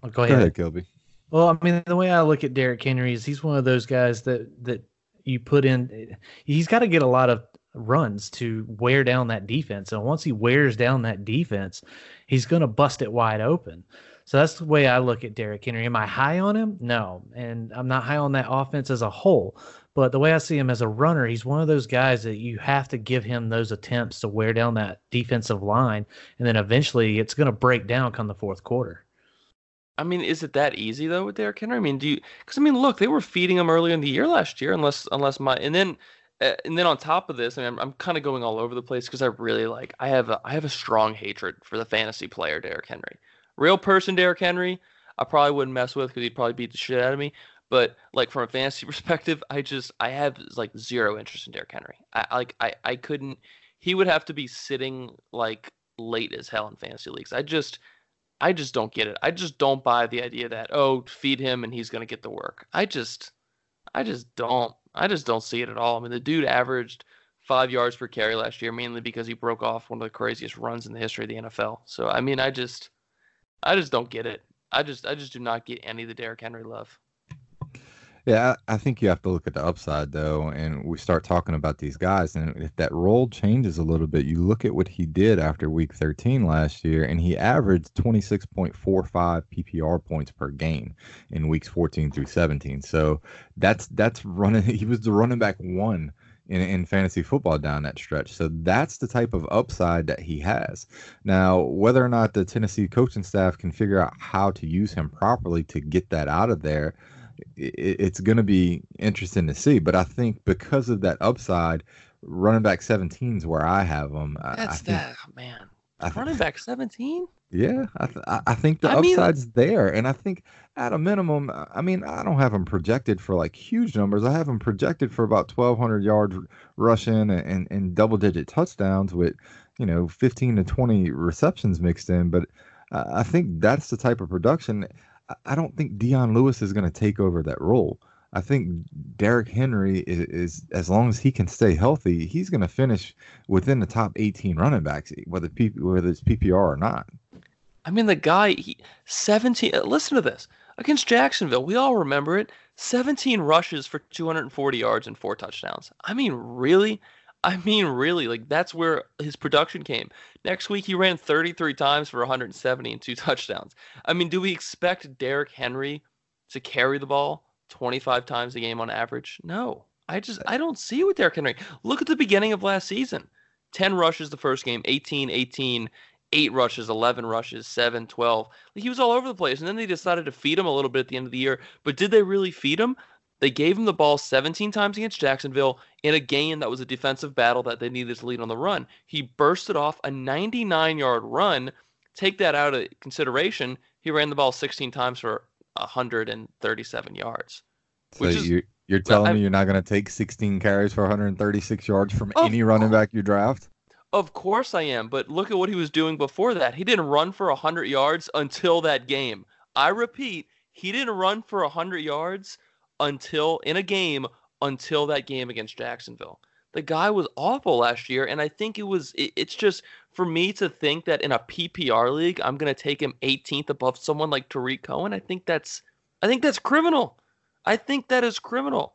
oh, go ahead, go ahead Kilby. Well, I mean, the way I look at Derrick Henry is he's one of those guys that that you put in. He's got to get a lot of runs to wear down that defense, and once he wears down that defense, he's going to bust it wide open. So that's the way I look at Derrick Henry. Am I high on him? No, and I'm not high on that offense as a whole. But the way I see him as a runner, he's one of those guys that you have to give him those attempts to wear down that defensive line, and then eventually it's going to break down come the fourth quarter. I mean, is it that easy though with Derrick Henry? I mean, do you? Because I mean, look, they were feeding him earlier in the year last year, unless unless my and then uh, and then on top of this, I mean, I'm, I'm kind of going all over the place because I really like I have a I have a strong hatred for the fantasy player Derrick Henry. Real person Derrick Henry, I probably wouldn't mess with because he'd probably beat the shit out of me. But like from a fantasy (laughs) perspective, I just I have like zero interest in Derrick Henry. I like I I couldn't. He would have to be sitting like late as hell in fantasy leagues. I just I just don't get it. I just don't buy the idea that oh, feed him and he's to get the work. I just I just don't I just don't see it at all. I mean, the dude averaged 5 yards per carry last year mainly because he broke off one of the craziest runs in the history of the NFL. So, I mean, I just I just don't get it. I just I just do not get any of the Derrick Henry love. Yeah, I think you have to look at the upside though, and we start talking about these guys, and if that role changes a little bit, you look at what he did after Week 13 last year, and he averaged 26.45 PPR points per game in weeks 14 through 17. So that's that's running. (laughs) He was the running back one in, in fantasy football down that stretch. So that's the type of upside that he has. Now, whether or not the Tennessee coaching staff can figure out how to use him properly to get that out of there it's going to be interesting to see. But I think because of that upside, running back 17 is where I have them. That's I that oh, man. I running back 17. Yeah, I, th- I think the I upside's mean, there, and I think at a minimum, I mean, I don't have them projected for like huge numbers. I have them projected for about 1,200 yards rushing and, and, and double digit touchdowns with, you know, 15 to 20 receptions mixed in. But I think that's the type of production. I don't think Dion Lewis is going to take over that role. I think Derrick Henry is, is, as long as he can stay healthy, he's going to finish within the top 18 running backs, whether P, whether it's PPR or not. I mean, the guy, he, 17. Uh, listen to this. Against Jacksonville, we all remember it. 17 rushes for 240 yards and four touchdowns. I mean, really? I mean, really, like that's where his production came. Next week, he ran 33 times for 170 and two touchdowns. I mean, do we expect Derrick Henry to carry the ball 25 times a game on average? No. I just I don't see it with Derrick Henry. Look at the beginning of last season. 10 rushes the first game, 18, 18, 8 rushes, 11 rushes, 7, 12. Like he was all over the place. And then they decided to feed him a little bit at the end of the year. But did they really feed him? They gave him the ball 17 times against Jacksonville in a game that was a defensive battle that they needed to lead on the run. He bursted off a 99 yard run. Take that out of consideration. He ran the ball 16 times for 137 yards. So is, you, you're telling I, me you're not going to take 16 carries for 136 yards from any running back you draft? Of course I am, but look at what he was doing before that. He didn't run for 100 yards until that game. I repeat, he didn't run for 100 yards until in a game until that game against Jacksonville. The guy was awful last year, and I think it was. It, it's just for me to think that in a PPR league, I'm going to take him 18th above someone like Tarik Cohen. I think that's, I think that's criminal. I think that is criminal.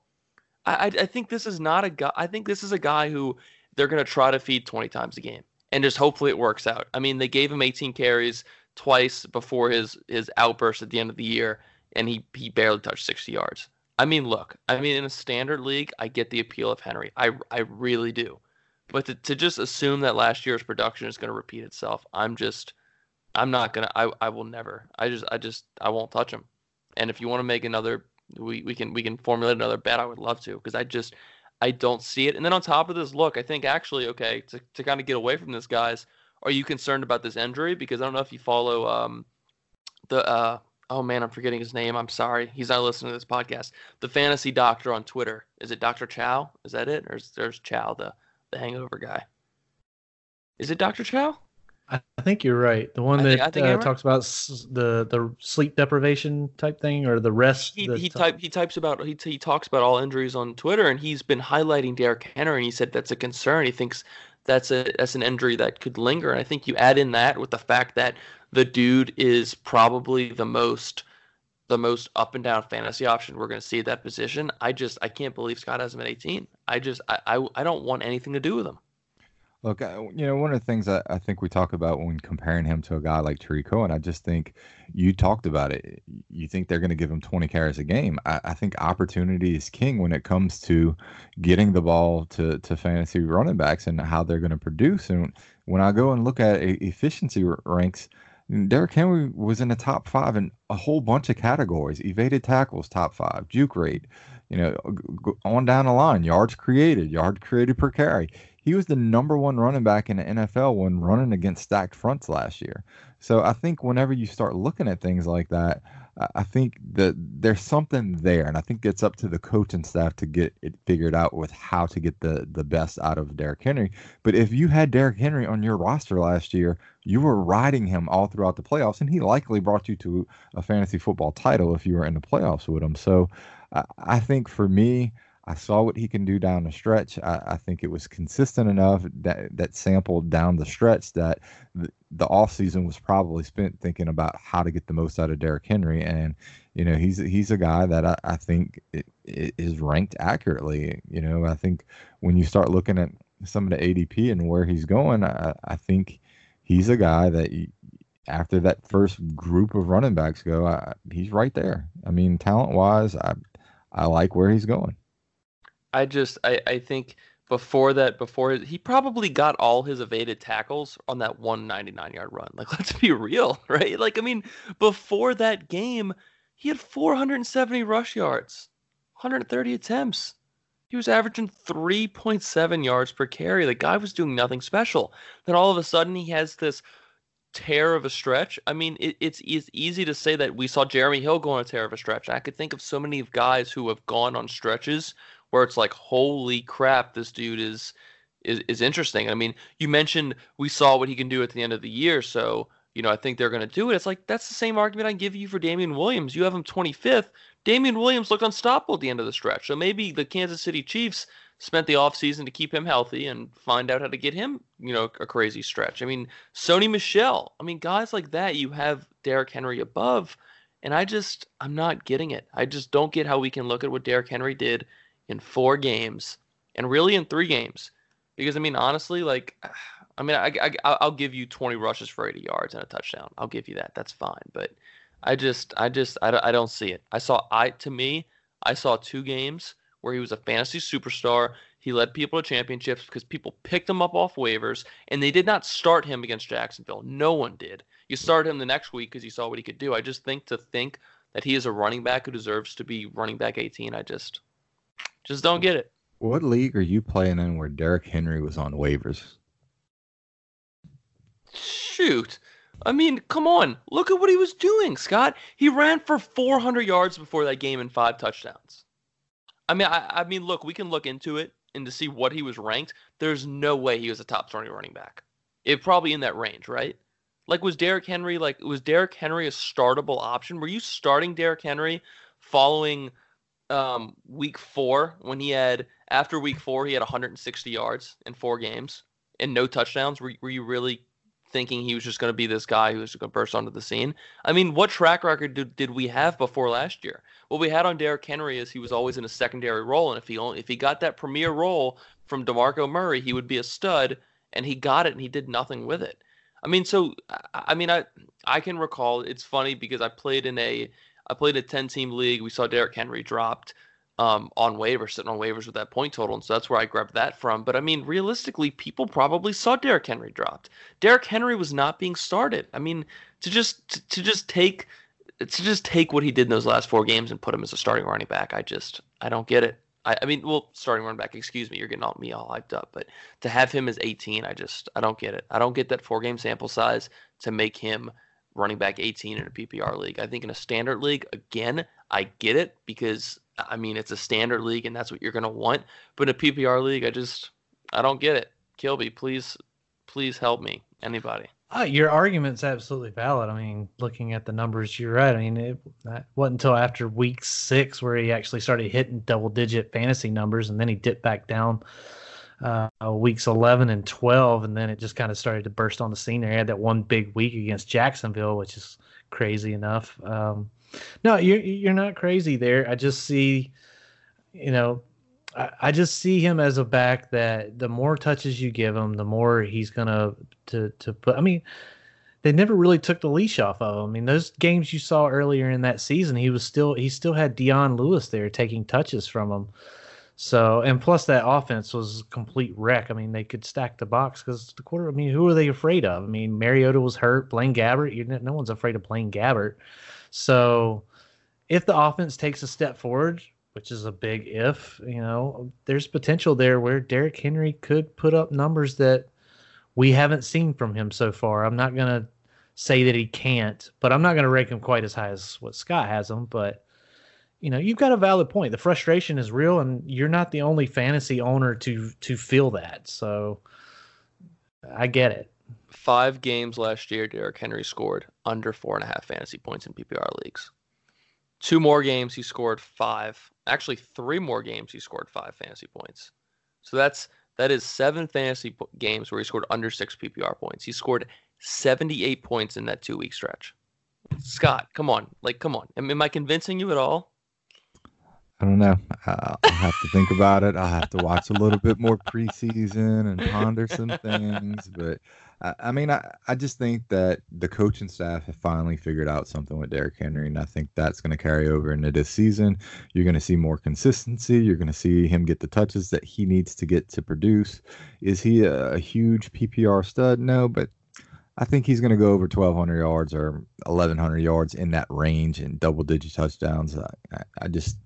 I, I, I think this is not a guy. I think this is a guy who they're going to try to feed 20 times a game, and just hopefully it works out. I mean, they gave him 18 carries twice before his his outburst at the end of the year, and he he barely touched 60 yards. I mean, look, I mean, in a standard league, I get the appeal of Henry. I, I really do. But to, to just assume that last year's production is going to repeat itself, I'm just, I'm not going to, I, I will never. I just, I just, I won't touch him. And if you want to make another, we, we can, we can formulate another bet. I would love to because I just, I don't see it. And then on top of this, look, I think actually, okay, to, to kind of get away from this, guys, are you concerned about this injury? Because I don't know if you follow um, the, uh, oh man, I'm forgetting his name. I'm sorry. He's not listening to this podcast. The fantasy doctor on Twitter. Is it Dr. Chow? Is that it? Or is there's Chow, the, the hangover guy? Is it Dr. Chow? I think you're right. The one that think, uh, right. talks about the the sleep deprivation type thing or the rest. He he, type, he types about he he talks about all injuries on Twitter, and he's been highlighting Derrick Henry, and he said that's a concern. He thinks that's a that's an injury that could linger. And I think you add in that with the fact that the dude is probably the most the most up and down fantasy option we're going to see at that position. I just I can't believe Scott has him at 18. I just I I, I don't want anything to do with him. Look, you know, one of the things that I think we talk about when comparing him to a guy like Tarik Cohen, I just think you talked about it. You think they're going to give him 20 carries a game. I, I, think opportunity is king when it comes to getting the ball to, to fantasy running backs and how they're going to produce. And when I go and look at efficiency ranks, Derrick Henry was in the top five in a whole bunch of categories. Evaded tackles, top five. Juke rate, you know, on down the line. Yards created, yard created per carry he was the number one running back in the NFL when running against stacked fronts last year. So I think whenever you start looking at things like that, I think that there's something there, and I think it's up to the coaching staff to get it figured out with how to get the the best out of Derrick Henry. But if you had Derrick Henry on your roster last year, you were riding him all throughout the playoffs, and he likely brought you to a fantasy football title if you were in the playoffs with him. So I think for me, I saw what he can do down the stretch. I, I, think it was consistent enough that that sampled down the stretch that the, the offseason was probably spent thinking about how to get the most out of Derrick Henry. And, you know, he's he's a guy that I, I think it, it is ranked accurately. You know, I think when you start looking at some of the ADP and where he's going, I, I think he's a guy that after that first group of running backs go, I, he's right there. I mean, talent wise, I I like where he's going. I just I, I think before that before he probably got all his evaded tackles on that 199 yard run. (laughs) Like let's be real, (laughs) right? Like I mean, before that game, he had 470 rush yards, 130 attempts. He was averaging 3.7 yards per carry. The guy was doing nothing special. Then all of a sudden he has this tear of a stretch. I mean, it, it's, it's easy to say that we saw Jeremy Hill go on a tear of a stretch. I could think of so many guys who have gone on stretches where it's like, holy crap, this dude is is is interesting. I mean, you mentioned we saw what he can do at the end of the year, so you know I think they're going to do it. It's like that's the same argument I give you for Damien Williams. You have him 25th. Damien Williams looked unstoppable at the end of the stretch, so maybe the Kansas City Chiefs spent the offseason to keep him healthy and find out how to get him, you know, a crazy stretch. I mean, Sony Michel. I mean, guys like that, you have Derrick Henry above. And I just, I'm not getting it. I just don't get how we can look at what Derrick Henry did in four games and really in three games. Because, I mean, honestly, like, (sighs) I mean, I, I, I'll give you 20 rushes for 80 yards and a touchdown. I'll give you that. That's fine. But I just, I just, I, I don't see it. I saw, I, to me, I saw two games where he was a fantasy superstar. He led people to championships because people picked him up off waivers, and they did not start him against Jacksonville. No one did. You started him the next week because you saw what he could do. I just think to think that he is a running back who deserves to be running back 18, I just, just don't get it. What league are you playing in where Derrick Henry was on waivers? Shoot. I mean, come on. Look at what he was doing, Scott. He ran for 400 yards before that game and five touchdowns. I mean, I, I mean, look, we can look into it and to see what he was ranked. There's no way he was a top 20 running back. It probably in that range, right? Like, was Derrick Henry like was Derrick Henry a startable option? Were you starting Derrick Henry following um, week four when he had after week four he had 160 yards in four games and no touchdowns? Were, were you really thinking he was just going to be this guy who was going to burst onto the scene. I mean, what track record did, did we have before last year? What we had on Derrick Henry is he was always in a secondary role, and if he only, if he got that premier role from Demarco Murray, he would be a stud, and he got it, and he did nothing with it. I mean, so I mean, I I can recall. It's funny because I played in a I played a ten team league. We saw Derrick Henry dropped um, on waivers, sitting on waivers with that point total. And so that's where I grabbed that from. But I mean, realistically, people probably saw Derrick Henry dropped. Derrick Henry was not being started. I mean, to just to, to just take to just take what he did in those last four games and put him as a starting running back, I just I don't get it. I, I mean, well, starting running back. Excuse me, you're getting all me all hyped up, but to have him as 18, I just I don't get it. I don't get that four game sample size to make him running back 18 in a PPR league. I think in a standard league, again, I get it because I mean, it's a standard league and that's what you're going to want. But in a PPR league, I just, I don't get it. Kilby, please, please help me. Anybody. Uh, your argument's absolutely valid. I mean, looking at the numbers, you're right. I mean, it wasn't until after week six where he actually started hitting double digit fantasy numbers and then he dipped back down uh, weeks 11 and 12. And then it just kind of started to burst on the scene there. He had that one big week against Jacksonville, which is crazy enough. Um, no, you're you're not crazy there. I just see, you know, I, I just see him as a back that the more touches you give him, the more he's gonna to to put. I mean, they never really took the leash off of him. I mean, those games you saw earlier in that season, he was still he still had Dion Lewis there taking touches from him. So and plus that offense was a complete wreck. I mean, they could stack the box because the quarter. I mean, who are they afraid of? I mean, Mariota was hurt. Blaine Gabbert. No one's afraid of Blaine Gabbert. So if the offense takes a step forward, which is a big if, you know, there's potential there where Derrick Henry could put up numbers that we haven't seen from him so far. I'm not going to say that he can't, but I'm not going to rank him quite as high as what Scott has him. But, you know, you've got a valid point. The frustration is real, and you're not the only fantasy owner to to feel that. So I get it five games last year, Derrick Henry scored under four and a half fantasy points in PPR leagues. Two more games, he scored five. Actually, three more games, he scored five fantasy points. So that's that is seven fantasy games where he scored under six PPR points. He scored 78 points in that two week stretch. Scott, come on, like, come on. Am, am I convincing you at all? I don't know. I'll have to think about it. I'll have to watch a little bit more preseason and ponder some things. But I, mean, I, I just think that the coaching staff have finally figured out something with Derrick Henry, and I think that's going to carry over into this season. You're going to see more consistency. You're going to see him get the touches that he needs to get to produce. Is he a, a huge PPR stud? No, but I think he's going to go over 1,200 yards or 1,100 yards in that range and double digit touchdowns. I, I, I just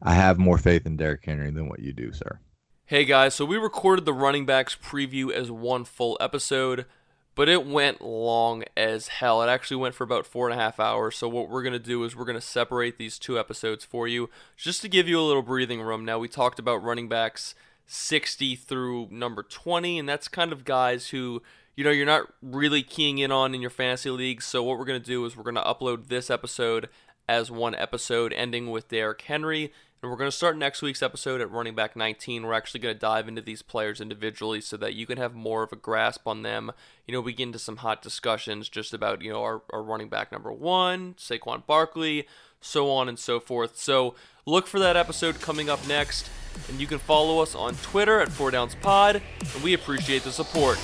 I have more faith in Derrick Henry than what you do, sir. Hey guys, so we recorded the running backs preview as one full episode, but it went long as hell. It actually went for about four and a half hours. So what we're gonna do is we're gonna separate these two episodes for you, just to give you a little breathing room. Now we talked about running backs 60 through number 20, and that's kind of guys who you know you're not really keying in on in your fantasy league. So what we're gonna do is we're gonna upload this episode as one episode, ending with Derrick Henry. And we're going to start next week's episode at running back 19. We're actually going to dive into these players individually so that you can have more of a grasp on them. You know, we get into some hot discussions just about, you know, our, our running back number one, Saquon Barkley, so on and so forth. So look for that episode coming up next. And you can follow us on Twitter at 4 Downs Pod, and we appreciate the support.